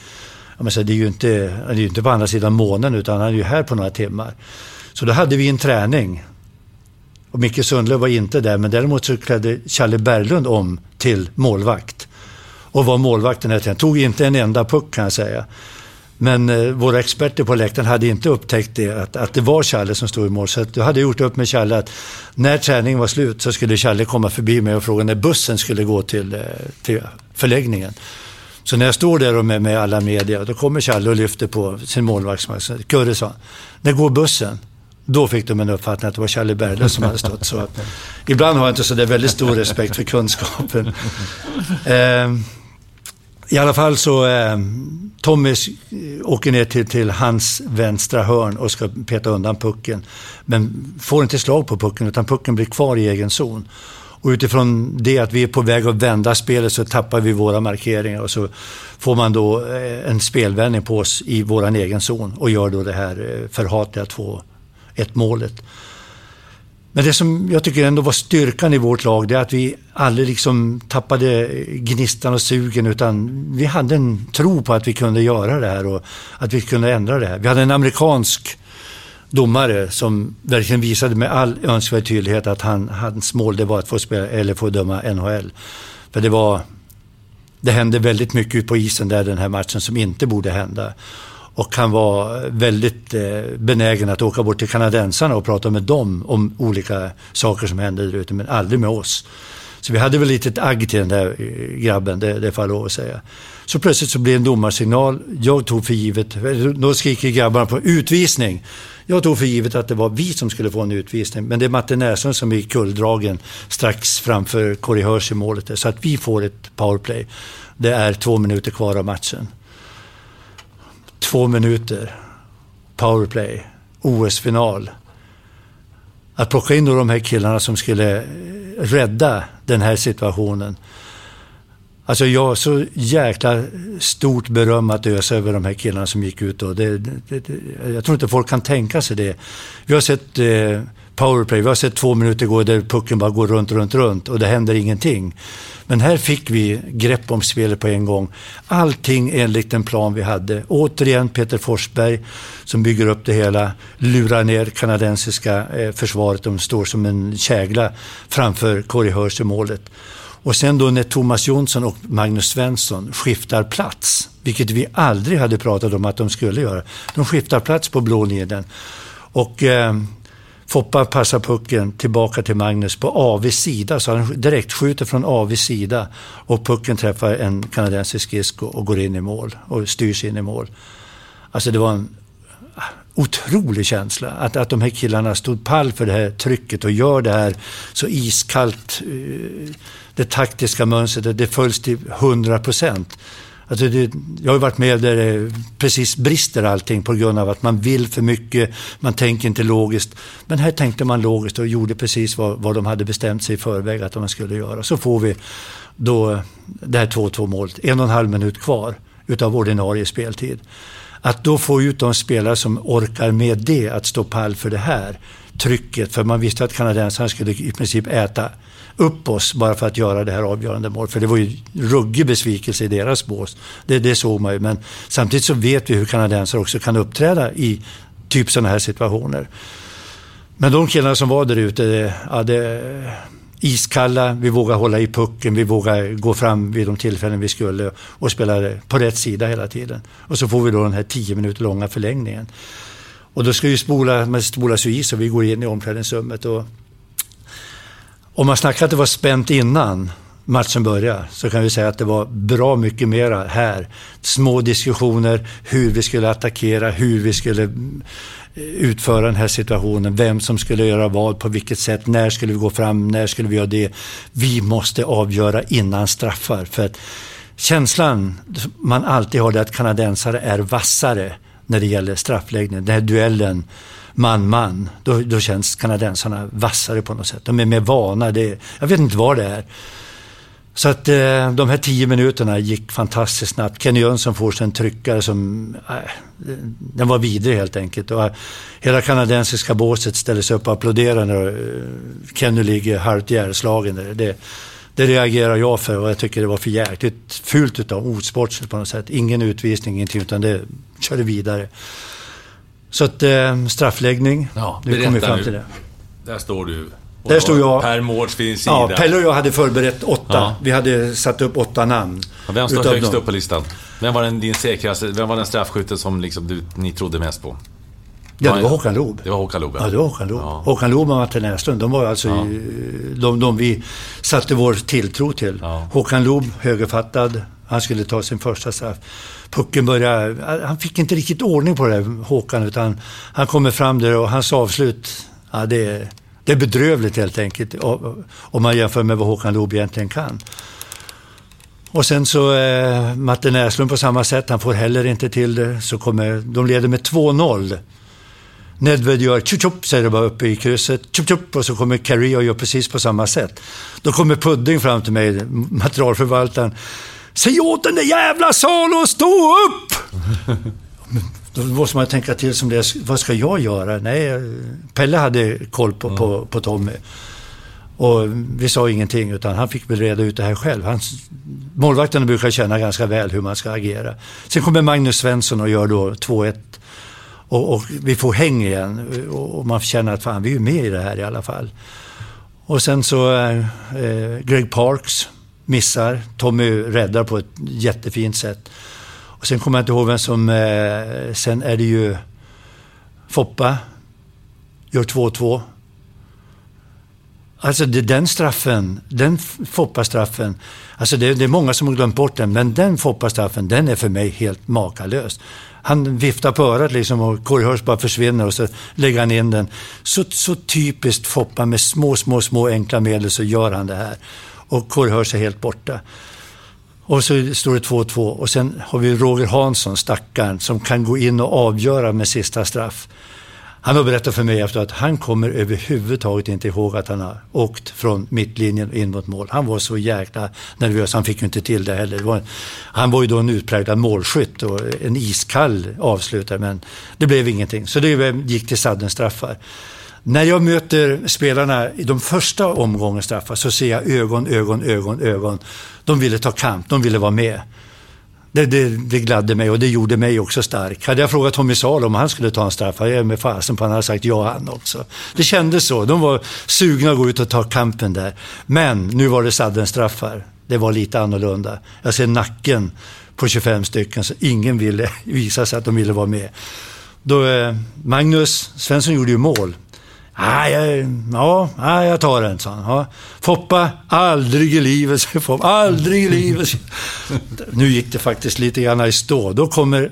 S2: Det är ju inte, det är inte på andra sidan månen utan han är ju här på några timmar. Så då hade vi en träning. Och Micke Sundlöv var inte där, men däremot så klädde Challe Berglund om till målvakt. Och var målvakten här Tog inte en enda puck kan jag säga. Men eh, våra experter på läktaren hade inte upptäckt det, att, att det var Challe som stod i mål. Så jag hade gjort upp med Challe att när träningen var slut så skulle Challe komma förbi mig och fråga när bussen skulle gå till, eh, till förläggningen. Så när jag står där med, med alla media, då kommer Challe och lyfter på sin målvaktsmask. Kurre sa, när går bussen? Då fick de en uppfattning att det var Challe Berglund som hade stått. Så ibland har jag inte så där väldigt stor respekt för kunskapen. [laughs] Eh, i alla fall så, eh, Tommy åker ner till, till hans vänstra hörn och ska peta undan pucken. Men får inte slag på pucken utan pucken blir kvar i egen zon. Och utifrån det att vi är på väg att vända spelet så tappar vi våra markeringar och så får man då eh, en spelvändning på oss i våran egen zon och gör då det här eh, förhatliga 2-1 målet. Men det som jag tycker ändå var styrkan i vårt lag, det är att vi aldrig liksom tappade gnistan och sugen, utan vi hade en tro på att vi kunde göra det här och att vi kunde ändra det här. Vi hade en amerikansk domare som verkligen visade med all önskvärd tydlighet att han, hans mål det var att få spela eller få döma NHL. För det var, det hände väldigt mycket ut på isen där den här matchen som inte borde hända. Och han var väldigt eh, benägen att åka bort till kanadensarna och prata med dem om olika saker som hände där ute, men aldrig med oss. Så vi hade väl lite agg till den där eh, grabben, det, det får jag lov att säga. Så plötsligt så blev det en domarsignal. Jag tog för givet, då skriker grabbarna på utvisning. Jag tog för givet att det var vi som skulle få en utvisning, men det är Matte Näslund som är kulldragen strax framför Corey Hörs i målet, så att vi får ett powerplay. Det är två minuter kvar av matchen två minuter, powerplay, OS-final. Att plocka in de här killarna som skulle rädda den här situationen. Alltså jag har så jäkla stort beröm att ösa över de här killarna som gick ut. Och det, det, det, jag tror inte folk kan tänka sig det. Vi har sett eh, powerplay, vi har sett två minuter gå där pucken bara går runt, runt, runt och det händer ingenting. Men här fick vi grepp om spelet på en gång. Allting enligt den plan vi hade. Återigen Peter Forsberg som bygger upp det hela, lurar ner kanadensiska eh, försvaret. De står som en kägla framför Corey Hirsch i målet. Och sen då när Thomas Jonsson och Magnus Svensson skiftar plats, vilket vi aldrig hade pratat om att de skulle göra. De skiftar plats på blå linjen. Och eh, Foppa passar pucken tillbaka till Magnus på AVs sida, så han direkt skjuter från AVs sida och pucken träffar en kanadensisk skridsko och går in i mål och styrs in i mål. Alltså det var en otrolig känsla att, att de här killarna stod pall för det här trycket och gör det här så iskallt. Eh, det taktiska mönstret, det följs till 100 procent. Alltså det, jag har varit med där det precis brister allting på grund av att man vill för mycket, man tänker inte logiskt. Men här tänkte man logiskt och gjorde precis vad, vad de hade bestämt sig i förväg att de skulle göra. Så får vi då det här 2-2 målet, en och en halv minut kvar utav ordinarie speltid. Att då få ut de spelare som orkar med det, att stå pall för det här trycket, för man visste att kanadensarna skulle i princip äta upp oss bara för att göra det här avgörande målet. För det var ju ruggig besvikelse i deras bås. Det, det såg man ju. Men samtidigt så vet vi hur kanadensare också kan uppträda i typ sådana här situationer. Men de killarna som var där ute, ja, det, iskalla, vi vågade hålla i pucken, vi vågade gå fram vid de tillfällen vi skulle och spela på rätt sida hela tiden. Och så får vi då den här tio minuter långa förlängningen. Och då ska ju spola, man spolas ju i så vi går in i omklädningsrummet och om man snackar att det var spänt innan matchen började så kan vi säga att det var bra mycket mera här. Små diskussioner, hur vi skulle attackera, hur vi skulle Eh, utföra den här situationen, vem som skulle göra vad, på vilket sätt, när skulle vi gå fram, när skulle vi göra det. Vi måste avgöra innan straffar. För att känslan man alltid har är att kanadensare är vassare när det gäller straffläggning. Den här duellen man-man, då, då känns kanadensarna vassare på något sätt. De är mer vana. Det, jag vet inte vad det är. Så att eh, de här tio minuterna gick fantastiskt snabbt. Kenny Jönsson får sig en tryckare som, äh, den var vidrig helt enkelt. Och, äh, hela kanadensiska båset ställer sig upp och applåderar när uh, Kenny ligger halvt ihjälslagen. Det, det reagerar jag för och jag tycker det var för jäkligt fult utav osportsligt på något sätt. Ingen utvisning, ingenting, utan det körde vidare. Så att eh, straffläggning,
S1: Ja,
S2: nu kom vi fram till det.
S1: Där står du. Och
S2: Där stod jag.
S1: Per Mårts vid din sida.
S2: Ja, Pelle och jag hade förberett åtta.
S1: Ja.
S2: Vi hade satt upp åtta namn.
S1: Och Vem står högst upp på listan? Vem var den, din säkraste, vem var den straffskytten som liksom du, ni trodde mest på?
S2: Ja, det var Håkan Loob.
S1: Det var Håkan Loob,
S2: Ja, det var Håkan Loob.
S1: Ja.
S2: Håkan Loob och Martin Näslund, de var alltså i, de, de vi satte vår tilltro till.
S1: Ja.
S2: Håkan Loob, högerfattad, han skulle ta sin första straff. Pucken började, han fick inte riktigt ordning på det Håkan, utan han kommer fram där och hans avslut, ja det det är bedrövligt helt enkelt. Om man jämför med vad Håkan Loob egentligen kan. Och sen så eh, Matte Näslund på samma sätt, han får heller inte till det. Så kommer, de leder med 2-0. Nedved gör tjup tjup, säger det bara uppe i krysset. Tjup tjup, och så kommer Carrie och gör precis på samma sätt. Då kommer Pudding fram till mig, materialförvaltaren. Säg åt den där jävla Salo att stå upp! [laughs] Då måste man tänka till som det, vad ska jag göra? Nej, Pelle hade koll på, på, på Tommy. Och vi sa ingenting, utan han fick väl reda ut det här själv. Hans, målvakterna brukar känna ganska väl hur man ska agera. Sen kommer Magnus Svensson och gör då 2-1. Och, och vi får häng igen. Och, och man känner att fan, vi är ju med i det här i alla fall. Och sen så eh, eh, Greg Parks missar. Tommy räddar på ett jättefint sätt. Och sen kommer jag inte ihåg vem som... Eh, sen är det ju Foppa. Gör 2-2. Alltså det, den straffen, den Foppa-straffen, alltså det, det är många som har glömt bort den, men den Foppa-straffen, den är för mig helt makalös. Han viftar på örat liksom och Corey bara försvinner och så lägger han in den. Så, så typiskt Foppa med små, små, små enkla medel så gör han det här. Och Corey är helt borta. Och så står det 2-2 och sen har vi Roger Hansson, stackaren, som kan gå in och avgöra med sista straff. Han har berättat för mig efter att han kommer överhuvudtaget inte ihåg att han har åkt från mittlinjen in mot mål. Han var så jäkla nervös, han fick ju inte till det heller. Det var, han var ju då en utpräglad målskytt och en iskall avslutare, men det blev ingenting. Så det gick till saddens straffar. När jag möter spelarna i de första omgången straffar så ser jag ögon, ögon, ögon, ögon. De ville ta kamp, de ville vara med. Det, det, det gladde mig och det gjorde mig också stark. Hade jag frågat Tommy Salo om han skulle ta en straff, hade jag med fasen på han hade sagt ja han också. Det kändes så. De var sugna att gå ut och ta kampen där. Men nu var det saddens straffar. Det var lite annorlunda. Jag ser nacken på 25 stycken, så ingen ville [laughs] visa sig att de ville vara med. Då, eh, Magnus Svensson gjorde ju mål. Ah, jag, ja, ah, jag tar den, sa han. Ja. Foppa, aldrig i livet, Foppa. Aldrig i livet. nu gick det faktiskt lite grann i stå. Då kommer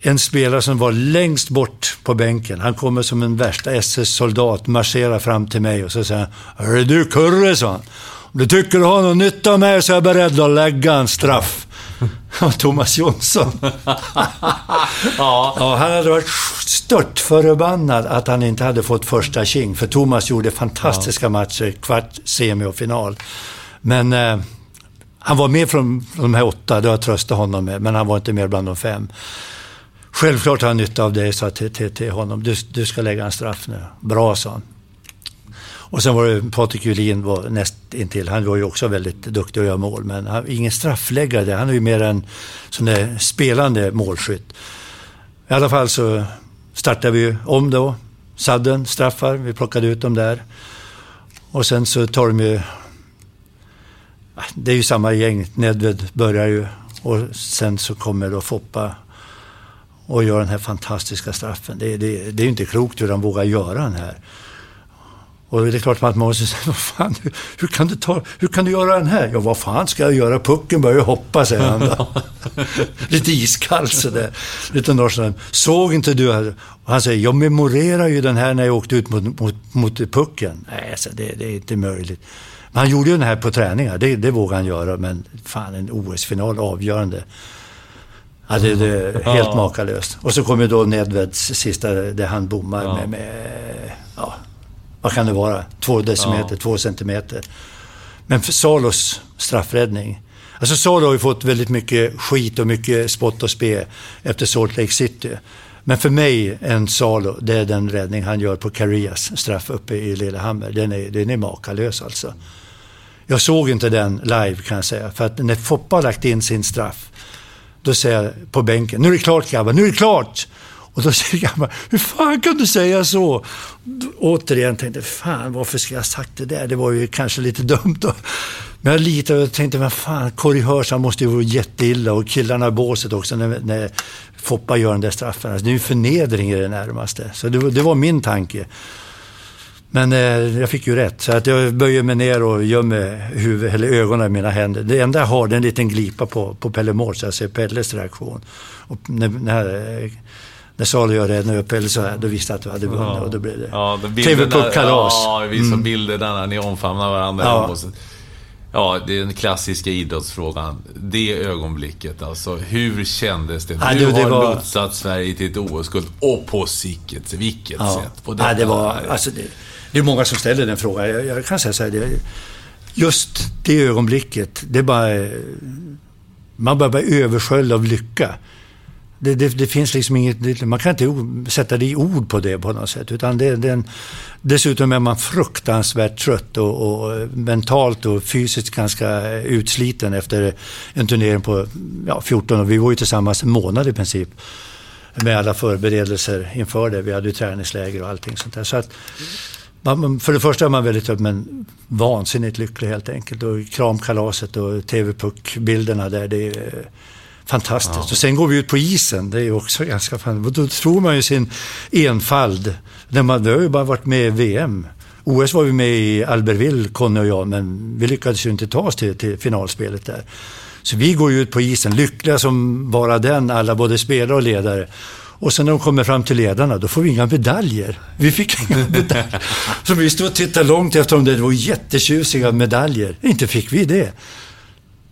S2: en spelare som var längst bort på bänken. Han kommer som en värsta SS-soldat, marscherar fram till mig och så säger han. Hörru du Kurre, sa han. Om du tycker du har någon nytta av mig så är jag beredd att lägga en straff. [laughs] Thomas Jonsson. [laughs]
S1: Ja.
S2: Ja, han hade varit stört förbannad att han inte hade fått första king. För Thomas gjorde fantastiska matcher, kvart, semi och final. Men eh, han var med från, de här åtta, det har jag tröstat honom med. Men han var inte med bland de fem. Självklart har han nytta av det, sa till, till, till honom. Du, du ska lägga en straff nu. Bra, sa han. Och sen var det Patrik Julin var näst intill. Han var ju också väldigt duktig att göra mål, men han, ingen straffläggare. Han är ju mer en sån där spelande målskytt. I alla fall så startade vi ju om då. Sadden, straffar, vi plockade ut dem där. Och sen så tar de ju... Det är ju samma gäng. Nedved börjar ju och sen så kommer då Foppa och gör den här fantastiska straffen. Det, det, det är ju inte klokt hur de vågar göra den här. Och det är klart att man säga, vad fan, hur, hur, kan du ta, hur kan du göra den här? Ja, vad fan ska jag göra? Pucken börjar ju hoppa, säger han då. [laughs] Lite iskall sådär. Lite norrland. Såg inte du? Och han säger, jag memorerar ju den här när jag åkte ut mot, mot, mot pucken. Nej, alltså, det, det är inte möjligt. Men han gjorde ju den här på träningar, det, det vågar han göra. Men fan, en OS-final avgörande. Ja, det, det är helt makalöst. Och så kommer då Nedveds sista, där han bommar
S1: Ja.
S2: med, med ja, vad kan det vara? Två decimeter, två centimeter. Men för Salos straffräddning. Alltså Salo har ju fått väldigt mycket skit och mycket spott och spe efter Salt Lake City. Men för mig, en Salo, det är den räddning han gör på Carias straff uppe i Lillehammer. Den är, den är makalös alltså. Jag såg inte den live kan jag säga. För att när Foppa har lagt in sin straff, då säger jag på bänken, nu är det klart grabbar, nu är det klart! Och då säger gammal... hur fan kan du säga så? Återigen tänkte jag, fan varför ska jag ha sagt det där? Det var ju kanske lite dumt. Då. Men jag litade och tänkte, men fan, Corey Hörs, han måste ju vara jätteilla. Och killarna i båset också när, när Foppa gör den där straffen. Alltså, det är ju förnedring i det närmaste. Så det, det var min tanke. Men eh, jag fick ju rätt, så att jag böjer mig ner och gömmer huvud, eller ögonen i mina händer. Det enda jag har det är en liten glipa på, på Pelle Mård, så jag ser Pelles reaktion. Och när, när, eh, när Salo gör räddningen upp Pelle så här, då visste jag att du hade vunnit ja. och då blev det
S1: ja,
S2: TV-puck-kalas.
S1: Ja, vi visar mm. bilder där när ni omfamnar varandra. Ja. Ja, det är den klassiska idrottsfrågan. Det ögonblicket alltså. Hur kändes det? Ja, du det, det har var... lotsat Sverige till ett OS-guld. Och på sicket, vilket ja. sätt? På
S2: ja, det var... Alltså, det, det, är många som ställer den frågan. Jag, jag kan säga så här. Det, just det ögonblicket, det är bara... Man bara blir översköljd av lycka. Det, det, det, finns liksom inget, man kan inte sätta det i ord på det på något sätt. Utan det, det en, dessutom är man fruktansvärt trött och, och, mentalt och fysiskt ganska utsliten efter en turnering på ja, 14 år. Vi var ju tillsammans en månad i princip med alla förberedelser inför det. Vi hade ju träningsläger och allting sånt där. Så att, man, för det första är man väldigt trött men vansinnigt lycklig helt enkelt. Och kramkalaset och TV-puck-bilderna där, det är fantastiskt. Ja. Och sen går vi ut på isen, det är också ganska fantastiskt. Då tror man ju sin enfald. När man, vi har ju bara varit med i VM. OS var vi med i Albertville, Conny och jag, men vi lyckades ju inte ta oss till, till finalspelet där. Så vi går ju ut på isen, lyckliga som bara den, alla både spelare och ledare. Och sen när de kommer fram till ledarna, då får vi inga medaljer. Vi fick inga [laughs] medaljer. Så vi stod och tittade långt efter dem, det var jättetjusiga medaljer. Inte fick vi det.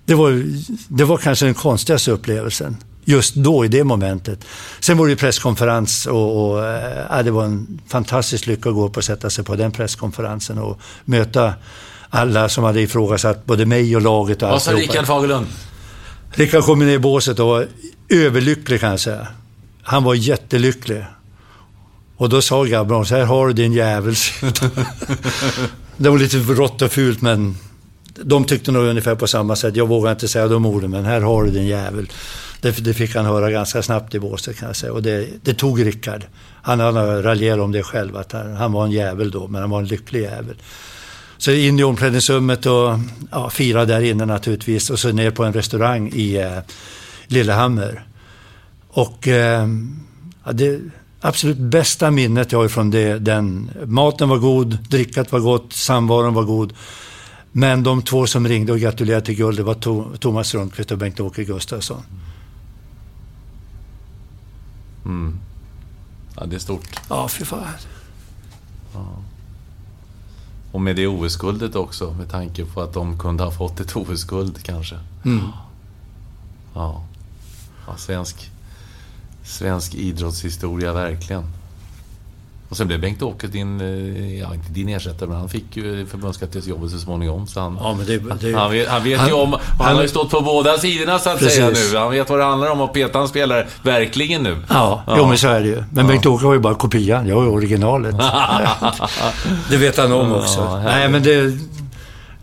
S2: Det var, det var kanske den konstigaste upplevelsen. Just då, i det momentet. Sen var det presskonferens och, och äh, det var en fantastisk lycka att gå upp och sätta sig på den presskonferensen och möta alla som hade ifrågasatt både mig och laget. Och
S1: Vad sa Rickard Fagerlund?
S2: Rickard kom ner i båset och var överlycklig kan jag säga. Han var jättelycklig. Och då sa grabben, så här har du din jävel. [laughs] det var lite rått och fult men de tyckte nog ungefär på samma sätt. Jag vågar inte säga de orden, men här har du din jävel. Det, det fick han höra ganska snabbt i båset kan jag säga. Och det, det tog Rickard. Han, han raljerat om det själv, att han, han, var en jävel då, men han var en lycklig jävel. Så in i omklädningsrummet och ja, fira där inne naturligtvis. Och så ner på en restaurang i eh, Lillehammer. Och eh, ja, det absolut bästa minnet jag har från det, den, maten var god, drickat var gott, samvaron var god. Men de två som ringde och gratulerade till guld, det var Thomas Rundqvist och Bengt-Åke Gustafsson.
S1: Mm. Ja, det är stort.
S2: Ja, fy fan. Ja.
S1: Och med det OS-guldet också, med tanke på att de kunde ha fått ett OS-guld kanske. Mm. Ja. ja. Svensk, svensk idrottshistoria, verkligen. Och sen blev Bengt-Åke din, eh, ja inte din ersättare, men han fick ju förbundskaptensjobbet så småningom. Så han,
S2: ja, det, det,
S1: han, vet, han vet han, ju om, han, han, har ju stått på båda sidorna så att precis. säga nu. Han vet vad det handlar om att peta en spelare, verkligen nu.
S2: Ja, ja. Jo, men så är det ju. Men ja. Bengt-Åke har ju bara kopian, jag har ju originalet. [laughs] det vet han om också. Ja, Nej, men det...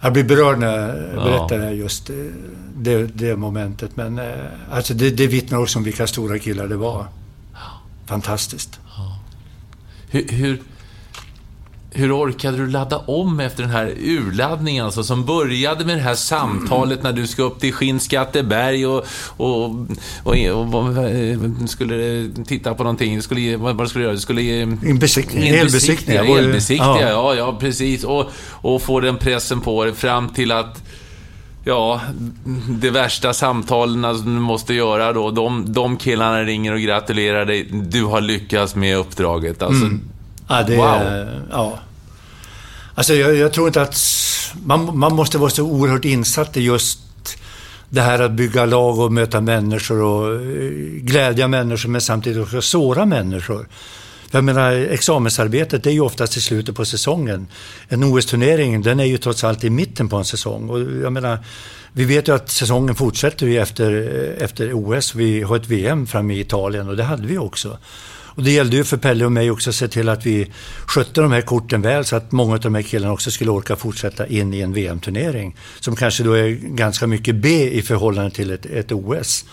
S2: Jag blir berörd när jag berättar ja. just eh, det, det, momentet. Men eh, alltså det, det vittnar också om vilka stora killar det var. Fantastiskt.
S1: Hur, hur, hur orkade du ladda om efter den här urladdningen alltså, som började med det här samtalet när du ska upp till Skinnskatteberg och, och, och, och, och skulle titta på någonting. Skulle, vad, skulle du göra? Du skulle
S2: en besiktning. Elbesiktning.
S1: Elbesiktning, ja. ja, ja, precis. Och, och få den pressen på dig fram till att Ja, det värsta samtalen som du måste göra då. De, de killarna ringer och gratulerar dig. Du har lyckats med uppdraget. Alltså, mm.
S2: Ja, det, wow. Ja. Alltså, jag, jag, tror inte att... Man, man måste vara så oerhört insatt i just det här att bygga lag och möta människor och eh, glädja människor men samtidigt också såra människor. Jag menar, examensarbetet är ju oftast i slutet på säsongen. En OS-turnering, den är ju trots allt i mitten på en säsong. Och jag menar, vi vet ju att säsongen fortsätter ju efter, efter OS. Vi har ett VM framme i Italien och det hade vi också. Och det gällde ju för Pelle och mig också att se till att vi skötte de här korten väl så att många av de här killarna också skulle orka fortsätta in i en VM-turnering. Som kanske då är ganska mycket B i förhållande till ett, ett OS.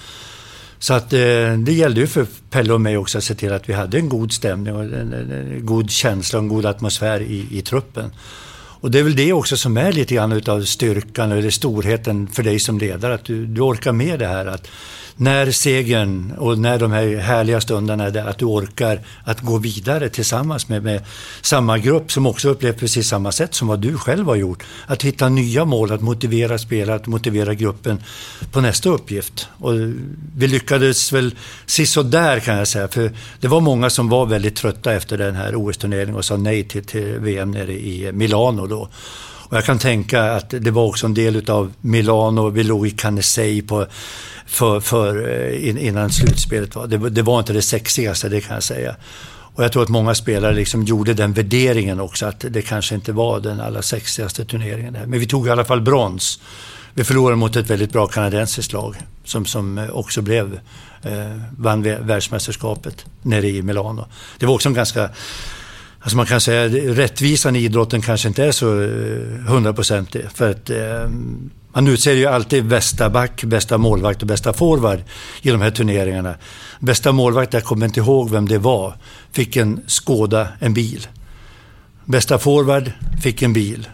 S2: Så att eh, det gällde ju för Pelle och mig också att se till att vi hade en god stämning och en, en, en god känsla och en god atmosfär i, i truppen. Och det är väl det också som är lite grann utav styrkan eller storheten för dig som ledare, att du, du orkar med det här. Att när segern och när de här härliga stunderna är där, att du orkar att gå vidare tillsammans med, med samma grupp som också upplevt precis samma sätt som vad du själv har gjort. Att hitta nya mål, att motivera spelare, att motivera gruppen på nästa uppgift. Och vi lyckades väl där kan jag säga, för det var många som var väldigt trötta efter den här OS-turneringen och sa nej till, till VM nere i Milano då. Och jag kan tänka att det var också en del av Milano, vi låg i Cannesei på för, för, eh, innan slutspelet var. Det, det, var inte det sexigaste, det kan jag säga. Och jag tror att många spelare liksom gjorde den värderingen också, att det kanske inte var den allra sexigaste turneringen. Men vi tog i alla fall brons. Vi förlorade mot ett väldigt bra kanadensiskt lag som, som eh, också blev, eh, vann världsmästerskapet nere i Milano. Det var också en ganska Alltså man kan säga att rättvisan i idrotten kanske inte är så eh, hundraprocentig. För att eh, man utser ju alltid bästa back, bästa målvakt och bästa forward i de här turneringarna. Bästa målvakt, jag kommer inte ihåg vem det var, fick en Skåda, en bil. Bästa forward fick en bil.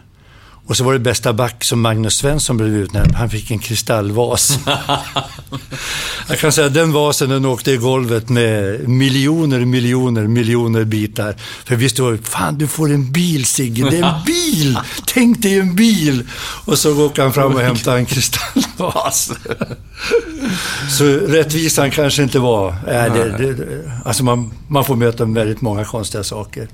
S2: Och så var det bästa back som Magnus Svensson blev utnämnd. Han fick en kristallvas. [laughs] jag kan säga att den vasen den åkte i golvet med miljoner, miljoner, miljoner bitar. För vi stod fan du får en bil Sigge, det är en bil! Tänk dig en bil! Och så åker han fram och hämtar en kristallvas. så rättvisan kanske inte var... Äh, det, det, alltså man, man får möta väldigt många konstiga saker.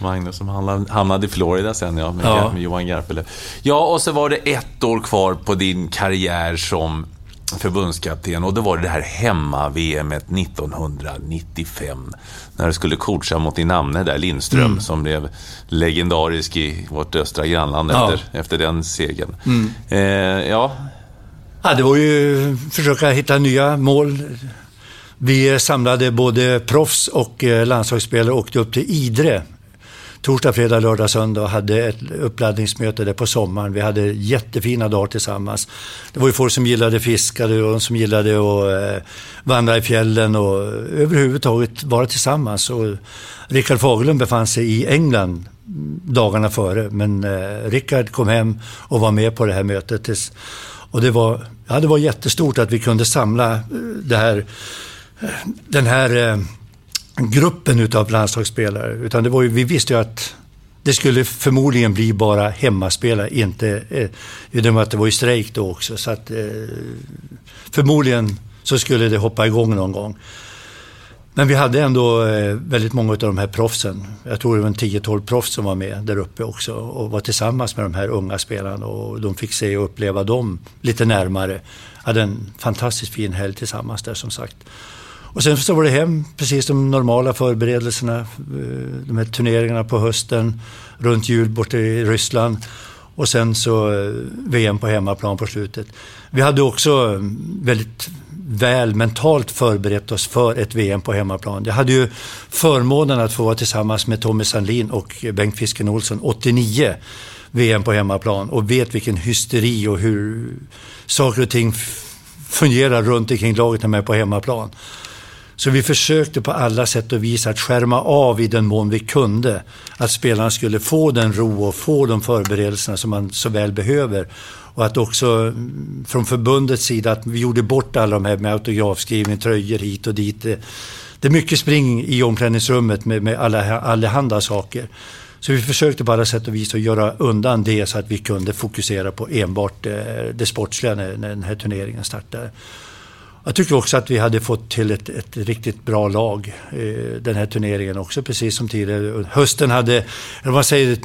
S1: Magnus som hamnade i Florida sen ja, med, ja. med Johan Garpele. Ja, och så var det ett år kvar på din karriär som förbundskapten och då var det det här hemma-VM 1995. När du skulle coacha mot din namne där, Lindström, mm. som blev legendarisk i vårt östra grannland ja. efter, efter den segern. Mm. Eh, ja.
S2: ja, det var ju försöka hitta nya mål. Vi samlade både proffs och eh, landslagsspelare och åkte upp till Idre torsdag, fredag, lördag, söndag och hade ett uppladdningsmöte där på sommaren. Vi hade jättefina dagar tillsammans. Det var ju folk som gillade fiskade och som gillade att eh, vandra i fjällen och överhuvudtaget vara tillsammans. Och Rickard Fagerlund befann sig i England dagarna före, men eh, Rickard kom hem och var med på det här mötet. Och det var, ja, det var jättestort att vi kunde samla eh, det här, den här gruppen utav landslagsspelare. Utan det var ju, vi visste ju att det skulle förmodligen bli bara hemmaspelare, inte... Eh, I och med att det var ju strejk då också. Så att, eh, förmodligen så skulle det hoppa igång någon gång. Men vi hade ändå eh, väldigt många av de här proffsen. Jag tror det var en 10-12 proffs som var med där uppe också och var tillsammans med de här unga spelarna och de fick se och uppleva dem lite närmare. Hade en fantastiskt fin helg tillsammans där som sagt. Och sen så var det hem, precis de normala förberedelserna, eh, de här turneringarna på hösten, runt jul borta i Ryssland. Och sen så eh, VM på hemmaplan på slutet. Vi hade också mm, väldigt väl mentalt förberett oss för ett VM på hemmaplan. Jag hade ju förmånen att få vara tillsammans med Tommy Sandlin och Bengt Fisken Olsson 89 VM på hemmaplan och vet vilken hysteri och hur saker och ting fungerar runt omkring laget när man är på hemmaplan. Så vi försökte på alla sätt och vis att skärma av i den mån vi kunde. Att spelarna skulle få den ro och få de förberedelserna som man så väl behöver. Och att också mm, från förbundets sida att vi gjorde bort alla de här med autografskrivning, tröjor hit och dit. Det är mycket spring i omklädningsrummet med, med alla, allehanda saker. Så vi försökte på alla sätt och vis att göra undan det så att vi kunde fokusera på enbart eh, det sportsliga när, när den här turneringen startade. Jag tycker också att vi hade fått till ett, ett riktigt bra lag eh, den här turneringen också, precis som tidigare. Hösten hade, eller vad säger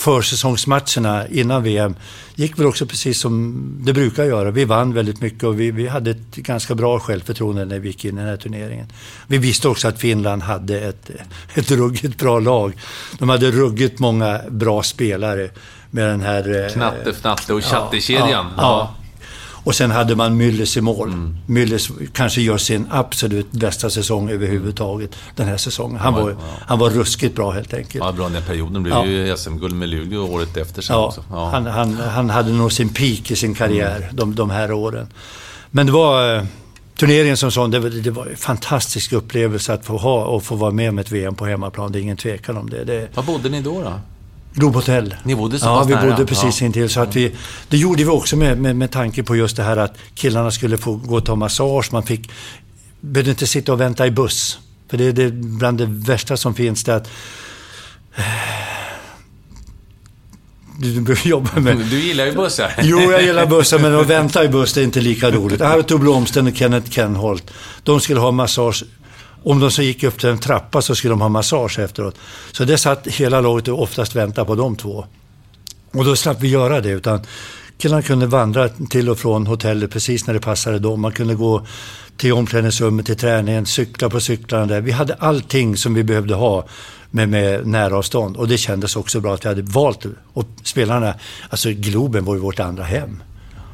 S2: försäsongsmatcherna innan VM gick väl också precis som det brukar göra. Vi vann väldigt mycket och vi, vi hade ett ganska bra självförtroende när vi gick in i den här turneringen. Vi visste också att Finland hade ett, ett ruggigt bra lag. De hade ruggigt många bra spelare med den här...
S1: Eh, Knatte, Fnatte och Chattekedjan. Ja,
S2: ja, ja. Och sen hade man Müllers i mål. Mm. Müllers kanske gör sin absolut bästa säsong överhuvudtaget den här säsongen. Han, var, ja. han var ruskigt bra helt enkelt.
S1: Ja, bra den perioden. blev ja. ju SM-guld med Luleå året efter sen
S2: ja,
S1: också.
S2: Ja. Han, han, han hade nog sin peak i sin karriär mm. de, de här åren. Men det var... turneringen som sån, det, var- det var en fantastisk upplevelse att få ha och få vara med om ett VM på hemmaplan. Det är ingen tvekan om det. det
S1: Var bodde ni då? då?
S2: Globhotell.
S1: Ni bodde så
S2: Ja, vi
S1: nära?
S2: bodde precis
S1: Ja.
S2: intill. Så att vi, det gjorde vi också med, med, med tanke på just det här att killarna skulle få gå och ta massage. Man fick, behövde inte sitta och vänta i buss. För det är det, bland det värsta som finns. Det att, du, du behöver jobba med...
S1: Du gillar ju bussar.
S2: Jo, jag gillar bussar, men att vänta i buss det är inte lika roligt. Arto Blomsten och Kenneth Kenholt, de skulle ha massage. Om de så gick upp till en trappa så skulle de ha massage efteråt. Så det satt hela laget och oftast väntade på de två. Och då slapp vi göra det, utan killarna kunde vandra till och från hotellet precis när det passade dem. Man kunde gå till omklädningsrummet, till träningen, cykla på cyklarna där. Vi hade allting som vi behövde ha med, med nära avstånd. Och det kändes också bra att vi hade valt det. Och spelarna, alltså Globen var ju vårt andra hem.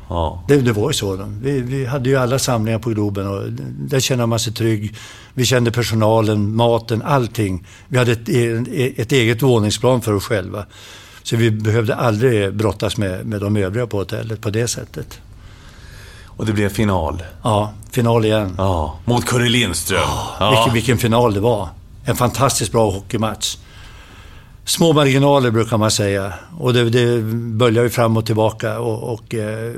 S1: Ja.
S2: Det, det var ju så. Vi, vi hade ju alla samlingar på Globen och där kände man sig trygg. Vi kände personalen, maten, allting. Vi hade ett, e- ett eget våningsplan för oss själva. Så vi behövde aldrig brottas med, med de övriga på hotellet på det sättet.
S1: Och det blev final.
S2: Ja, final igen.
S1: Ja. Mot Curre Lindström. Ja.
S2: Vilken, vilken final det var. En fantastiskt bra hockeymatch. Små marginaler brukar man säga. Och det, det böljar ju fram och tillbaka. Och, och eh,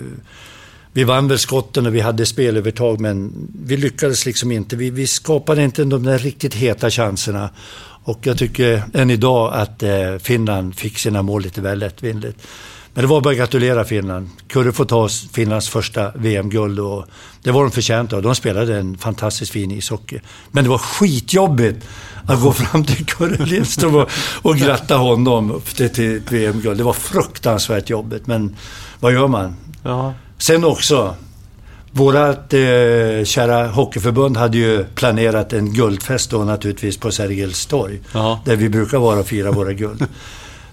S2: vi vann väl skotten och vi hade spelövertag men vi lyckades liksom inte. Vi, vi skapade inte de där riktigt heta chanserna. Och jag tycker än idag att eh, Finland fick sina mål lite väl lättvindigt. Men det var bara att gratulera Finland. Kurre får ta Finlands första VM-guld och det var de förtjänta av. De spelade en fantastiskt fin ishockey. Men det var skitjobbigt att gå fram till Kurre Lindström och, och gratta honom till, till ett VM-guld. Det var fruktansvärt jobbigt, men vad gör man?
S1: Ja.
S2: Sen också, vårat eh, kära hockeyförbund hade ju planerat en guldfest då naturligtvis på Sergels torg.
S1: Ja.
S2: Där vi brukar vara och fira våra guld.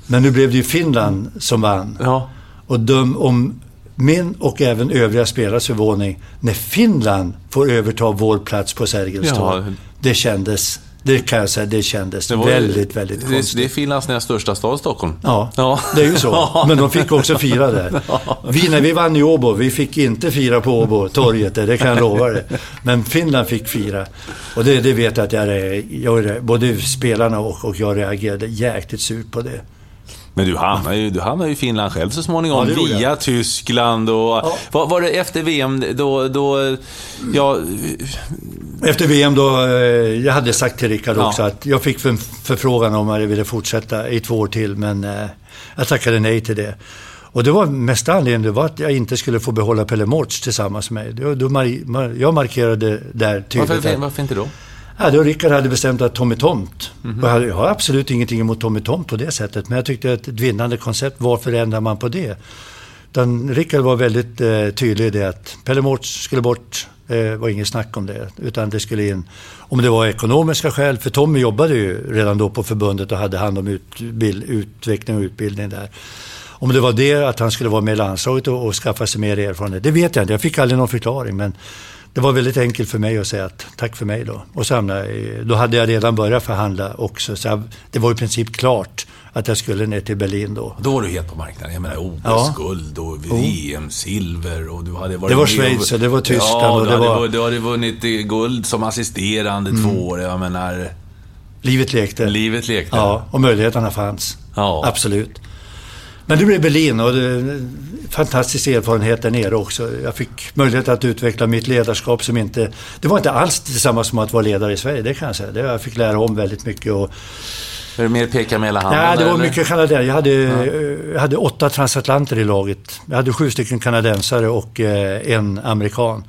S2: Men nu blev det ju Finland som vann.
S1: Ja.
S2: Och döm om min och även övriga spelares förvåning när Finland får överta vår plats på Sergels
S1: Ja.
S2: torg. Det kändes, det kan jag säga, det kändes
S1: Det var
S2: väldigt, väldigt
S1: det,
S2: konstigt.
S1: det är Finlands näst största stad, Stockholm.
S2: Ja,
S1: Ja.
S2: det är ju så. [laughs] Men de fick också fira där. [laughs] Vi, när vi vann i Åbo, vi fick inte fira på Åbo, torget där, det kan jag lova dig. Men Finland fick fira. Och det, det vet jag att jag, jag både spelarna och, och jag reagerade jäkligt surt på det.
S1: Men du hamnar ju, du hamnar ju i Finland själv så småningom,
S2: Ja,
S1: via Tyskland och... Var, var det efter VM då, då... Ja,
S2: Efter VM då, eh, jag hade sagt till Rickard
S1: Ja.
S2: också att jag fick för, förfrågan om jag ville fortsätta i två år till, men eh, jag tackade nej till det. Och det var mest anledningen var att jag inte skulle få behålla Pelle Mårts tillsammans med mig. Jag markerade där tydligt
S1: varför, varför inte då?
S2: Ja, då Rickard hade bestämt att Tommy Tomt.
S1: Mhm.
S2: Och jag, hade, jag har absolut ingenting emot Tommy Tomt på det sättet. Men jag tyckte att ett vinnande koncept, varför ändrar man på det? Utan Rickard var väldigt eh, tydlig i det att Pelle Mårts skulle bort. Det var inget snack om det. Utan det skulle in. Om det var ekonomiska skäl, för Tommy jobbade ju redan då på förbundet och hade hand om utbild, utveckling och utbildning där. Om det var det att han skulle vara med i landslaget och, och skaffa sig mer erfarenhet, det vet jag inte. Jag fick aldrig någon förklaring. Men det var väldigt enkelt för mig att säga att tack för mig då. Och så hamnade då hade jag redan börjat förhandla också. Så jag, det var i princip klart att jag skulle ner till Berlin då.
S1: Då var du helt på marknaden. Jag menar OS-guld och VM-silver och du hade varit
S2: Det var Schweiz och det var Tyskland
S1: ja,
S2: och
S1: du
S2: det
S1: hade,
S2: var-
S1: Du hade vunnit guld som assisterande två år. Jag menar,
S2: Livet lekte.
S1: livet lekte.
S2: Ja, och möjligheterna fanns.
S1: Ja.
S2: Absolut. Men det blev Berlin och fantastisk erfarenhet där nere också. Jag fick möjlighet att utveckla mitt ledarskap som inte... Det var inte alls detsamma som att vara ledare i Sverige, det kan jag säga. Det, jag fick lära om väldigt mycket. Och,
S1: Är det mer peka med hela handen?
S2: Nej, det var
S1: eller?
S2: mycket kanadensare. Jag hade, eh, jag hade åtta transatlanter i laget. Jag hade sju stycken kanadensare och eh, en amerikan.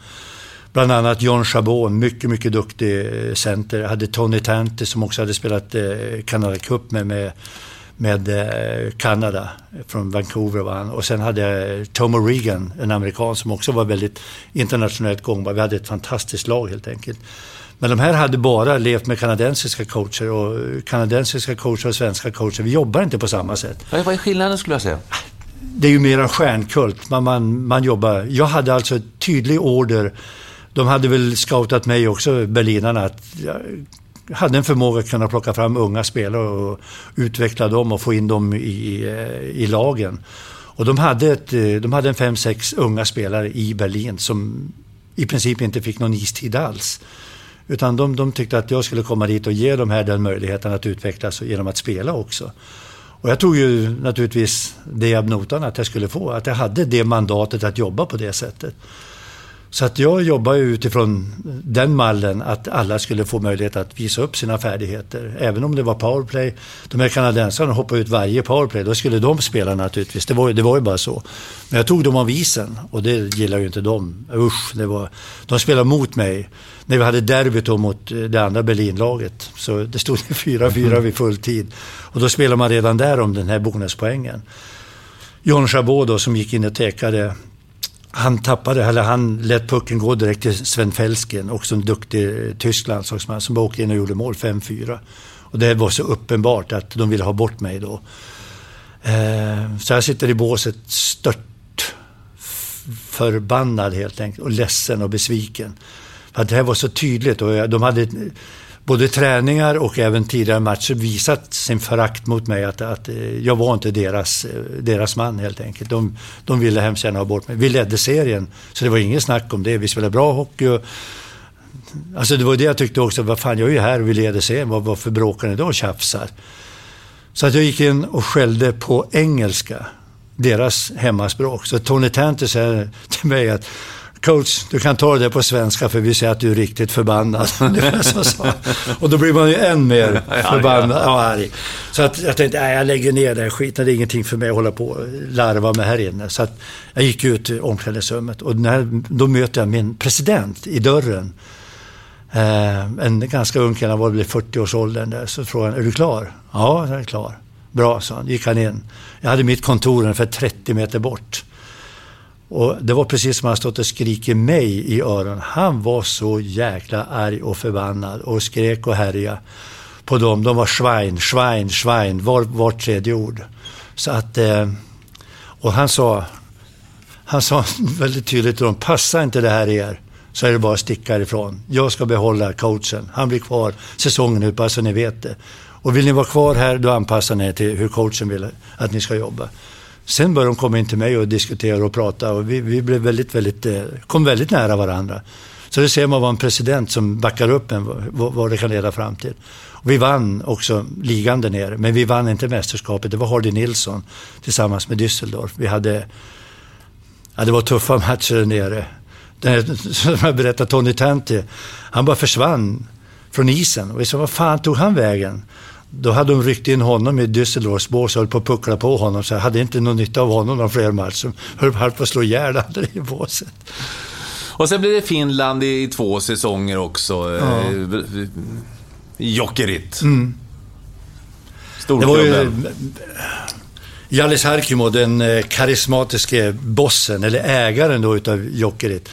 S2: Bland annat John Chabot, mycket, mycket duktig eh, center. Jag hade Tony Tanti som också hade spelat eh, Canada Cup med, med, med eh, Kanada. Från Vancouver var han. Och sen hade jag Tomo Regan, en amerikan som också var väldigt internationellt gångbar. Vi hade ett fantastiskt lag helt enkelt. Men de här hade bara levt med kanadensiska coacher och kanadensiska coacher och svenska coacher. Vi jobbar inte på samma sätt.
S1: Vad är skillnaden skulle jag säga?
S2: Det är ju mer en stjärnkult. Man, man, man jobbar. Jag hade alltså tydlig order. De hade väl scoutat mig också, berlinarna, att hade en förmåga att kunna plocka fram unga spelare och utveckla dem och få in dem i, eh, i lagen. Och de hade, ett, eh, de hade en fem, sex unga spelare i Berlin som i princip inte fick någon istid alls. Utan de, de tyckte att jag skulle komma dit och ge dem här den möjligheten att utvecklas genom att spela också. Och jag tog ju naturligtvis det ab notan att jag skulle få, att jag hade det mandatet att jobba på det sättet. Så att jag jobbar utifrån den mallen att alla skulle få möjlighet att visa upp sina färdigheter. Även om det var powerplay. De här kanadensarna hoppade ut varje powerplay. Då skulle de spela naturligtvis. Det var, det var ju bara så. Men jag tog dem av isen och det gillar ju inte de. Usch, det var, de spelade mot mig. När vi hade derbyt mot det andra Berlinlaget. Så det stod 4-4 vid full tid. Och då spelade man redan där om den här bonuspoängen. John Chabot då som gick in och tekade han tappade, eller han lät pucken gå direkt till Sven Felsken, också en duktig eh, tysk landslagsman som bara åkte in och gjorde mål 5-4. Och det var så uppenbart att de ville ha bort mig då. Eh, så jag sitter i båset stört förbannad helt enkelt och ledsen och besviken. För att det här var så tydligt och de hade både träningar och även tidigare matcher visat sin förakt mot mig. Att, att eh, jag var inte deras, eh, deras man helt enkelt. De, de ville hemskt gärna ha bort mig. Vi ledde serien, så det var ingen snack om det. Vi spelade bra hockey. Och, alltså det var det jag tyckte också. Vad fan, jag är ju här och vi leder serien. Vad, varför bråkar ni då och tjafsar? Så att jag gick in och skällde på engelska. Deras hemmaspråk. Så Tony Tanter säger till mig att coach, du kan ta det på svenska för vi ser att du är riktigt förbannad. [laughs] och då blir man ju än mer förbannad och arg. Så att jag tänkte, nej, jag lägger ner det skiten. Det är ingenting för mig att hålla på och larva med här inne. Så att jag gick ut i omklädningsrummet och när, då möter jag min president i dörren. Eh, en ganska ung kille, han var väl i 40-årsåldern där. Så frågade han, är du klar? Ja, jag är klar. Bra, sa han. gick han in. Jag hade mitt kontor ungefär 30 meter bort. Och det var precis som han stått och skrikit mig i öronen. Han var så jäkla arg och förbannad och skrek och härjade på dem. De var schwein, schwein, schwein, var, var tredje ord. Så att, eh, och han sa, han sa [laughs] väldigt tydligt till dem, passa inte det här er så är det bara att sticka ifrån. Jag ska behålla coachen. Han blir kvar säsongen ut, bara så ni vet det. Och vill ni vara kvar här, då anpassar ni er till hur coachen vill att ni ska jobba. Sen började de komma in till mig och diskutera och prata och vi, vi blev väldigt, väldigt, eh, kom väldigt nära varandra. Så det ser man vad en president som backar upp en, vad, vad det kan leda fram till. Och vi vann också ligan där nere, men vi vann inte mästerskapet. Det var Hardy Nilsson tillsammans med Düsseldorf. Vi hade, ja det var tuffa [laughs] matcher där nere. Den, som jag berättade, Tony Tanti, han bara försvann från isen. Och vi sa, vad fan tog han vägen? Då hade de ryckt in honom i Düsseldorfs bås och höll på att puckla på honom. Så jag hade inte någon nytta av honom någon fler matcher. Höll på att slå ihjäl andra i båset.
S1: Och sen blev det Finland i två säsonger också. Ja. Eh, Jokerit. Mm.
S2: Storklubben. Jallis Harkimo, den eh, karismatiske bossen, eller ägaren då utav Jokerit.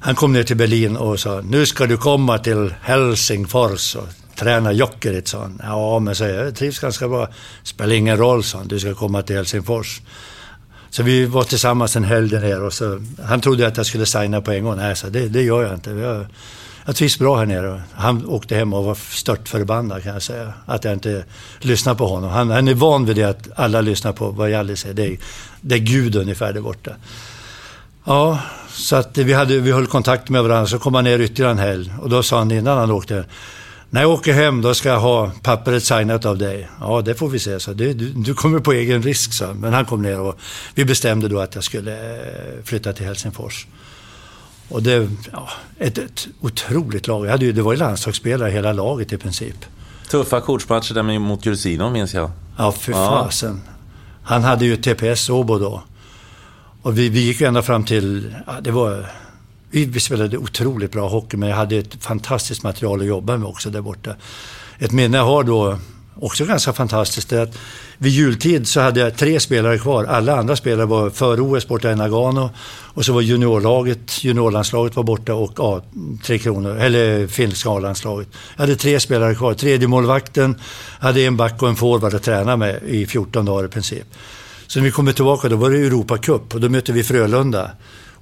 S2: Han kom ner till Berlin och sa, nu ska du komma till Helsingfors träna Jokerit, sa han. Ja, men så jag trivs ganska bra. Spelar ingen roll, sa han. Du ska komma till Helsingfors. Så vi var tillsammans en helg där nere och så, han trodde att jag skulle signa på en gång. Nej, så det, det gör jag inte. Jag, jag trivs bra här nere. Han åkte hem och var stört förbannad kan jag säga. Att jag inte lyssnar på honom. Han, han är van vid det att alla lyssnar på vad Jalle säger. Det är, det är Gud ungefär där borta. Ja, så att vi, hade, vi höll kontakt med varandra. Så kom han ner ytterligare en helg. Och då sa han innan han åkte. När jag åker hem då ska jag ha pappret signat av dig. Ja, det får vi se, så du, du kommer på egen risk, så. Men han kom ner och vi bestämde då att jag skulle eh, flytta till Helsingfors. Och det, ja, ett, ett otroligt lag. Jag hade ju, det var ju landslagsspelare hela laget i princip.
S1: Tuffa coachmatcher där mot Jursino minns jag.
S2: Ja, för fasen. Han hade ju TPS Åbo då. Och vi, vi gick ju ända fram till, ja, det var vi spelade otroligt bra hockey, men jag hade ett fantastiskt material att jobba med också där borta. Ett minne jag har då, också ganska fantastiskt, är att vid jultid så hade jag tre spelare kvar. Alla andra spelare var före OS borta i Nagano. Och så var juniorlaget, juniorlandslaget var borta och ja, Tre Kronor, eller finska A-landslaget. Jag hade tre spelare kvar. Tredje målvakten hade en back och en forward att träna med i 14 dagar i princip. Så när vi kommer tillbaka då var det Europacup och då mötte vi Frölunda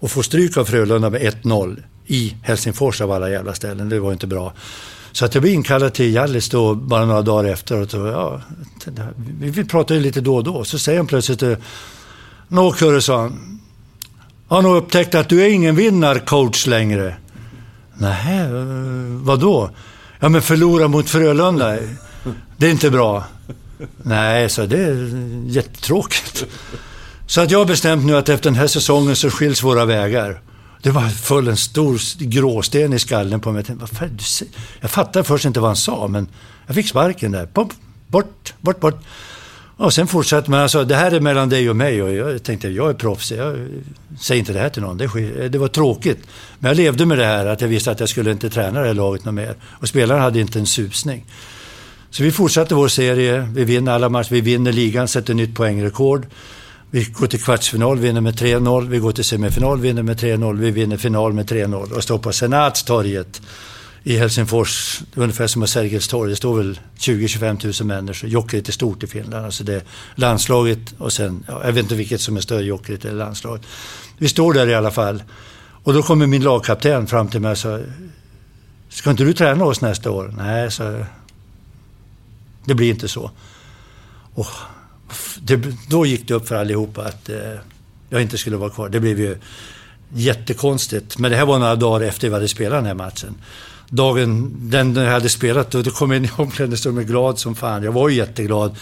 S2: och få stryk av Frölunda med 1-0 i Helsingfors av alla jävla ställen. Det var inte bra. Så att jag blev inkallad till Hjallis då bara några dagar efter. Och så, ja, vi, vi pratade lite då och då. Så säger han plötsligt, eh, Nå Kurre, sa han. har nog upptäckt att du är ingen vinnarcoach längre. Nej, eh, vadå? Ja, men förlora mot Frölunda, det är inte bra. Nej, så det är jättetråkigt. Så att jag har bestämt nu att efter den här säsongen så skiljs våra vägar. Det var föll en stor gråsten i skallen på mig. Jag, tänkte, jag fattade först inte vad han sa, men jag fick sparken där. Bort, bort, bort. bort. Och sen fortsatte man. Alltså, det här är mellan dig och mig. Och jag tänkte, jag är proffs. Jag säger inte det här till någon. Det, det var tråkigt. Men jag levde med det här, att jag visste att jag skulle inte träna det här laget något mer. Och spelarna hade inte en susning. Så vi fortsatte vår serie. Vi vinner alla matcher. Vi vinner ligan, sätter nytt poängrekord. Vi går till kvartsfinal, vinner med 3-0. Vi går till semifinal, vinner med 3-0. Vi vinner final med 3-0 och står på Senatstorget i Helsingfors, ungefär som på Sergels torg. Det står väl 20-25 000 människor. Jokerit är stort i Finland. Alltså det är landslaget och sen, ja, jag vet inte vilket som är större, Jokerit eller landslaget. Vi står där i alla fall. Och då kommer min lagkapten fram till mig och sa, ska inte du träna oss nästa år? Nej, så det blir inte så. Oh, det, då gick det upp för allihopa att eh, jag inte skulle vara kvar. Det blev ju jättekonstigt. Men det här var några dagar efter vi hade spelat den här matchen. Dagen den jag hade spelat, då, kom jag in i omklädningsrummet glad som fan. Jag var ju jätteglad.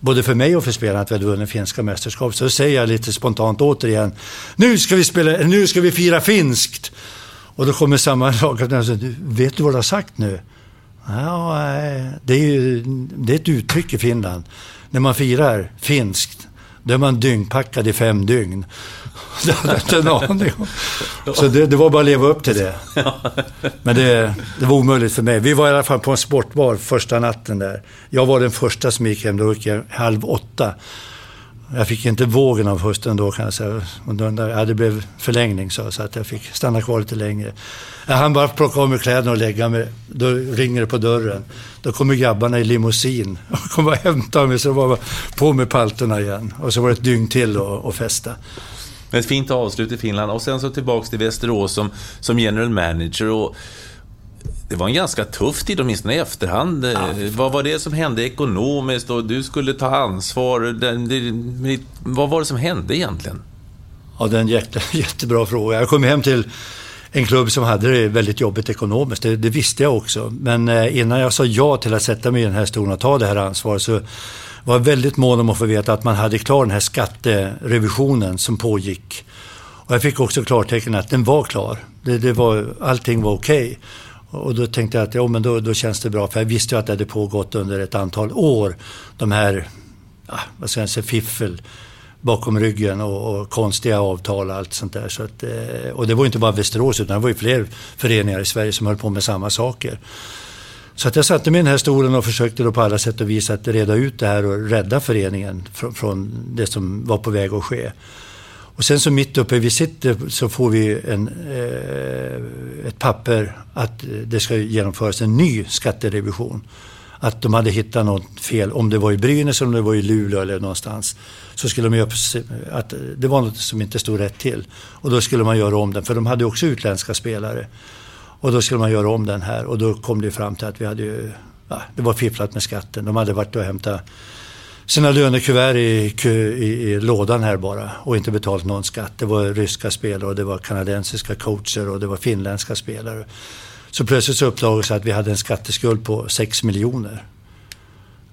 S2: Både för mig och för spelarna att vi hade vunnit finska mästerskap. Så då säger jag lite spontant återigen. Nu ska vi, spela, nu ska vi fira finskt! Och då kommer samma [laughs] lagkapten och säger, vet du vad du har sagt nu? Ja, eh, det är ju det är ett uttryck i Finland när man firar finskt, då är man dyngpackad i fem dygn. [laughs] Det hade jag inte en aning om. Så det, det, var bara att leva upp till det. Men det, det, var omöjligt för mig. Vi var i alla fall på en sportbar första natten där. Jag var den första som gick hem, då gick jag halv åtta. Jag fick inte vågen av hösten då kan jag säga. Ja, det blev förlängning så, så att jag fick stanna kvar lite längre. Jag hann bara plocka av mig kläderna och lägga mig. Då ringer det på dörren. Då kommer grabbarna i limousin och [laughs] kommer och hämtar mig. Så var på med palterna igen. Och så var det ett dygn till att festa.
S1: Ett fint avslut i Finland och sen så tillbaks till Västerås som, som general manager. Och det var en ganska tuff tid, åtminstone i efterhand. Ja. Vad var det som hände ekonomiskt och du skulle ta ansvar? vad var det som hände egentligen?
S2: Ja, det är en jätte, [laughs] jättebra fråga. Jag kom hem till en klubb som hade det väldigt jobbigt ekonomiskt. Det, det, visste jag också. Men eh, innan jag sa ja till att sätta mig i den här stolen och ta det här ansvaret så var jag väldigt mån om att få veta att man hade klar den här skatterevisionen som pågick. Och jag fick också klartecken att den var klar. Det, det var, allting var okej. Okay. Och då tänkte jag att ja, men då, då känns det bra, för jag visste ju att det hade pågått under ett antal år. De här, ja, vad ska jag säga, fiffel bakom ryggen och, och, konstiga avtal och allt sånt där. Så att, eh, och det var inte bara Västerås utan det var ju fler föreningar i Sverige som höll på med samma saker. Så att jag satte mig i den här stolen och försökte då på alla sätt och vis att reda ut det här och rädda föreningen från, från det som var på väg att ske. Och sen så mitt uppe vi sitter så får vi en, eh, ett papper att det ska genomföras en ny skatterevision. Att de hade hittat något fel, om det var i Brynäs om det var i Luleå eller någonstans. Så skulle de göra att det var något som inte stod rätt till. Och då skulle man göra om den, för de hade också utländska spelare. Och då skulle man göra om den här och då kom det fram till att vi hade ju, ja, det var fifflat med skatten. De hade varit och hämtat sina lönekuvert i, i, i, lådan här bara och inte betalt någon skatt. Det var ryska spelare och det var kanadensiska coacher och det var finländska spelare. Så plötsligt så uppdagades att vi hade en skatteskuld på 6 miljoner.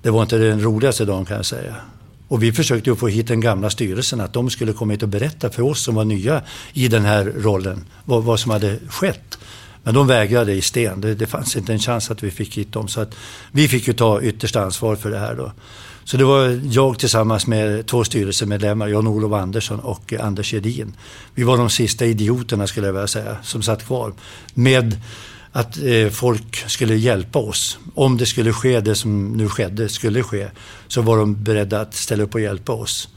S2: Det var inte den roligaste dagen kan jag säga. Och vi försökte ju få hit den gamla styrelsen, att de skulle komma hit och berätta för oss som var nya i den här rollen, vad, vad som hade skett. Men de vägrade i sten. Det, det, fanns inte en chans att vi fick hit dem. Så att vi fick ju ta yttersta ansvar för det här då. Så det var jag tillsammans med två styrelsemedlemmar, Jan-Olof Andersson och Anders Edin. Vi var de sista idioterna skulle jag vilja säga, som satt kvar. Med att eh, folk skulle hjälpa oss. Om det skulle ske, det som nu skedde, skulle ske, så var de beredda att ställa upp och hjälpa oss.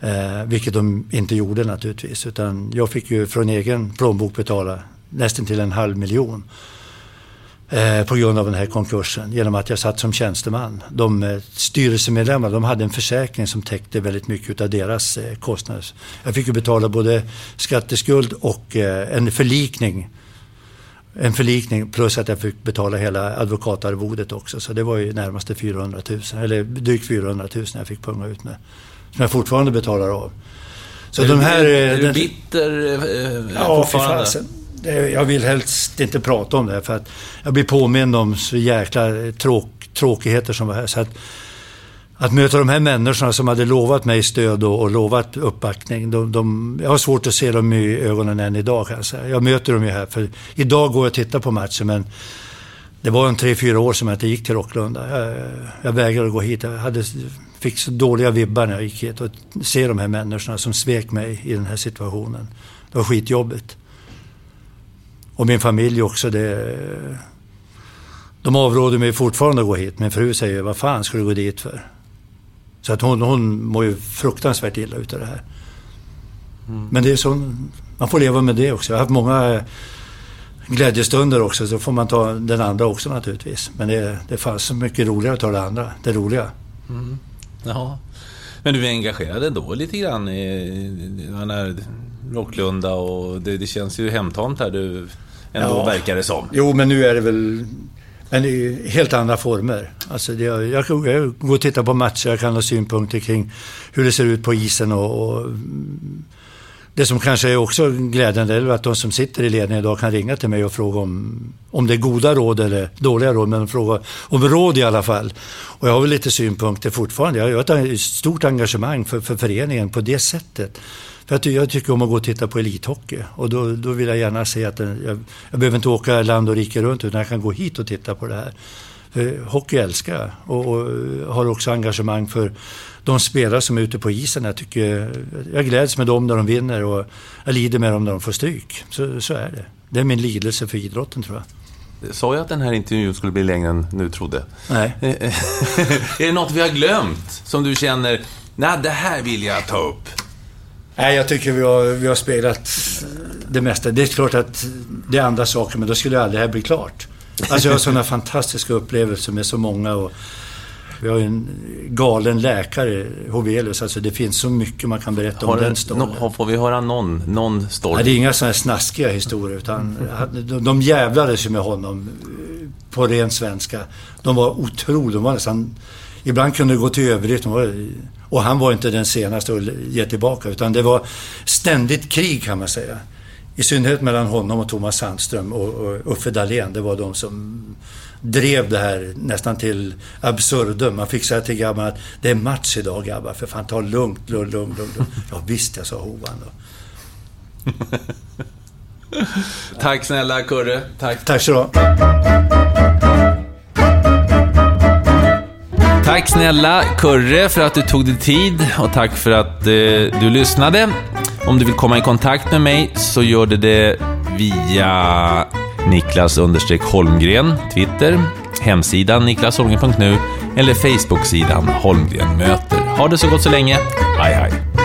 S2: Eh, vilket de inte gjorde naturligtvis. Utan jag fick ju från egen plånbok betala nästan till en halv miljon. Eh, på grund av den här konkursen genom att jag satt som tjänsteman. De eh, styrelsemedlemmar de hade en försäkring som täckte väldigt mycket av deras eh, kostnader. Jag fick ju betala både skatteskuld och eh, en förlikning. En förlikning plus att jag fick betala hela advokatarvodet också. Så det var ju närmaste 400 000, eller drygt 400 000 jag fick punga ut med. Som jag fortfarande betalar av. Så är de här...
S1: Är, du bitter eh,
S2: ja, fortfarande? Jag vill helst inte prata om det, för att jag blir påmind om så jäkla tråk, tråkigheter som var här. Så att, att möta de här människorna som hade lovat mig stöd och, och lovat uppbackning. De, de, jag har svårt att se dem i ögonen än idag kan jag säga. Jag möter dem ju här, för idag går jag och tittar på matchen, men det var en tre, fyra år som jag inte gick till Rocklunda. Jag, jag vägrade gå hit. Jag hade, fick så dåliga vibbar när jag gick hit och se de här människorna som svek mig i den här situationen. Det var skitjobbigt. Och min familj också. Det, de avråder mig fortfarande att gå hit. Min fru säger, vad fan ska du gå dit för? Så att hon, hon mår ju fruktansvärt illa utav det här. Mm. Men det är så, man får leva med det också. Jag har haft många glädjestunder också, så får man ta den andra också naturligtvis. Men det, det fanns så mycket roligare att ta det andra, det roliga.
S1: Mm. Ja. Men du är engagerad ändå lite grann i, den här Rocklunda och det, det, känns ju hemtamt här du ändå ja. verkar det som.
S2: Jo, men nu är det väl men i helt andra former. Alltså det, jag, jag, jag går och tittar på matcher, jag kan ha synpunkter kring hur det ser ut på isen och, och det som kanske är också glädjande är att de som sitter i ledningen idag kan ringa till mig och fråga om, om det är goda råd eller dåliga råd, men fråga om råd i alla fall. Och jag har väl lite synpunkter fortfarande. Jag har ett stort engagemang för, för föreningen på det sättet. För att jag tycker om att gå och titta på elithockey och då, då vill jag gärna se att den, jag, jag behöver inte åka land och rike runt utan jag kan gå hit och titta på det här. För hockey älskar jag och, och har också engagemang för de spelare som är ute på isen. Jag, tycker, jag gläds med dem när de vinner och jag lider med dem när de får stryk. Så, så är det. Det är min lidelse för idrotten tror jag.
S1: Sa jag att den här intervjun skulle bli längre än du trodde?
S2: Nej. [laughs]
S1: är det något vi har glömt som du känner, nej det här vill jag ta upp?
S2: Nej, jag tycker vi har, vi har spelat det mesta. Det är klart att det är andra saker, men då skulle aldrig det här bli klart. Alltså jag har sådana fantastiska upplevelser med så många och vi har ju en galen läkare, Hovelius. Alltså det finns så mycket man kan berätta har om den storyn.
S1: No, får vi höra någon, någon story?
S2: Nej, det är inga sådana här snaskiga historier. Utan de, de jävlades ju med honom på ren svenska. De var otroliga. De var nästan... Ibland kunde det gå till överdrift. Och han var inte den senaste att ge tillbaka. Utan det var ständigt krig kan man säga. I synnerhet mellan honom och Thomas Sandström och, och Uffe Dahlén. Det var de som drev det här nästan till absurdum. Man fick säga till grabbarna att det är match idag grabbar, för fan ta lugnt, lugnt, lugnt. lugnt. Ja visst, jag sa Hovan då. [laughs]
S1: Tack snälla Kurre.
S2: Tack. Tack så du
S1: Tack snälla Kurre för att du tog dig tid och tack för att eh, du lyssnade. Om du vill komma i kontakt med mig så gör du det via Niklas Holmgren, Twitter, hemsidan niklasholmgren.nu eller Facebooksidan Holmgren möter. Ha det så gott så länge. Hej hej!